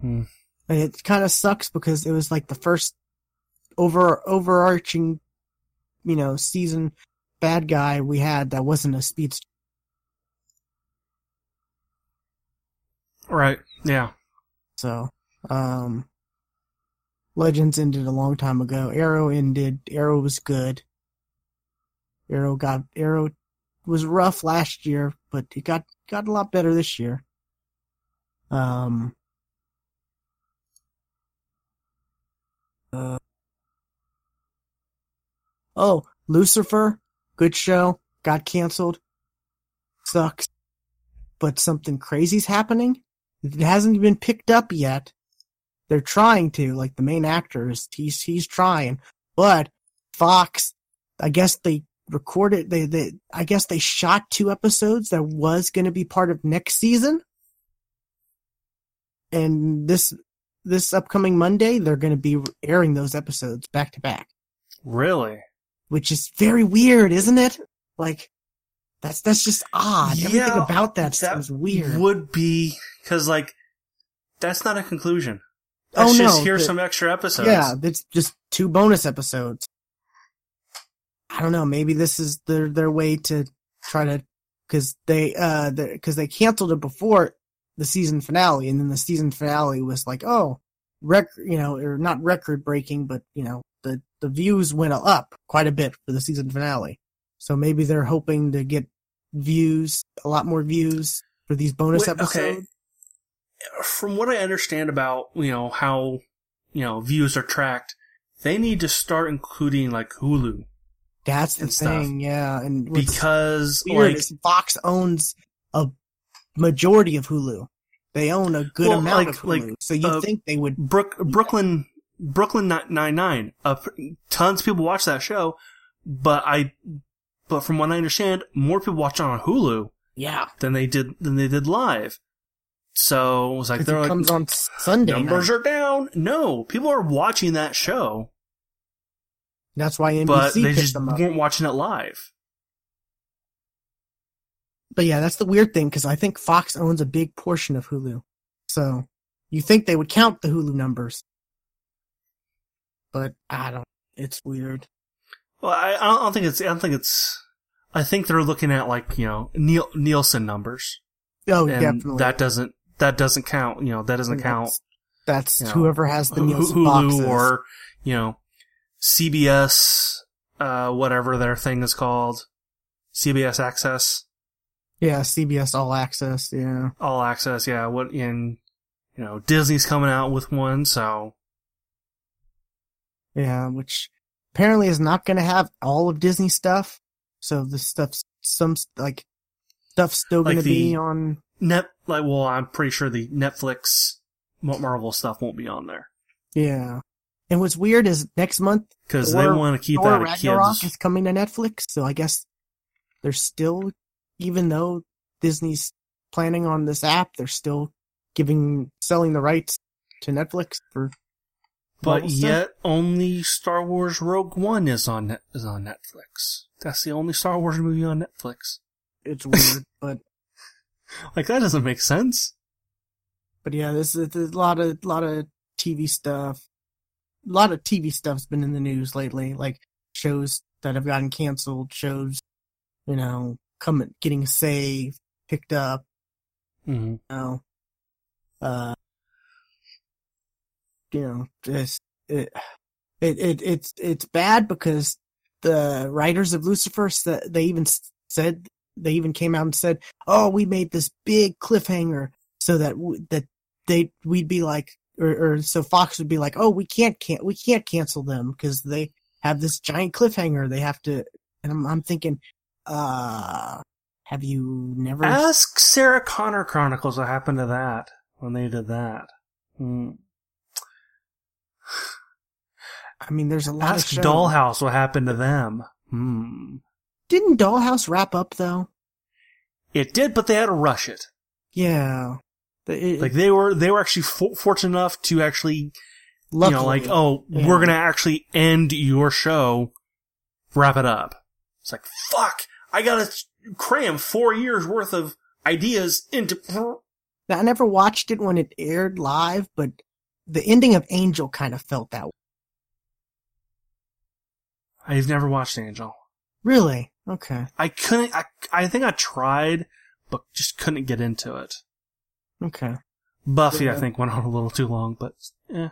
Hmm. And it kind of sucks because it was like the first over overarching, you know, season bad guy we had that wasn't a speedster. Right. Yeah. So, um, Legends ended a long time ago. Arrow ended. Arrow was good. Arrow got Arrow was rough last year, but it got got a lot better this year. Um. Uh, oh, Lucifer, good show, got canceled. Sucks. But something crazy's happening. It hasn't been picked up yet. They're trying to, like the main actor is he's he's trying, but Fox, I guess they recorded they they I guess they shot two episodes that was going to be part of next season, and this this upcoming Monday they're going to be airing those episodes back to back, Really? which is very weird, isn't it? Like that's that's just odd. Everything about that, that weird. Would be because like that's not a conclusion. That's Oh, just no, here's the- some extra episodes. Yeah, it's just two bonus episodes. I don't know. Maybe this is their their way to try to because they uh because they canceled it before the season finale, and then the season finale was like, oh, record, you know, or not record breaking, but you know, the the views went up quite a bit for the season finale. So maybe they're hoping to get views, a lot more views for these bonus Wait, okay. episodes. From what I understand about you know how you know views are tracked, they need to start including like Hulu That's the thing, yeah. And because weird like Fox owns a majority of Hulu. They own a good Well, amount like- of Hulu. like, so you uh, think they would Brook, Brooklyn Brooklyn Nine Nine. Uh, tons of people watch that show, but I but from what I understand, more people watch it on Hulu Yeah. than they did than they did live. So it was like 'cause they're it like comes on Sunday. numbers night. are down. No, people are watching that show, That's why NBC but they picked just them up. weren't watching it live. But yeah, that's the weird thing because I think Fox owns a big portion of Hulu. So you think they would count the Hulu numbers. But I don't. It's weird. Well, I, I don't think it's. I don't think it's. I think they're looking at like you know Niel, Nielsen numbers, Oh, and definitely. that doesn't that doesn't count. You know that doesn't And count. That's, that's you know, whoever has the Nielsen Hulu boxes. or you know CBS, uh, whatever their thing is called, CBS Access, yeah, CBS All Access. Yeah. All Access. Yeah, what in you know Disney's coming out with one, so Yeah, which apparently is not going to have all of Disney stuff. So the stuff's some like stuff's still going to be on. net like well, I'm pretty sure the Netflix Marvel stuff won't be on there Yeah. And what's weird is next month because they want to keep Thor that a Ragnarok kids. is coming to Netflix. So I guess they're still, even though Disney's planning on this app, they're still giving selling the rights to Netflix for. But yet, only Star Wars Rogue One is on is on Netflix. That's the only Star Wars movie on Netflix. it's weird, [LAUGHS] but Like that doesn't make sense. But yeah, this is there's a lot of lot of TV stuff. A lot of TV stuff's been in the news lately, like shows that have gotten canceled, shows, you know, coming getting saved, picked up, hmm you know. Uh you know, just it it, it it's it's bad because the writers of Lucifer they even said they even came out and said, "Oh, we made this big cliffhanger so that that they we'd be like, or, or so Fox would be like, oh, we can't can't we can't cancel them because they have this giant cliffhanger. They have to." And I'm I'm thinking, uh, have you never? Ask Sarah Connor Chronicles what happened to that when they did that. Hmm. I mean, there's a lot Ask of shows. Dollhouse what happened to them. Hmm. Didn't Dollhouse wrap up though? It did, but they had to rush it. Yeah. It, Like they were, they were actually for- fortunate enough to actually, luckily, you know, like, oh, yeah. we're gonna actually end your show wrap it up. It's like, fuck, I gotta cram four years worth of ideas into. Now, I never watched it when it aired live, but the ending of Angel kind of felt that way. I've never watched Angel. Really? Okay. I couldn't, I, I think I tried, but just couldn't get into it. Okay. Buffy, I think, went on a little too long, but eh.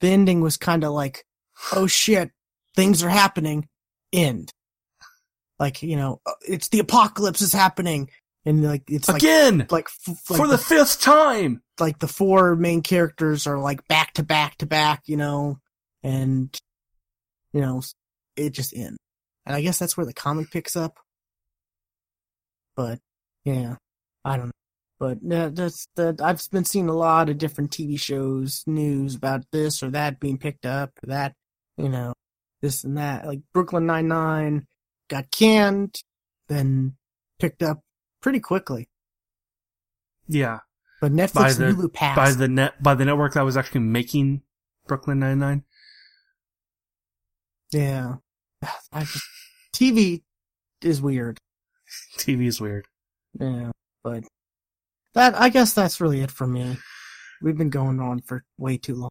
The ending was kind of like, oh shit, things are happening. End. Like, you know, uh, it's the apocalypse is happening. And like, it's Again! like, f- like for the fifth time! Like the four main characters are like back to back to back, you know, and you know, it just ends. And I guess that's where the comic picks up. But yeah, I don't know. But that's that. I've been seeing a lot of different TV shows, news about this or that being picked up, or that, you know, this and that. Like Brooklyn Nine Nine got canned, then picked up pretty quickly. Yeah. But Netflix By the- Hulu passed. By the net, by the network that was actually making Brooklyn Nine-Nine. Yeah. I just, TV is weird. TV is weird. Yeah. But that, I guess that's really it for me. We've been going on for way too long.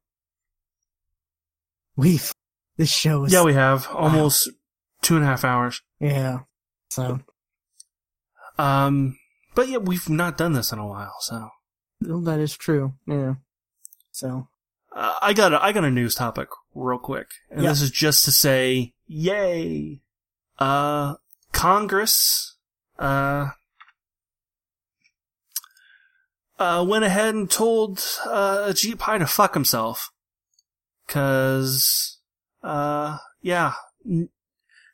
We've, this show is, Yeah, we have almost two and a half hours. yeah. So, Um, but yeah, we've not done this in a while, so. Well, that is true. Yeah. So, Uh, I got a, I got a news topic real quick, and Yeah. this is just to say, yay! Uh, Congress, uh, uh, went ahead and told uh, Ajit Pai to fuck himself, cause, uh, yeah, n-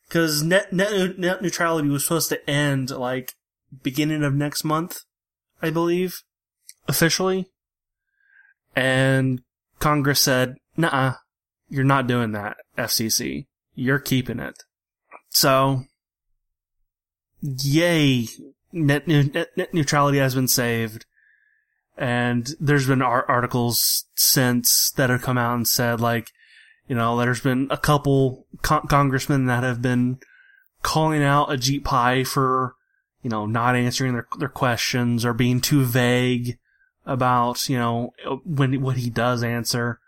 cause net, net net neutrality was supposed to end like beginning of next month, I believe, officially, and Congress said, "Nah, you're not doing that, FCC. You're keeping it." So, yay! Net, net, net neutrality has been saved, and there's been ar- articles since that have come out and said, like, you know, there's been a couple con- congressmen that have been calling out Ajit Pai for, you know, not answering their their questions or being too vague about, you know, when what he does answer.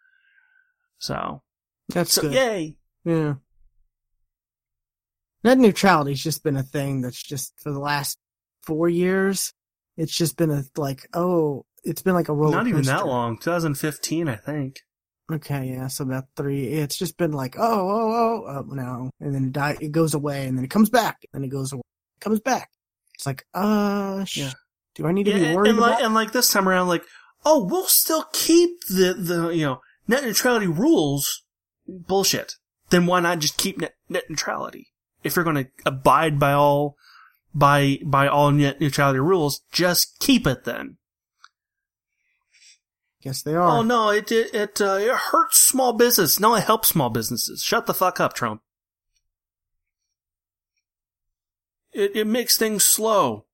So, that's so good. yay! Yeah. Net neutrality's just been a thing that's just for the last four years. It's just been a like oh, it's been like a roller Not even that long. 2015, I think. Okay, yeah, so about three. It's just been like oh oh oh oh no, and then it, die, it goes away, and then it comes back, and then it goes away, it comes back. It's like uh, sh- Yeah. Do I need to Yeah, be worried and like about? and like this time around, like, oh, we'll still keep the the you know net neutrality rules. Bullshit. Then why not just keep net net neutrality? If you're going to abide by all by by all net neutrality rules, just keep it then. Guess they are. Oh no, it it it, uh, it hurts small business. No, it helps small businesses. Shut the fuck up, Trump. It it makes things slow.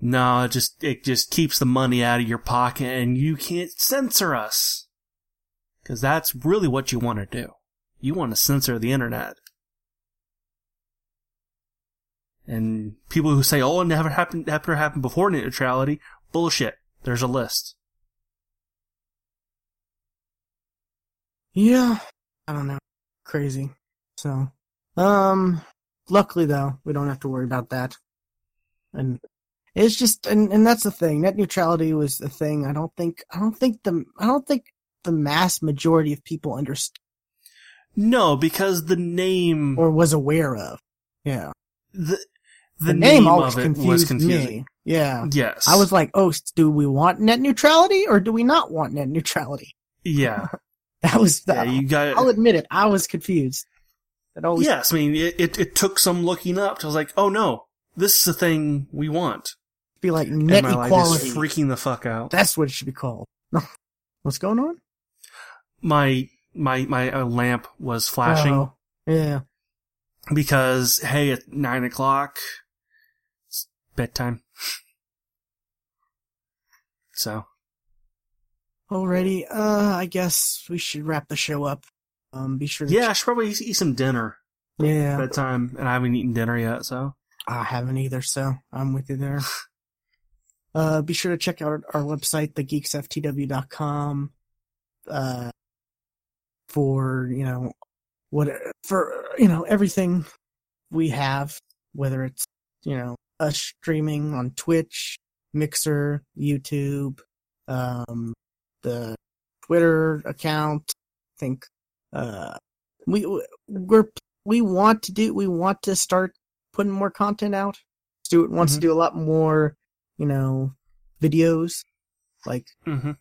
No, it just it just keeps the money out of your pocket, and you can't censor us. Because that's really what you want to do. You want to censor the internet. And people who say, "Oh, it never happened, never happened before net neutrality," bullshit. There's a list. Yeah, I don't know. Crazy. So, um, luckily though, we don't have to worry about that. And it's just, and, and that's the thing. Net neutrality was the thing. I don't think, I don't think the, I don't think the mass majority of people understood No, because the name, or was aware of. Yeah. the The, the, name, always of it confused me. Yeah. Yes, I was like, oh, do we want net neutrality or do we not want net neutrality? yeah, [LAUGHS] That was, yeah. You got I'll admit it. I was confused. That always Yes, I mean it, it. It took some looking up. to I was like, oh no, this is the thing we want. Be like net and my life equality. is freaking the fuck out. That's what it should be called. [LAUGHS] What's going on? My my my uh, lamp was flashing Oh, yeah. because hey, at nine o'clock, it's bedtime. [LAUGHS] So Alrighty. Uh, I guess we should wrap the show up. Um, be sure to Yeah, I should probably eat some dinner yeah. that time, and I haven't eaten dinner yet, so. I haven't either, so I'm with you there. [LAUGHS] uh, be sure to check out our, website, thegeeksftw.com, uh, for, you know, what, for, you know, everything we have, whether it's, you know, us streaming on Twitch, Mixer, YouTube, um, the Twitter account, I think, uh, we, we're, we want to do, we want to start putting more content out. Stuart wants Mhm. to do a lot more, you know, videos like Mm-hmm.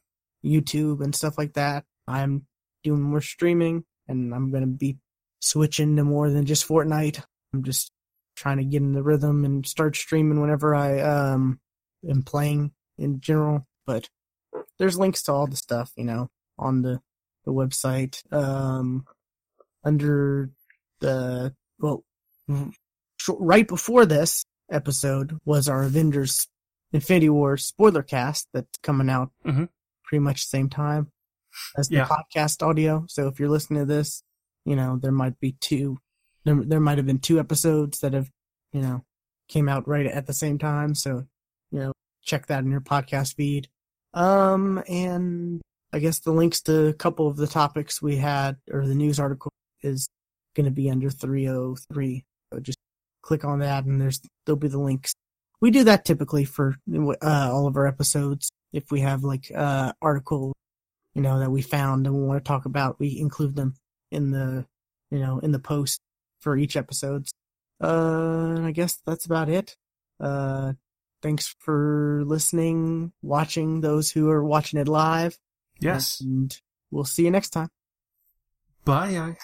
YouTube and stuff like that. I'm doing more streaming and I'm going to be switching to more than just Fortnite. I'm just trying to get in the rhythm and start streaming whenever I um am playing in general, but there's links to all the stuff, you know, on the the website um under the well right before this episode was our Avengers Infinity War spoiler cast that's coming out Mhm. pretty much the same time as the Yeah. podcast audio. So if you're listening to this, you know, there might be two, there, there might have been two episodes that have, you know, came out right at the same time. So, you know, check that in your podcast feed. Um, and I guess the links to a couple of the topics we had or the news article is going to be under 303. So just click on that and there's, there'll be the links. We do that typically for uh, all of our episodes. If we have like uh article, you know, that we found and we want to talk about, we include them in the, you know, in the post for each episode. Uh, I guess that's about it. Uh, thanks for listening, watching those who are watching it live. Yes. And we'll see you next time. Bye.